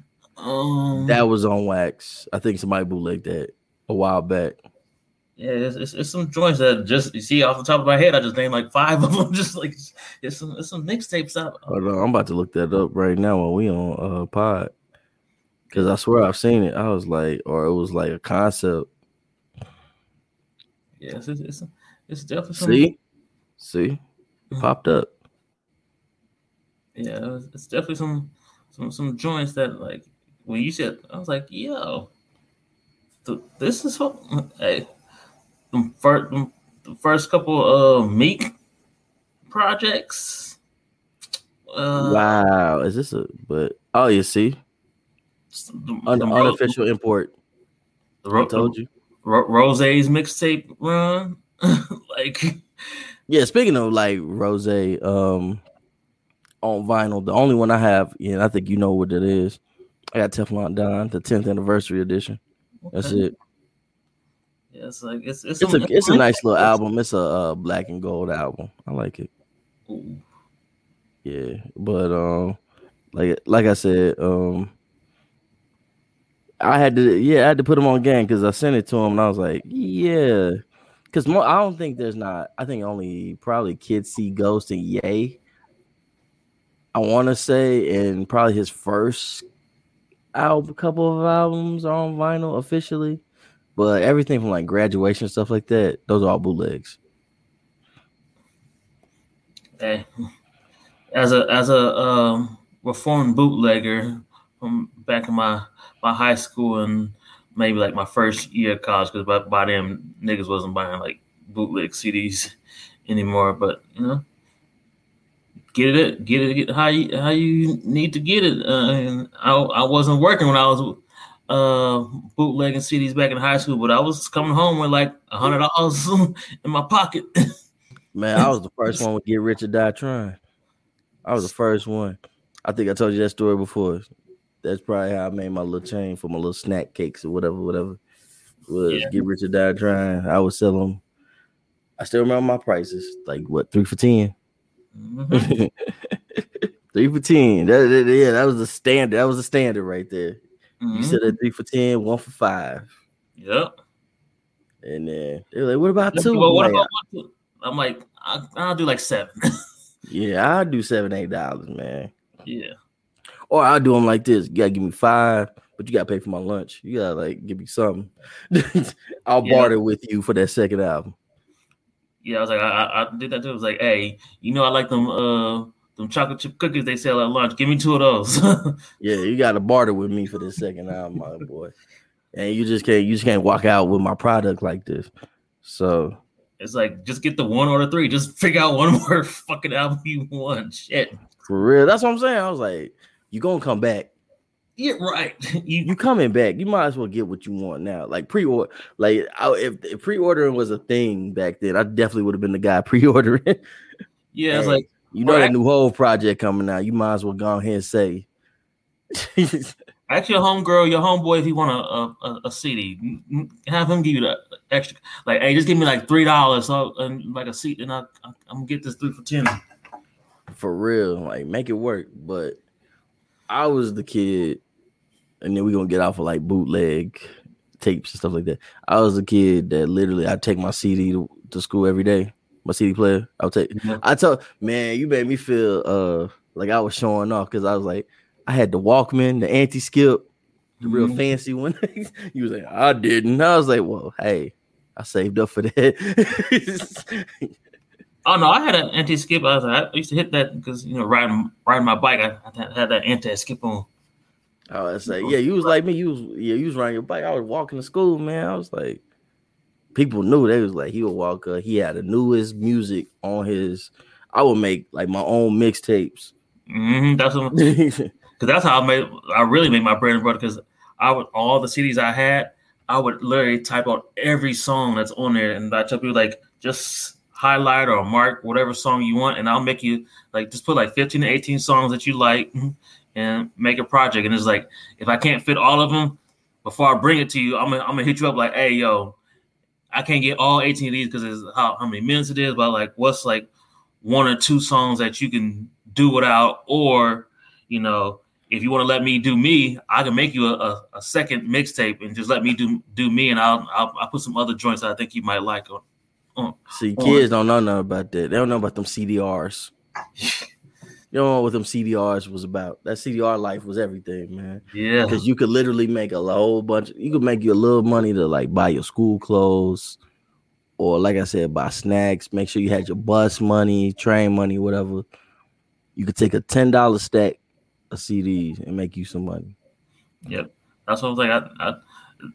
Um, That was on wax. I think somebody bootlegged that a while back. Yeah, it's, it's, it's some joints that just you see off the top of my head. I just named like five of them. <laughs> Just like it's some it's some mixtapes out. Hold on, I'm about to look that up right now while we on uh pod. Cause I swear I've seen it. I was like, or it was like a concept. Yes, it's it's, it's definitely some, See, see, it popped up. yeah, it's, it's definitely some some some joints that like when you said I was like, yo, th- this is what hey, the first the first couple of Meek projects. Uh, wow, is this a? But oh, you see, the, Un- the Ro- unofficial import. the I told you. Ro- Ross's mixtape run, <laughs> like Yeah, speaking of like Ross, um, on vinyl, the only one I have, yeah, I think you know what it is. I got Teflon Don, the 10th anniversary edition. That's okay. it. Yeah, it's like it's it's, It's a it's a nice little <laughs> album. It's a uh, black and gold album. I like it. Ooh. Yeah, but um, like like I said, um, I had to yeah I had to put him on game because I sent it to him and I was like yeah, because mo- I don't think there's not I think only probably Kids See Ghost and Ye. I want to say and probably his first album, couple of albums are on vinyl officially, but everything from like graduation stuff like that, those are all bootlegs. Hey, as a as a um, reformed bootlegger from back in my my high school and maybe like my first year of college, because by, by then niggas wasn't buying like bootleg CDs <laughs> anymore. But you know, get it, get it, get how you how you need to get it. Uh, and I I wasn't working when I was uh bootlegging CDs back in high school, but I was coming home with like a hundred dollars <laughs> in my pocket. Man, I was the first one to get rich or die trying. I was the first one. I think I told you that story before. That's probably how I made my little chain for my little snack cakes or whatever, whatever. Was Yeah. get rich or die trying. I would sell them. I still remember my prices, like what three for 10 Mhm. <laughs> <laughs> three for ten. That, that- yeah, that was the standard. That was the standard right there. You Mhm. said a three for ten, one for five, Yep. and then they were like, "What about Well, two? what I'm about like, two? I'm like, I, I'll do like seven. <laughs> yeah, I'll do seven, eight dollars, man. yeah. Or I'll do them like this. You gotta give me five, but you gotta pay for my lunch. You gotta like give me something. I'll Yeah. barter with you for that second album. Yeah, I was like, I, I, did that too. I was like, hey, you know, I like them uh them chocolate chip cookies they sell at lunch. Give me two of those. <laughs> Yeah, you gotta barter with me for the second album, my <laughs> boy. And you just can't you just can't walk out with my product like this. So it's like, just get the one or the three. Just figure out one <laughs> more fucking album you want. Shit. for real, that's what I'm saying. I was like, you gonna come back. Yeah, right. <laughs> you, You coming back. You might as well get what you want now. Like pre-order, like I, if, if pre-ordering was a thing back then, I definitely would have been the guy <laughs> pre-ordering. yeah, it's like, You know Right. that new whole project coming out. You might as well go ahead and say. ask your homegirl, your homeboy, if you want a, a, a, CD, have him give you the extra. Like, hey, just give me like three dollars, so and like a seat, and I, I, I'm gonna get this three for ten. for real, like make it work. But I was the kid, and then we're gonna get off of like bootleg tapes and stuff like that. I was a kid that literally I take my CD to, to school every day. My CD player, I'll take. Yeah. I told man, you made me feel uh like I was showing off because I was like, I had the Walkman, the anti skip, the real Mhm. fancy one. <laughs> you was like, I didn't. I was like, well, hey, I saved up for that. <laughs> Oh no, I had an anti skip. I, was, I used to hit that because you know riding riding my bike, I, I had that anti skip on. I was like, yeah, you was like me. You was yeah, you was riding your bike. I was walking to school, man. I was like, people knew they was like he would walk. up. he had the newest music on his. I would make like my own mixtapes. hmm that's because <laughs> that's how I made. I really made my bread and butter because I would all the CDs I had, I would literally type out every song that's on there, and I tell people like just highlight or mark whatever song you want, and I'll make you like just put like fifteen to eighteen songs that you like, <laughs> and make a project. And it's like if I can't fit all of them before I bring it to you, I'm gonna I'm gonna hit you up like, hey yo, I can't get all 18 of these because it's how, how many minutes it is, but like what's like one or two songs that you can do without, or you know, if you want to let me do me, I can make you a, a, a second mixtape and just let me do do me, and I'll, I'll I'll put some other joints that I think you might like on. on. See, kids don't know nothing about that. They don't know about them CDRs. <laughs> You know what them CDRs was about. That CDR life was everything, man. Yeah, Because you could literally make a whole bunch. You could make you a little money to like buy your school clothes, or like I said, buy snacks. Make sure you had your bus money, train money, whatever. You could take a ten dollar stack of CDs and make you some money. Yep, that's what I was like. I I,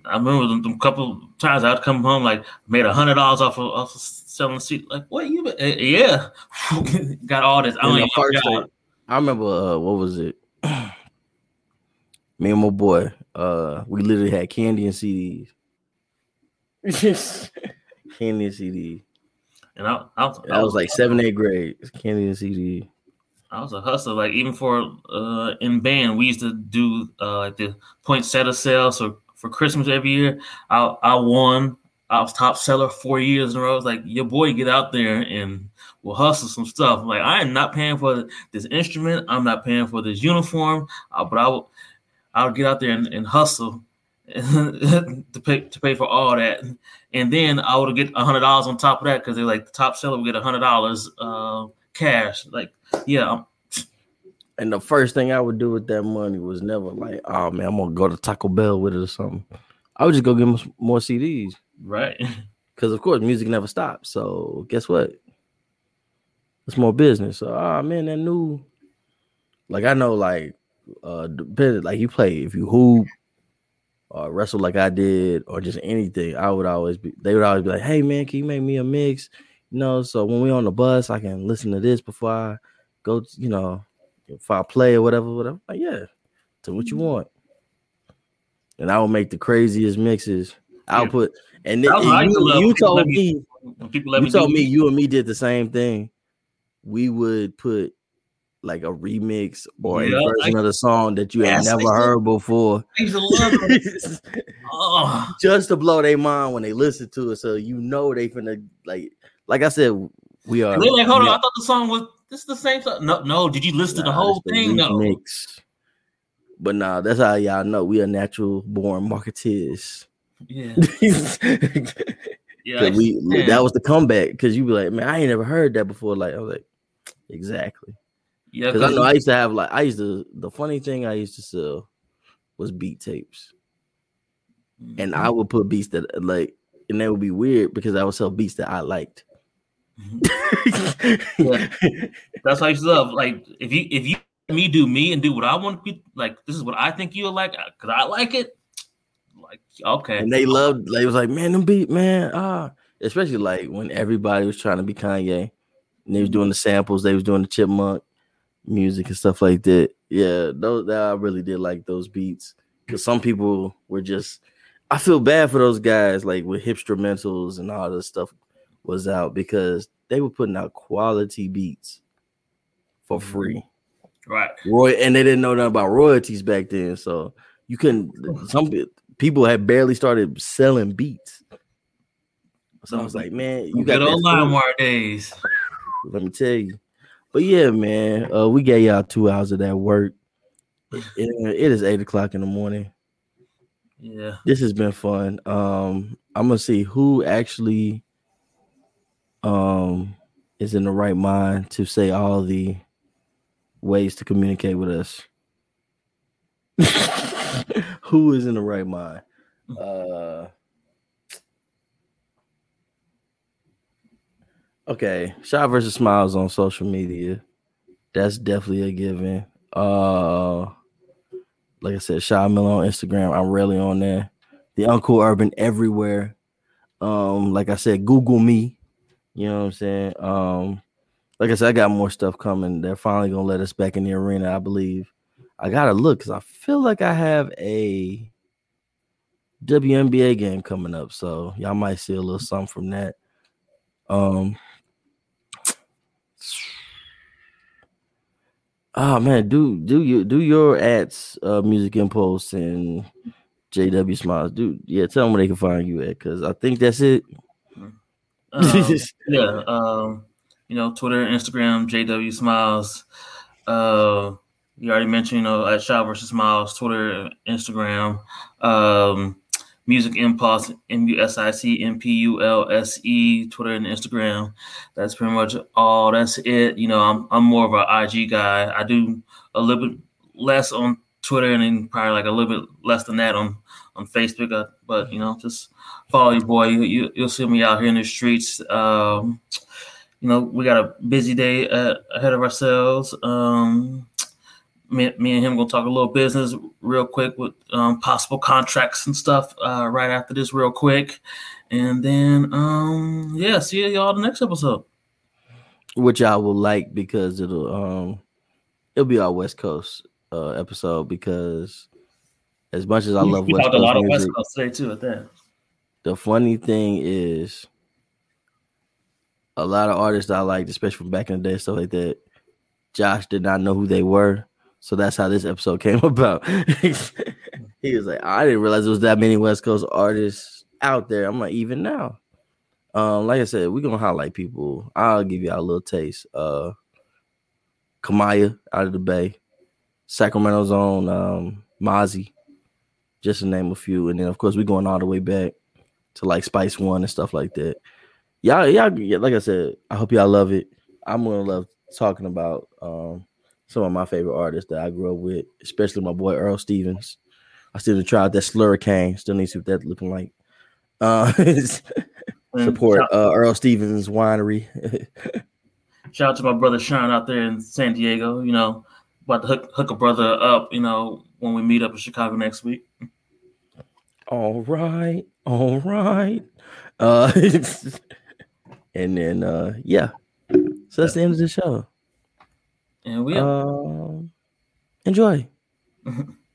I remember them, them couple times I'd come home like made a hundred dollars off of, off of selling CD. Like what you? been- eh, Yeah, <laughs> got all this. I And only the first thing- I remember uh, what was it? Me and my boy, uh, we literally had candy and CDs. Yes. <laughs> Candy and CD. and I, I was, I was like seven, eight grade. Candy and CD. I was a hustler. Like even for uh in band, we used to do uh like the point set of sales. So for Christmas every year, I I won. I was top seller four years in a row. I was like, your boy, get out there and we'll hustle some stuff. I'm like, I am not paying for this instrument. I'm not paying for this uniform. Uh, but I will, I'll get out there and, and hustle <laughs> to pay to pay for all that. And then I would get a hundred dollars on top of that because they're like the top seller would get a hundred dollars uh cash. Like, yeah, <laughs> And the first thing I would do with that money was never like, oh man, I'm gonna go to Taco Bell with it or something. I would just go get more CDs right. <laughs> because, of course, music never stops. So guess what? It's more business. So, ah man, that new, like I know, like, uh, depending, like you play if you hoop or wrestle like I did or just anything, I would always be. They would always be like, hey man, can you make me a mix? You know, so when we on the bus, I can listen to this before I go. You know, if I play or whatever, whatever. Like, yeah, to what you want. And I will make the craziest mixes. I'll Yeah. and then That's what I and you, you told me- me, people let you me told me you and me did the same thing. We would put like a remix or Yeah, a version I- of the song that you had never heard before, I used to love it. <laughs> oh, just to blow their mind when they listen to it. So you know they finna like, like I said, we are. they're like, hold on, I thought the song was this is the same song. No, no, did you listen to the whole thing? No. remix. But nah, that's how y'all know we are natural born marketeers. Yeah, <laughs> yeah. we that was the comeback because you be like, man, I ain't never heard that before. Like I was like, exactly. yeah, Because I know I used to have like I used to the funny thing I used to sell was beat tapes. Mm-hmm. And I would put beats that like and that would be weird because I would sell beats that I liked. Mm-hmm. Yeah. That's why I used love. Like if you if you let me do me and do what I want to be like, this is what I think you'll like because I like it. Like okay, and they loved they was like, man, them beat, man. Ah, especially like when everybody was trying to be Kanye and they was doing the samples, they was doing the chipmunk music and stuff like that. Yeah, those that I really did like those beats. Because some people were just I feel bad for those guys, like with hipstrumentals and all this stuff was out because they were putting out quality beats for free. right. Roy and they didn't know nothing about royalties back then, so you couldn't. Some people had barely started selling beats. So I was like, man, you got Good old that free- LimeWire days. Let me tell you. But yeah, man, uh, we gave y'all two hours of that work. It- it is eight o'clock in the morning. Yeah. This has been fun. Um, I'm gonna see who actually um is in the right mind to say all the ways to communicate with us. <laughs> who is in the right mind? Uh okay, shot versus smiles on social media. That's definitely a given. Uh like I said, Shy Miller on Instagram. I'm rarely on there. The Uncle Urban everywhere. Um, like I said, Google me. You know what I'm saying? Um, like I said, I got more stuff coming. They're finally gonna let us back in the arena, I believe. I gotta look because I feel like I have a WNBA game coming up, so y'all might see a little something from that. Um, oh man, do do you do your ads, uh, music impulse and JW Smiles? dude. yeah, tell them where they can find you at because I think that's it. <laughs> Um, yeah. Um, you know, Twitter, Instagram, JW Smiles. Uh, you already mentioned, you know, at Shot versus Miles, Twitter, Instagram. Um, Music Impulse, M U S I C M P U L S E, Twitter and Instagram. That's pretty much all. That's it. You know, I'm I'm more of an IG guy. I do a little bit less on Twitter, and then probably like a little bit less than that on on Facebook. Uh, but you know, just follow your boy. You, you you'll see me out here in the streets. Um, you know, we got a busy day uh, ahead of ourselves. Um, me, me, and him gonna talk a little business real quick with um, possible contracts and stuff uh, right after this, real quick, and then um, yeah, see y'all the next episode. Which I will like because it'll um it'll be our West Coast uh, episode because as much as I love we West talked Coast a lot of music, West Coast today too. At that, the funny thing is a lot of artists I liked, especially from back in the day, stuff like that. Josh did not know who they were, so that's how this episode <laughs> came about. <laughs> he was like, I didn't realize there was that many West Coast artists out there. I'm like, even now. Um, like I said, we're gonna highlight people. I'll give y'all a little taste. Uh Kamaiyah out of the Bay, Sacramento's own um Mozzy, just to name a few. And then of course we're going all the way back to like Spice One and stuff like that. Y'all, y'all, like I said, I hope y'all love it. I'm gonna love talking about um some of my favorite artists that I grew up with, especially my boy Earl Stevens. I still need to try out that Slurricane. Still need to see what that's looking like. Uh, <laughs> support uh, Earl Stevens Winery. <laughs> Shout out to my brother Sean out there in San Diego. You know, about to hook hook a brother up. You know, when we meet up in Chicago next week. all right, all right. Uh, <laughs> and then uh, yeah, so that's the end of the show. And we Um, enjoy. <laughs>